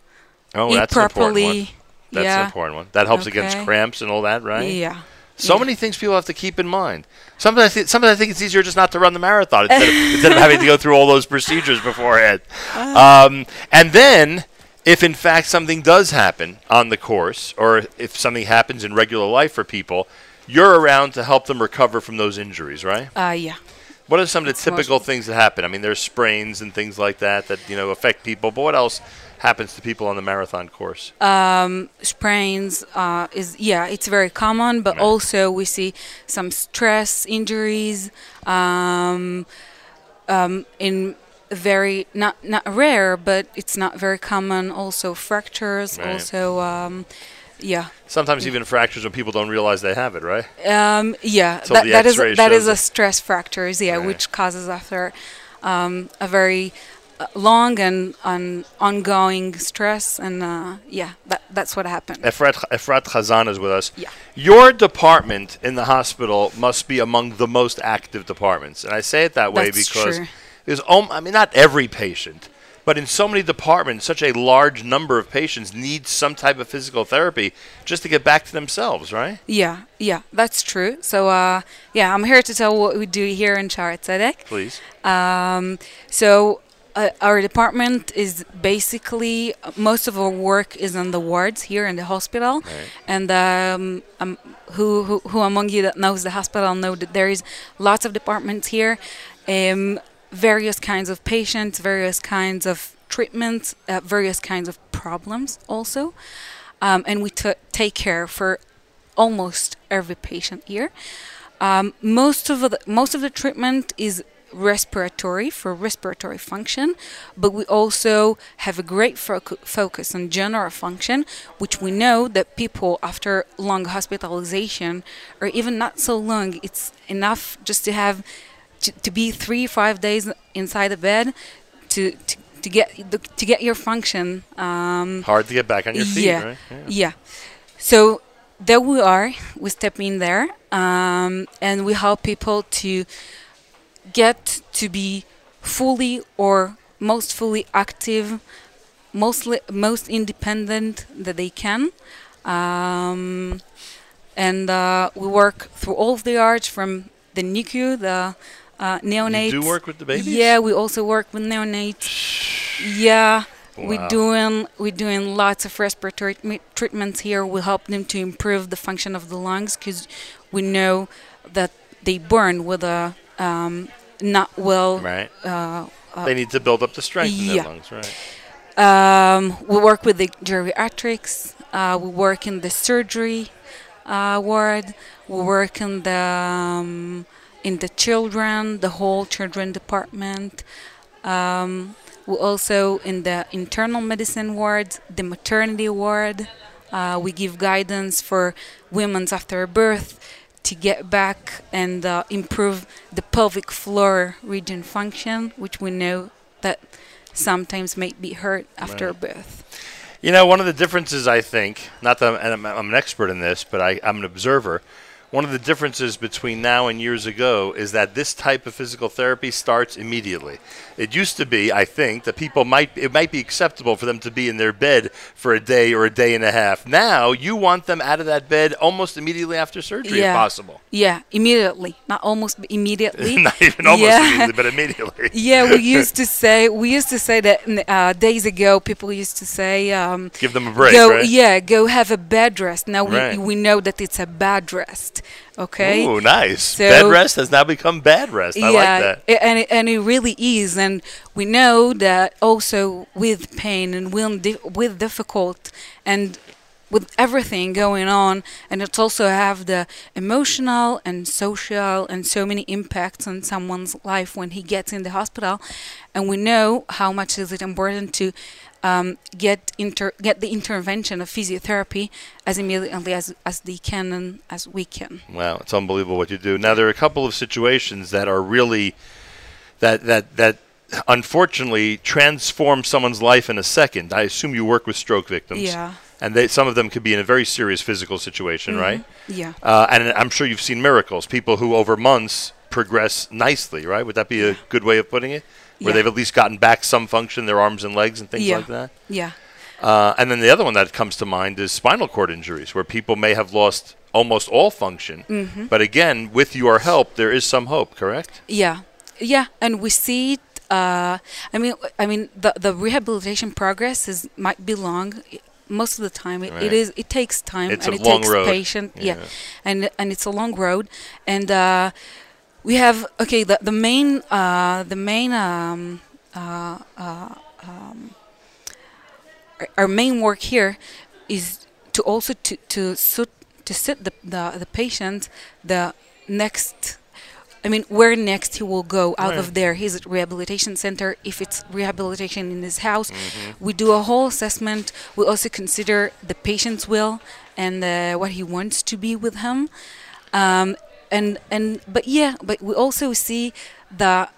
oh, eat that's an important one. That's yeah. an important one. That helps against cramps and all that, right? Yeah. So many things people have to keep in mind. Sometimes I, th- sometimes I think it's easier just not to run the marathon instead of, instead of having to go through all those procedures beforehand. Um, and then, if in fact something does happen on the course, or if something happens in regular life for people, you're around to help them recover from those injuries, right? Uh, yeah. What are some of the It's typical things that happen? I mean, there's sprains and things like that that you know affect people. But what else happens to people on the marathon course? Um, sprains uh, is yeah, it's very common, but also we see some stress injuries. Um, um, in very not not rare, but it's not very common. Also fractures. Right. Also, um, yeah. Sometimes even fractures when people don't realize they have it, right? Um, yeah, that, that is that is a stress fracture, yeah, Right. which causes after um, a very uh, long and on, ongoing stress, and uh, yeah, that that's what happened. Efrat, Efrat Chazan is with us. Yeah. Your department in the hospital must be among the most active departments. And I say it that way That's because true. There's, om- I mean, not every patient, but in so many departments, such a large number of patients need some type of physical therapy just to get back to themselves, right? Yeah, yeah, that's true. So uh, yeah, I'm here to tell what we do here in Tzedek. Please. Um, so uh, our department is basically most of our work is on the wards here in the hospital, and um, um, who, who who among you that knows the hospital know that there is lots of departments here, um, various kinds of patients, various kinds of treatments, uh, various kinds of problems also, um, and we t- take care for almost every patient here. Um, most of the most of the treatment is respiratory for respiratory function, but we also have a great focu- focus on general function, which we know that people after long hospitalization, or even not so long, it's enough just to have to, to be three five days inside the bed to. to to get the, to get your function um, Hard to get back on your feet, yeah, right? Yeah. Yeah. So there we are. We step in there, um, and we help people to get to be fully or most fully active, mostly most independent that they can. Um, and uh, we work through all of the arts from the NICU, the uh, neonates. do work with the babies? Yeah, we also work with neonates. Yeah, We're doing we're doing lots of respiratory treatme- treatments here. We help them to improve the function of the lungs because we know that they burn with a um, not well. Right. Uh, uh, they need to build up the strength in their lungs, right? um, we work with the geriatrics. Uh, we work in the surgery uh, ward. We work in the um, in the children, the whole children department. Um, we also in the internal medicine ward, the maternity ward. Uh, we give guidance for women after birth to get back and uh, improve the pelvic floor region function, which we know that sometimes may be hurt after Right. birth. You know, one of the differences I think, not that I'm, I'm an expert in this, but I, I'm an observer. One of the differences between now and years ago is that this type of physical therapy starts immediately. It used to be, I think, that people might it might be acceptable for them to be in their bed for a day or a day and a half. Now you want them out of that bed almost immediately after surgery, if possible. Yeah, immediately. Not almost, immediately. Not even almost Yeah. immediately, but immediately. yeah, we used to say we used to say that uh, days ago. People used to say, um, Give them a break, Go, right? yeah, go have a bed rest. Now Right. we we know that it's a bed rest. Okay. Ooh, nice. So- bed rest has now become bad rest. I like that. and it, and it really is, and we know that also with pain and with difficult and with everything going on, and it's also have the emotional and social and so many impacts on someone's life when he gets in the hospital, and we know how much is it important to um, get inter- get the intervention of physiotherapy as immediately as as they can and as we can. Wow, it's unbelievable what you do. Now there are a couple of situations that are really that that that unfortunately transform someone's life in a second. I assume you work with stroke victims. Yeah. And they, some of them could be in a very serious physical situation, Mhm. right? Yeah. Uh, and I'm sure you've seen miracles. People who over months progress nicely, right? Would that be a good way of putting it? Where Yeah. they've at least gotten back some function, their arms and legs and things Yeah. like that. Yeah. Uh, and then the other one that comes to mind is spinal cord injuries, where people may have lost almost all function. Mhm. But again, with your help, there is some hope, correct? Yeah, yeah, and we see it. Uh, I mean, I mean, the the rehabilitation progress is might be long. Most of the time, it, Right. it is. It takes time It's and a it long takes road. patience. Yeah. Yeah. and and it's a long road. And uh, we have okay. The the main uh, the main um, uh, uh, um, our- our main work here is to also to to sit to sit the the, the patient the next I mean, where next he will go out Right. of there? His rehabilitation center, if it's rehabilitation in his house. Mhm. We do a whole assessment. We also consider the patient's will and uh, what he wants to be with him. Um, and and but yeah, but we also see the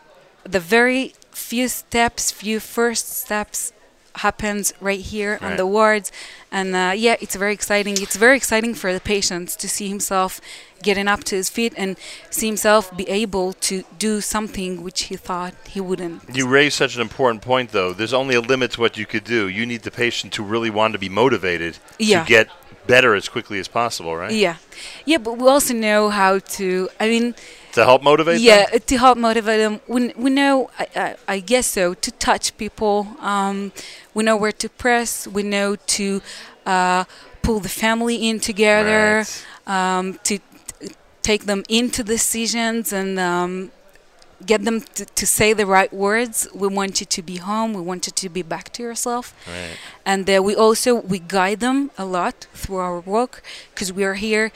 the very few steps, few first steps happens right here on the wards and uh, yeah it's very exciting it's very exciting for the patients to see himself getting up to his feet and see himself be able to do something which he thought he wouldn't You raise such an important point, though. There's only a limit to what you could do. You need the patient to really want to be motivated Yeah. to get better as quickly as possible, right? yeah. Yeah but we also know how to i mean To help motivate yeah them? to help motivate them. We, we know I, I, I guess so to touch people. Um, we know where to press. We know to uh, pull the family in together um, to t- take them into decisions and um, get them to, to say the right words we want you to be home we want you to be back to yourself Right. and uh, we also we guide them a lot through our work because we are here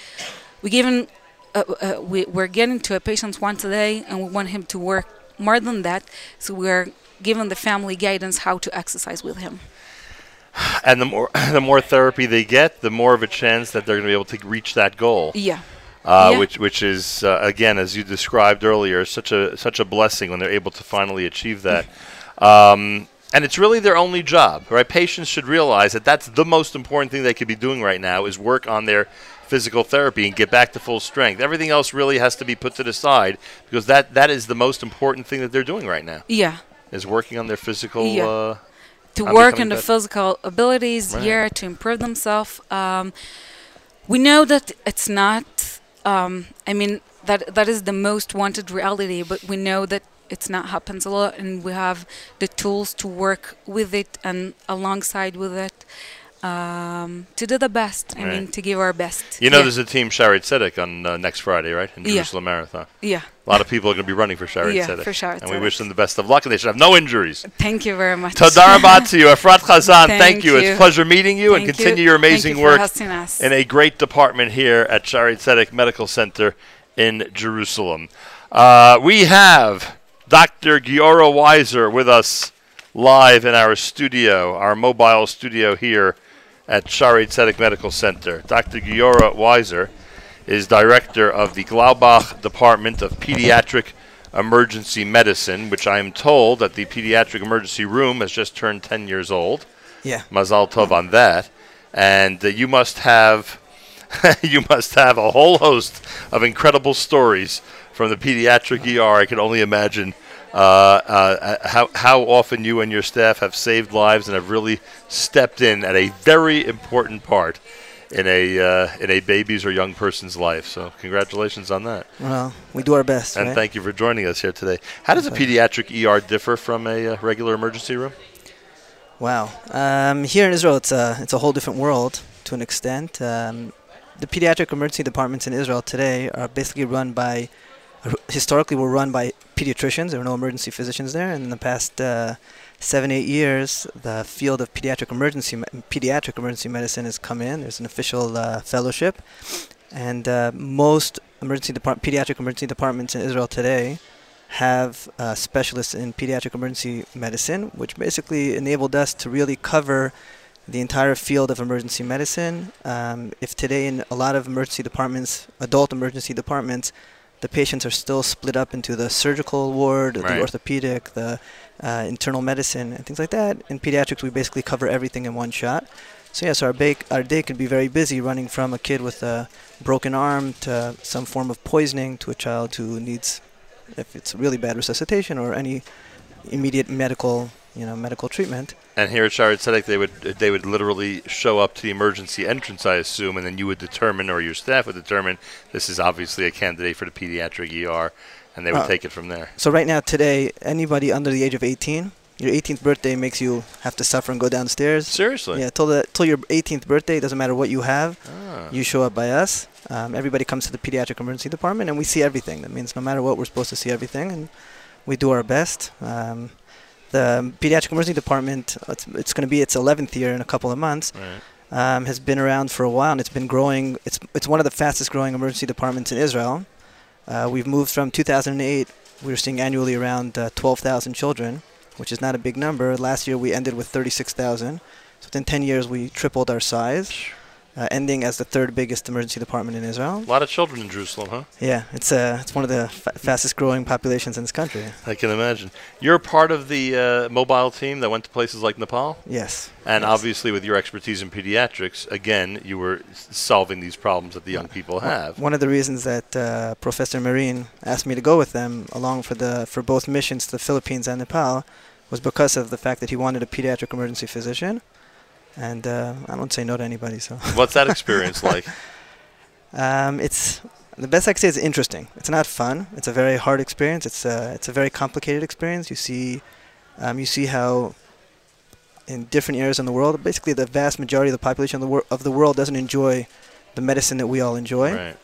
we given uh, uh, we, we're getting to a patient once a day and we want him to work more than that so we're giving the family guidance how to exercise with him And the more the more therapy they get, the more of a chance that they're going to be able to reach that goal. Yeah. Uh, Yeah. Which which is uh, again, as you described earlier, such a such a blessing when they're able to finally achieve that. Um, and it's really their only job, right? Patients should realize that that's the most important thing they could be doing right now is work on their physical therapy and get back to full strength. Everything else really has to be put to the side because that that is the most important thing that they're doing right now. Yeah. Is working on their physical Yeah. uh, to On work on the better. physical abilities Right. here to improve themselves. Um, we know that it's not. Um, I mean that that is the most wanted reality, but we know that it's not happens a lot, and we have the tools to work with it and alongside with it um, to do the best. I Right. mean, to give our best. You know, Yeah. there's a team Shaare Tzedek on uh, next Friday, right? In Yeah. Jerusalem Marathon. Yeah. A lot of people are going to be running for Shaare Yeah, Tzedek. for Shaare And we wish them the best of luck, and they should have no injuries. Thank you very much. Tadar Rabah to you, Efrat Chazan. Thank, Thank you. It's a pleasure meeting you, and continue you. your amazing you work in a great department here at Shaare Tzedek Medical Center in Jerusalem. Uh, we have Dr. Giora Weiser with us live in our studio, our mobile studio here at Shaare Tzedek Medical Center. Dr. Giora Weiser is director of the Glaubach Department of Pediatric Emergency Medicine, which I am told that the pediatric emergency room has just turned 10 years old. Yeah. Mazal tov on that. And uh, you must have you must have a whole host of incredible stories from the pediatric ER. I can only imagine uh, uh, how, how often you and your staff have saved lives and have really stepped in at a very important part in a uh, in a baby's or young person's life. So congratulations on that. Well, we do our best. And right? thank you for joining us here today. How does a pediatric ER differ from a uh, regular emergency room? Wow. Um, here in Israel, it's a it's a whole different world to an extent. Um, the pediatric emergency departments in Israel today are basically run by, historically were run by pediatricians. There were no emergency physicians there. And in the past uh, seven eight years, the field of pediatric emergency pediatric emergency medicine has come in. There's an official uh, fellowship, and uh, most emergency depart- pediatric emergency departments in Israel today have uh, specialists in pediatric emergency medicine, which basically enabled us to really cover the entire field of emergency medicine. Um, if today in a lot of emergency departments, adult emergency departments, the patients are still split up into the surgical ward, Right. the orthopedic, the uh, internal medicine, and things like that. In pediatrics, we basically cover everything in one shot. So yes, our, ba- our day can be very busy, running from a kid with a broken arm to some form of poisoning to a child who needs, if it's really bad, resuscitation or any immediate medical, you know, medical treatment. And here at Shaare Tzedek, they would they would literally show up to the emergency entrance, I assume, and then you would determine, or your staff would determine, this is obviously a candidate for the pediatric ER, and they would Uh, take it from there. So right now, today, anybody under the age of 18, your 18th birthday makes you have to suffer and go downstairs. Seriously? Yeah, till the till your 18th birthday, it doesn't matter what you have, Ah. you show up by us. Um, everybody comes to the pediatric emergency department, and we see everything. That means no matter what, we're supposed to see everything, and we do our best. Um, the pediatric emergency department, it's, it's going to be its 11th year in a couple of months. Right. Um, has been around for a while, and it's been growing. It's it's one of the fastest growing emergency departments in Israel. Uh, we've moved from 2008. We were seeing annually around uh, 12,000 children, which is not a big number. Last year we ended with 36,000. So within 10 years we tripled our size, uh, ending as the third biggest emergency department in Israel. A lot of children in Jerusalem, huh? Yeah, it's uh, it's one of the fa- fastest growing populations in this country. I can imagine. You're part of the uh, mobile team that went to places like Nepal? Yes. And Yes. obviously, with your expertise in pediatrics, again, you were solving these problems that the young people have. One of the reasons that uh, Professor Merin asked me to go with them along for the for both missions to the Philippines and Nepal was because of the fact that he wanted a pediatric emergency physician, and uh, I don't say no to anybody. So What's that experience like? Um, it's the best I can say is interesting. It's not fun. It's a very hard experience. It's a it's a very complicated experience. You see, um, you see how in different areas in the world, basically the vast majority of the population of the, wor- of the world doesn't enjoy the medicine that we all enjoy. Right.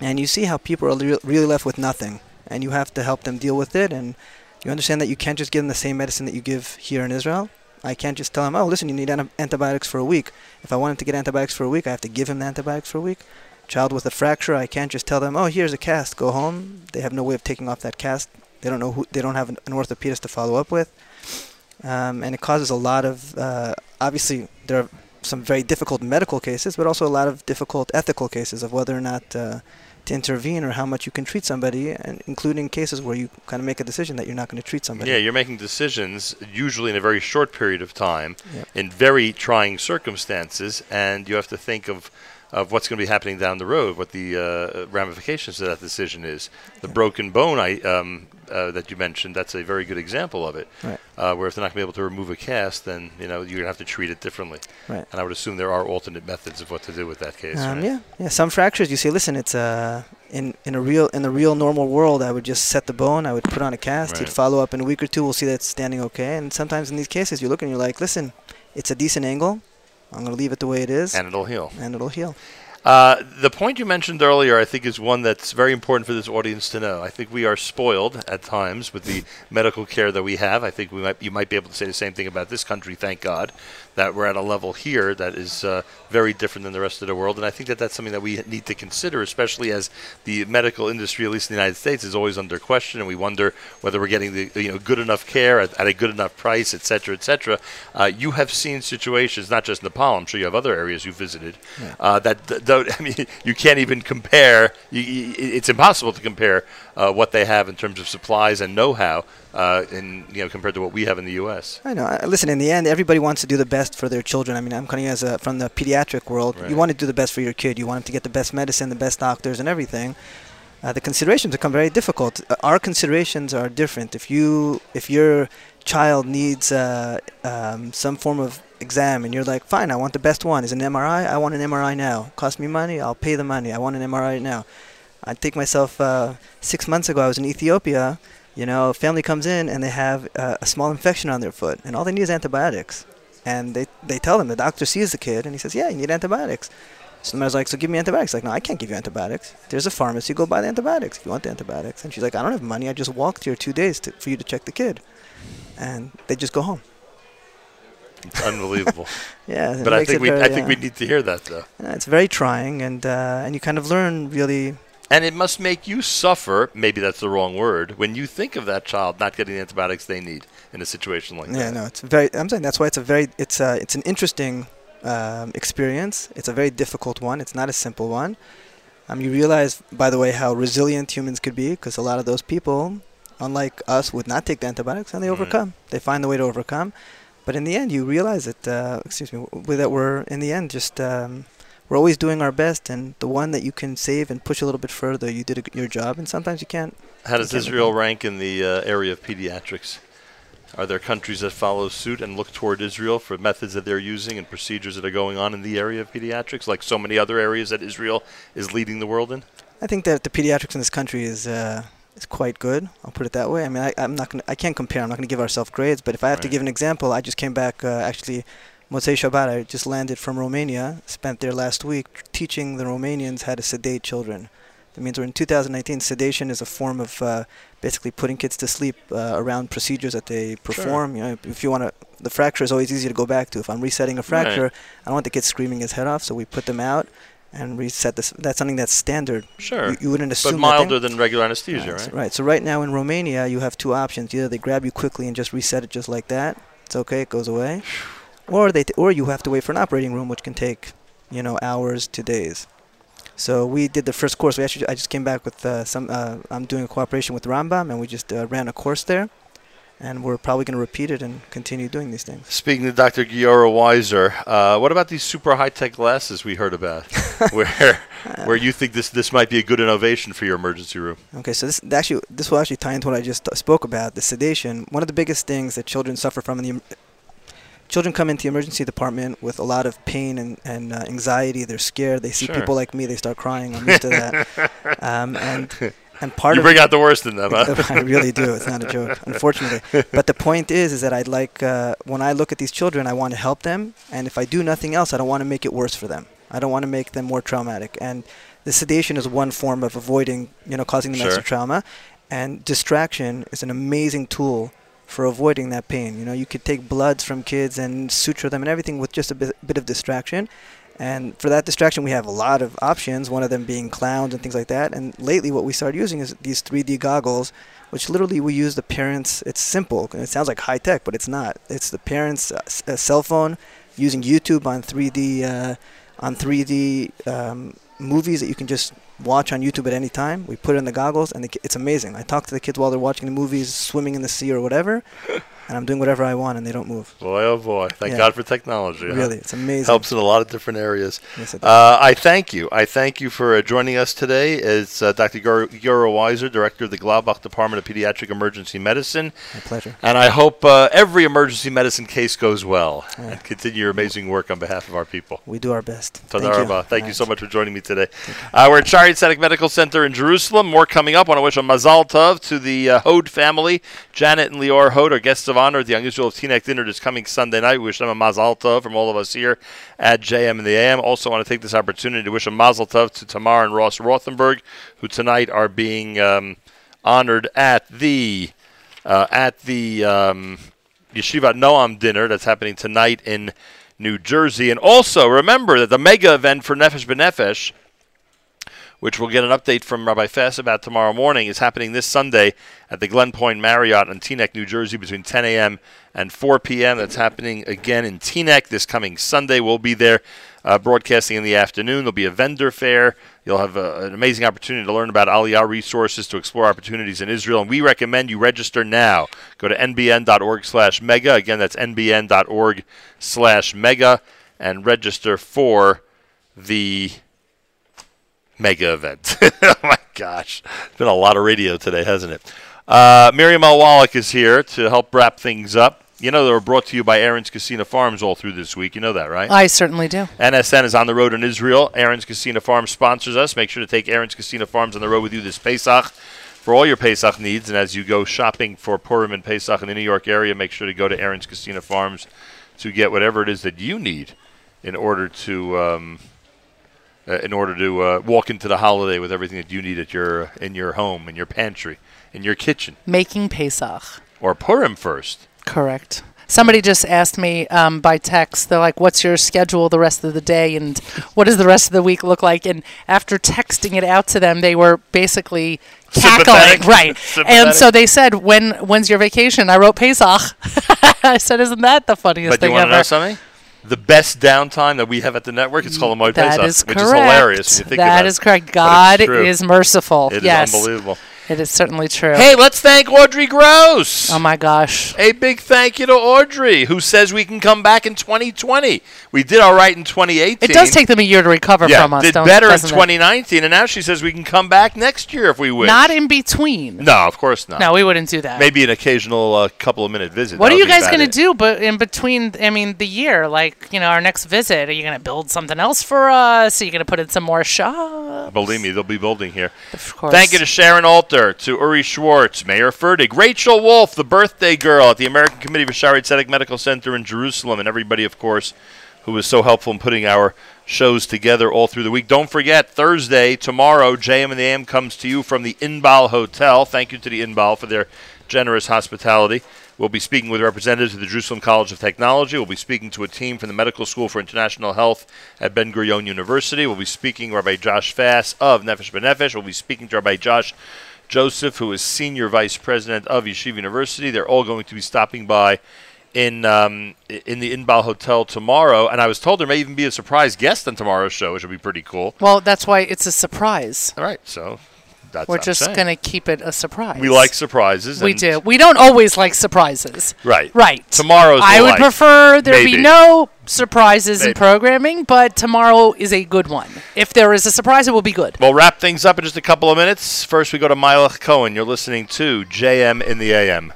And you see how people are re- really left with nothing, and you have to help them deal with it. And you understand that you can't just give them the same medicine that you give here in Israel. I can't just tell him, oh, listen, you need an- antibiotics for a week. If I want to get antibiotics for a week, I have to give him the antibiotics for a week. Child with a fracture, I can't just tell them, oh, here's a cast, go home. They have no way of taking off that cast. They don't know who. They don't have an, an orthopedist to follow up with, um, and it causes a lot of. Uh, obviously, there are some very difficult medical cases, but also a lot of difficult ethical cases of whether or not uh, to intervene or how much you can treat somebody, and including cases where you kind of make a decision that you're not going to treat somebody. Yeah, you're making decisions usually in a very short period of time Yep. in very trying circumstances, and you have to think of of what's going to be happening down the road, what the uh, ramifications of that decision is. The broken bone I, um, uh, that you mentioned, that's a very good example of it. Right. Uh, where if they're not going to be able to remove a cast, then you know you're going to have to treat it differently. Right. And I would assume there are alternate methods of what to do with that case. Um, right? yeah, yeah. Some fractures, you say, listen, it's uh, in in a real in the real normal world, I would just set the bone, I would put on a cast, Right. you'd follow up in a week or two, we'll see that it's standing okay. And sometimes in these cases, you look and you're like, listen, it's a decent angle, I'm gonna leave it the way it is, And it'll heal. and it'll heal. Uh, the point you mentioned earlier, I think, is one that's very important for this audience to know. I think we are spoiled at times with the medical care that we have. I think we might you might be able to say the same thing about this country. Thank God that we're at a level here that is uh, very different than the rest of the world, and I think that that's something that we need to consider, especially as the medical industry, at least in the United States, is always under question, and we wonder whether we're getting the you know good enough care at, at a good enough price, et cetera, et cetera. Uh, you have seen situations, not just Nepal. I'm sure you have other areas you've visited Yeah. uh, that. I mean, you can't even compare. You, you, it's impossible to compare uh, what they have in terms of supplies and know-how, uh, in you know, compared to what we have in the U.S. I know. Listen, in the end, everybody wants to do the best for their children. I mean, I'm coming as a, from the pediatric world. Right. You want to do the best for your kid. You want him to get the best medicine, the best doctors, and everything. Uh, the considerations become very difficult. Uh, our considerations are different. If you, if your child needs uh, um, some form of exam, and you're like, fine, I want the best one. Is it an MRI? I want an MRI now. Cost me money. I'll pay the money. I want an MRI now. I think myself uh, six months ago. I was in Ethiopia. You know, family comes in and they have uh, a small infection on their foot, and all they need is antibiotics. And they they tell them the doctor sees the kid and he says, "Yeah, you need antibiotics." So the mother's like, "So give me antibiotics." Like, no, I can't give you antibiotics. There's a pharmacy. Go buy the antibiotics if you want the antibiotics. And she's like, "I don't have money. I just walked here two days to, for you to check the kid." And they just go home. It's unbelievable. Yeah, but I think we I think uh, we need to hear that though. Uh, it's very trying, and uh, and you kind of learn really. And it must make you suffer. Maybe that's the wrong word. When you think of that child not getting the antibiotics they need in a situation like Yeah, that. Yeah, no, it's very. I'm saying that's why it's a very. It's a. It's an interesting um, experience. It's a very difficult one. It's not a simple one. Um, you realize, by the way, how resilient humans could be, because a lot of those people, unlike us, would not take the antibiotics and they Right. overcome. They find the way to overcome. But in the end, you realize that. Uh, excuse me. w- That we're in the end just. Um, we're always doing our best, and the one that you can save and push a little bit further, you did a, your job. And sometimes you can't. How does can't Israel rank in the uh, area of pediatrics? Are there countries that follow suit and look toward Israel for methods that they're using and procedures that are going on in the area of pediatrics, like so many other areas that Israel is leading the world in? I think that the pediatrics in this country is uh, is quite good. I'll put it that way. I mean, I, I'm not gonna, I can't compare. I'm not going to give ourselves grades. But if I have to give an example, I just came back uh, actually. Motzei Shabbat, I just landed from Romania. Spent there last week teaching the Romanians how to sedate children. That means we're in 2019. Sedation is a form of uh, basically putting kids to sleep uh, around procedures that they perform. You know, if you want to, the fracture is always easy to go back to. If I'm resetting a fracture, I don't want the kid screaming his head off, so we put them out and reset this. That's something that's standard. Sure. You, you wouldn't assume. But milder than regular anesthesia, Right, so- right? right. So right now in Romania, you have two options. Either they grab you quickly and just reset it just like that. It's okay. It goes away. Or they, t- or you have to wait for an operating room, which can take, you know, hours to days. So we did the first course. We actually, I just came back with uh, some. Uh, I'm doing a cooperation with Rambam, and we just uh, ran a course there, and we're probably going to repeat it and continue doing these things. Speaking to Dr. Giora Weiser, uh, what about these super high tech glasses we heard about, where where you think this this might be a good innovation for your emergency room? Okay, so this actually this will actually tie into what I just spoke about the sedation. One of the biggest things that children suffer from in the children come into the emergency department with a lot of pain and, and uh, anxiety. They're scared. They see Sure. people like me. They start crying. I'm used to that. Um, and and part of You bring out the worst in them, huh? I really do. It's not a joke, unfortunately. But the point is, is that I'd like uh, when I look at these children, I want to help them, and if I do nothing else, I don't want to make it worse for them. I don't want to make them more traumatic. And the sedation is one form of avoiding, you know, causing them Sure. extra trauma. And distraction is an amazing tool for avoiding that pain. You know, you could take bloods from kids and suture them and everything with just a bit, bit of distraction. And for that distraction, we have a lot of options, one of them being clowns and things like that. And lately, what we started using is these 3D goggles, which literally we use the parents. It's simple. It sounds like high tech, but it's not. It's the parents' uh, uh, cell phone using YouTube on 3D uh, on 3D um, movies that you can just watch on YouTube at any time. We put it in the goggles, and the, it's amazing. I talk to the kids while they're watching the movies, swimming in the sea or whatever, and I'm doing whatever I want, and they don't move. Boy, oh boy! Thank Yeah. God for technology. huh? Really, it's amazing. Helps in a lot of different areas. Yes, it does. uh, I thank you. I thank you for uh, joining us today. It's uh, Dr. Giora Weiser, director of the Glaubach Department of Pediatric Emergency Medicine. My pleasure. And I hope uh, every emergency medicine case goes well. And continue your amazing work on behalf of our people. We do our best. Thank you. Thank you so much for joining me today. Uh, we're at Shaare Tzedek Medical Center in Jerusalem. More coming up. want to wish a mazal tov to the uh, Hode family. Janet and Lior Hode are guests of the Israel of Teaneck dinner this coming Sunday night. We wish them a mazal tov from all of us here at JM in the AM. Also want to take this opportunity to wish a mazel tov to Tamar and Ross Rothenberg, who tonight are being um, honored at the uh, at the um, Yeshiva Noam dinner that's happening tonight in New Jersey. And also remember that the mega event for Nefesh B'Nefesh, which we'll get an update from Rabbi Fass about tomorrow morning, is happening this Sunday at the Glen Point Marriott in Teaneck, New Jersey, between 10 a.m. and 4 p.m. That's happening again in Teaneck this coming Sunday. We'll be there uh, broadcasting in the afternoon. There'll be a vendor fair. You'll have uh, an amazing opportunity to learn about Aliyah resources to explore opportunities in Israel. And we recommend you register now. Go to nbn.org slash mega. Again, that's nbn.org slash mega and register for the mega event. oh my gosh. It's been a lot of radio today, hasn't it? Uh, Miriam L. Wallach is here to help wrap things up. You know, they were brought to you by Aron's Kissena Farms all through this week. You know that, right? I certainly do. NSN is on the road in Israel. Aron's Kissena Farms sponsors us. Make sure to take Aron's Kissena Farms on the road with you this Pesach for all your Pesach needs. And as you go shopping for Purim and Pesach in the New York area, make sure to go to Aron's Kissena Farms to get whatever it is that you need in order to um, uh, in order to uh, walk into the holiday with everything that you need at your in your home, in your pantry, in your kitchen, Making Pesach. or Purim first. Correct. Somebody just asked me um, by text, they're like, what's your schedule the rest of the day and what does the rest of the week look like? And after texting it out to them, they were basically cackling. Right. And so they said, when when's your vacation? I wrote Pesach. I said, isn't that the funniest But you thing want to know something? The best downtime that we have at the network is called a That Pesach, is which correct. is hilarious when you think That is correct. God is merciful. It is yes. unbelievable. It is certainly true. Hey, let's thank Audrey Gross. Oh my gosh. A big thank you to Audrey, who says we can come back in 2020. We did all right in 2018. It does take them a year to recover yeah, from us. did don't- better in doesn't it? 2019, and now she says we can come back next year if we wish. Not in between. no, of course not. No, we wouldn't do that. Maybe an occasional uh, couple of minute visit. What are you guys going to do? But in between, I mean, the year, like you know, our next visit, are you going to build something else for us? Are you going to put in some more Believe me, they'll be building here. Of course. Thank you to Sharon Alter, to Uri Schwartz, Meir Fertig, Rachel Wolf, the birthday girl at the American Committee for Shaare Tzedek Medical Center in Jerusalem, and everybody, of course, who was so helpful in putting our shows together all through the week. Don't forget, Thursday, tomorrow, JM in the AM comes to you from the Inbal Hotel. Thank you to the Inbal for their generous hospitality. We'll be speaking with representatives of the Jerusalem College of Technology. We'll be speaking to a team from the Medical School for International Health at Ben Gurion University. We'll be speaking to Rabbi Josh Fass of Nefesh B'Nefesh. We'll be speaking to Rabbi Josh Joseph, who is Senior Vice President of Yeshiva University. They're all going to be stopping by in um, in the Inbal Hotel tomorrow. And I was told there may even be a surprise guest on tomorrow's show, which will be pretty cool. Well, that's why it's a surprise. All right, so that's We're just going to keep it a surprise. We like surprises. We do. We don't always like surprises. Right. Right. Tomorrow's I would light. prefer there Maybe. be no surprises in programming, but tomorrow is a good one. If there is a surprise, it will be good. We'll wrap things up in just a couple of minutes. First, we go to Milech Cohen. You're listening to JM in the AM.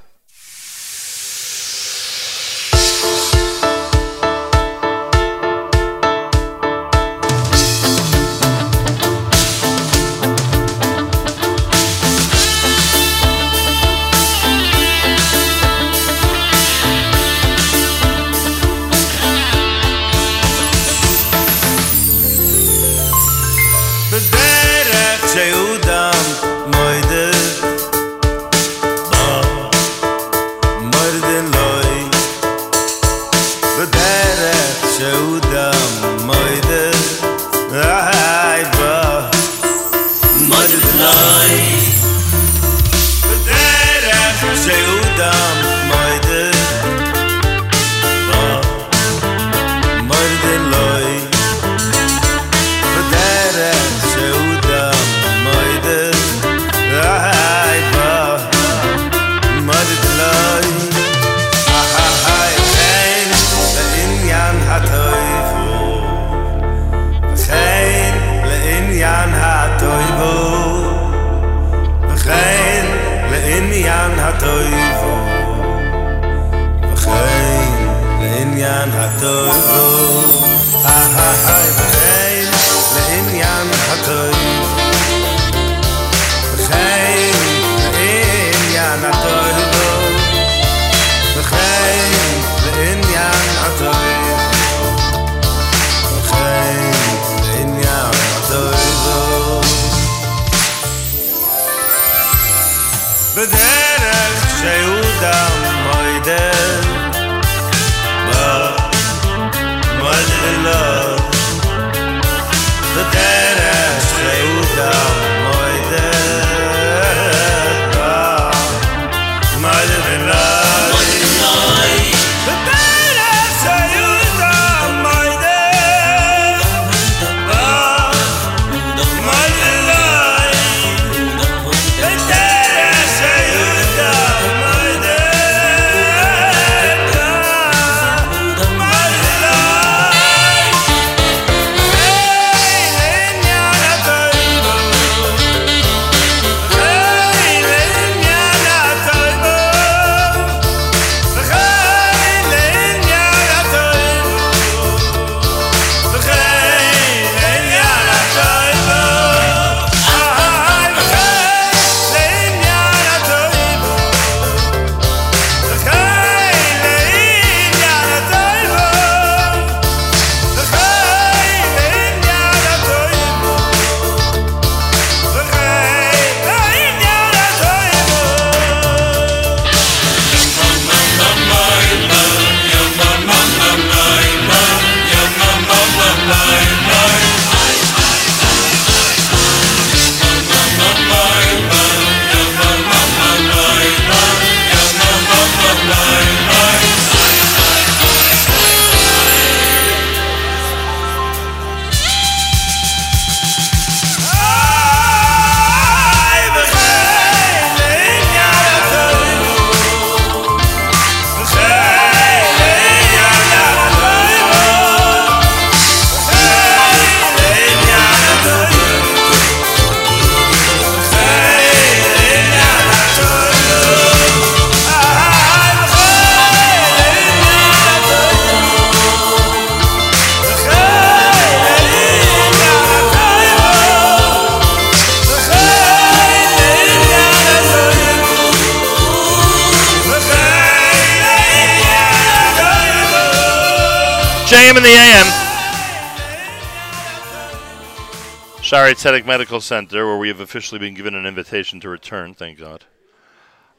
Shaare Tzedek Medical Center, where we have officially been given an invitation to return, thank God.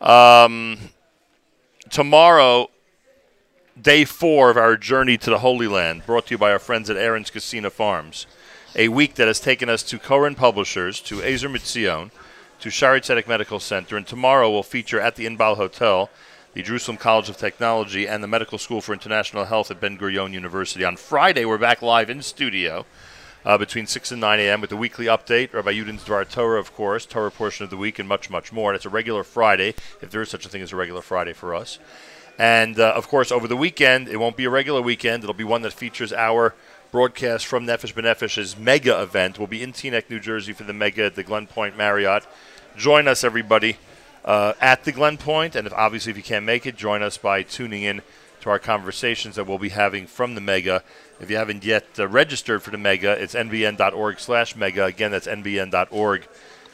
Um, tomorrow, day four of our journey to the Holy Land, brought to you by our friends at Aron's Kissena Farms. A week that has taken us to Koren Publishers, to Ezer Mitzion, to Shaare Tzedek Medical Center, and tomorrow will feature at the Inbal Hotel the Jerusalem College of Technology and the Medical School for International Health at Ben Gurion University. On Friday, we're back live in studio uh, between 6 and 9 a.m. with the weekly update, Rabbi Yudin's Dvar Torah, of course, Torah portion of the week, and much, much more. And it's a regular Friday, if there is such a thing as a regular Friday for us. And, uh, of course, over the weekend, it won't be a regular weekend. It'll be one that features our broadcast from Nefesh B'Nefesh's mega event. We'll be in Teaneck, New Jersey for the mega at the Glen Point Marriott. Join us, everybody, uh, at the Glen Point. And if, obviously, if you can't make it, join us by tuning in to our conversations that we'll be having from the mega. If you haven't yet uh, registered for the mega, it's nbn.org slash mega. Again, that's nbn.org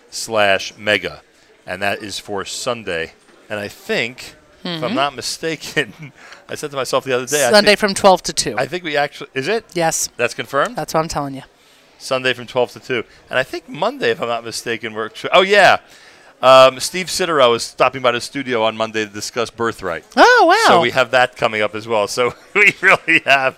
slash mega. And that is for Sunday. And I think, if I'm Mhm. not mistaken, I said to myself the other day, I Sunday think- from 12 to 2. I think we actually is it? Yes. That's confirmed. That's what I'm telling you. Sunday from 12 to 2. And I think Monday, if I'm not mistaken, we're. Oh, yeah. Um, Steve Sidero is stopping by the studio on Monday to discuss Birthright. Oh, wow. So we have that coming up as well. So we really have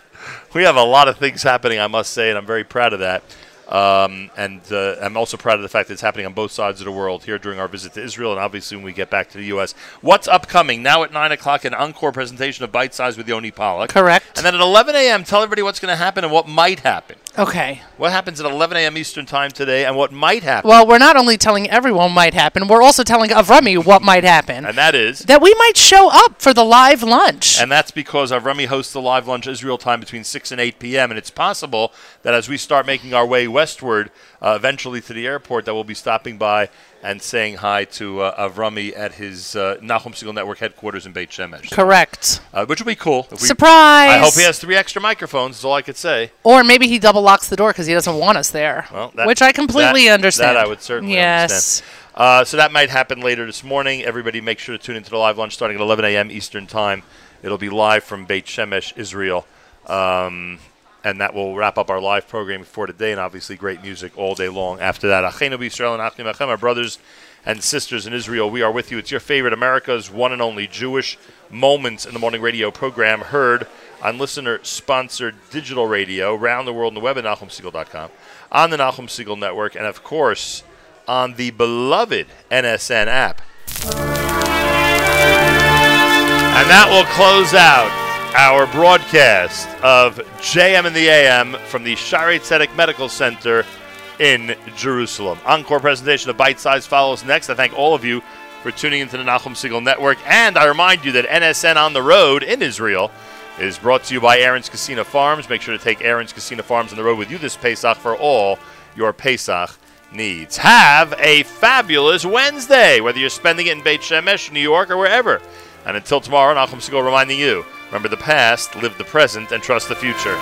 we have a lot of things happening, I must say, and I'm very proud of that. Um, and uh, I'm also proud of the fact that it's happening on both sides of the world here during our visit to Israel, and obviously when we get back to the U.S. What's upcoming now at nine o'clock? An encore presentation of Bite Size with Yoni Pollock. Correct. And then at 11 a.m., tell everybody what's going to happen and what might happen. Okay. What happens at 11 a.m. Eastern Time today, and what might happen? Well, we're not only telling everyone what might happen, we're also telling Avrami what might happen. and that is. That we might show up for the live lunch. And that's because Avrami hosts the live lunch Israel time between 6 and 8 p.m. And it's possible that as we start making our way westward, uh, eventually to the airport that we'll be stopping by and saying hi to uh, Avrami at his uh, Nahum Segal Network headquarters in Beit Shemesh. Correct. Uh, which will be cool. We- Surprise! I hope he has three extra microphones. Is all I could say. Or maybe he double locks the door because he doesn't want us there. Well, that- which I completely that- understand. That I would certainly yes. understand. Uh, so that might happen later this morning. Everybody, make sure to tune into the live lunch starting at 11 a.m. Eastern Time. It'll be live from Beit Shemesh, Israel. Um, and that will wrap up our live programming for today, and obviously great music all day long after that. Achenu Israel and our brothers and sisters in Israel, we are with you. It's your favorite America's one and only Jewish Moments in the Morning radio program, heard on listener-sponsored digital radio around the world on the web at NachumSegal.com, on the Nachum Segal Network, and of course on the beloved NSN app. And that will close out our broadcast of JM in the AM from the Shaare Tzedek Medical Center in Jerusalem. Encore presentation of Bite Size follows next. I thank all of you for tuning into the Nachum Segal Network. And I remind you that NSN on the road in Israel is brought to you by Aron's Kissena Farms. Make sure to take Aron's Kissena Farms on the road with you this Pesach for all your Pesach needs. Have a fabulous Wednesday, whether you're spending it in Beit Shemesh, New York, or wherever. And until tomorrow, Nachum Segal reminding you remember the past, live the present, and trust the future.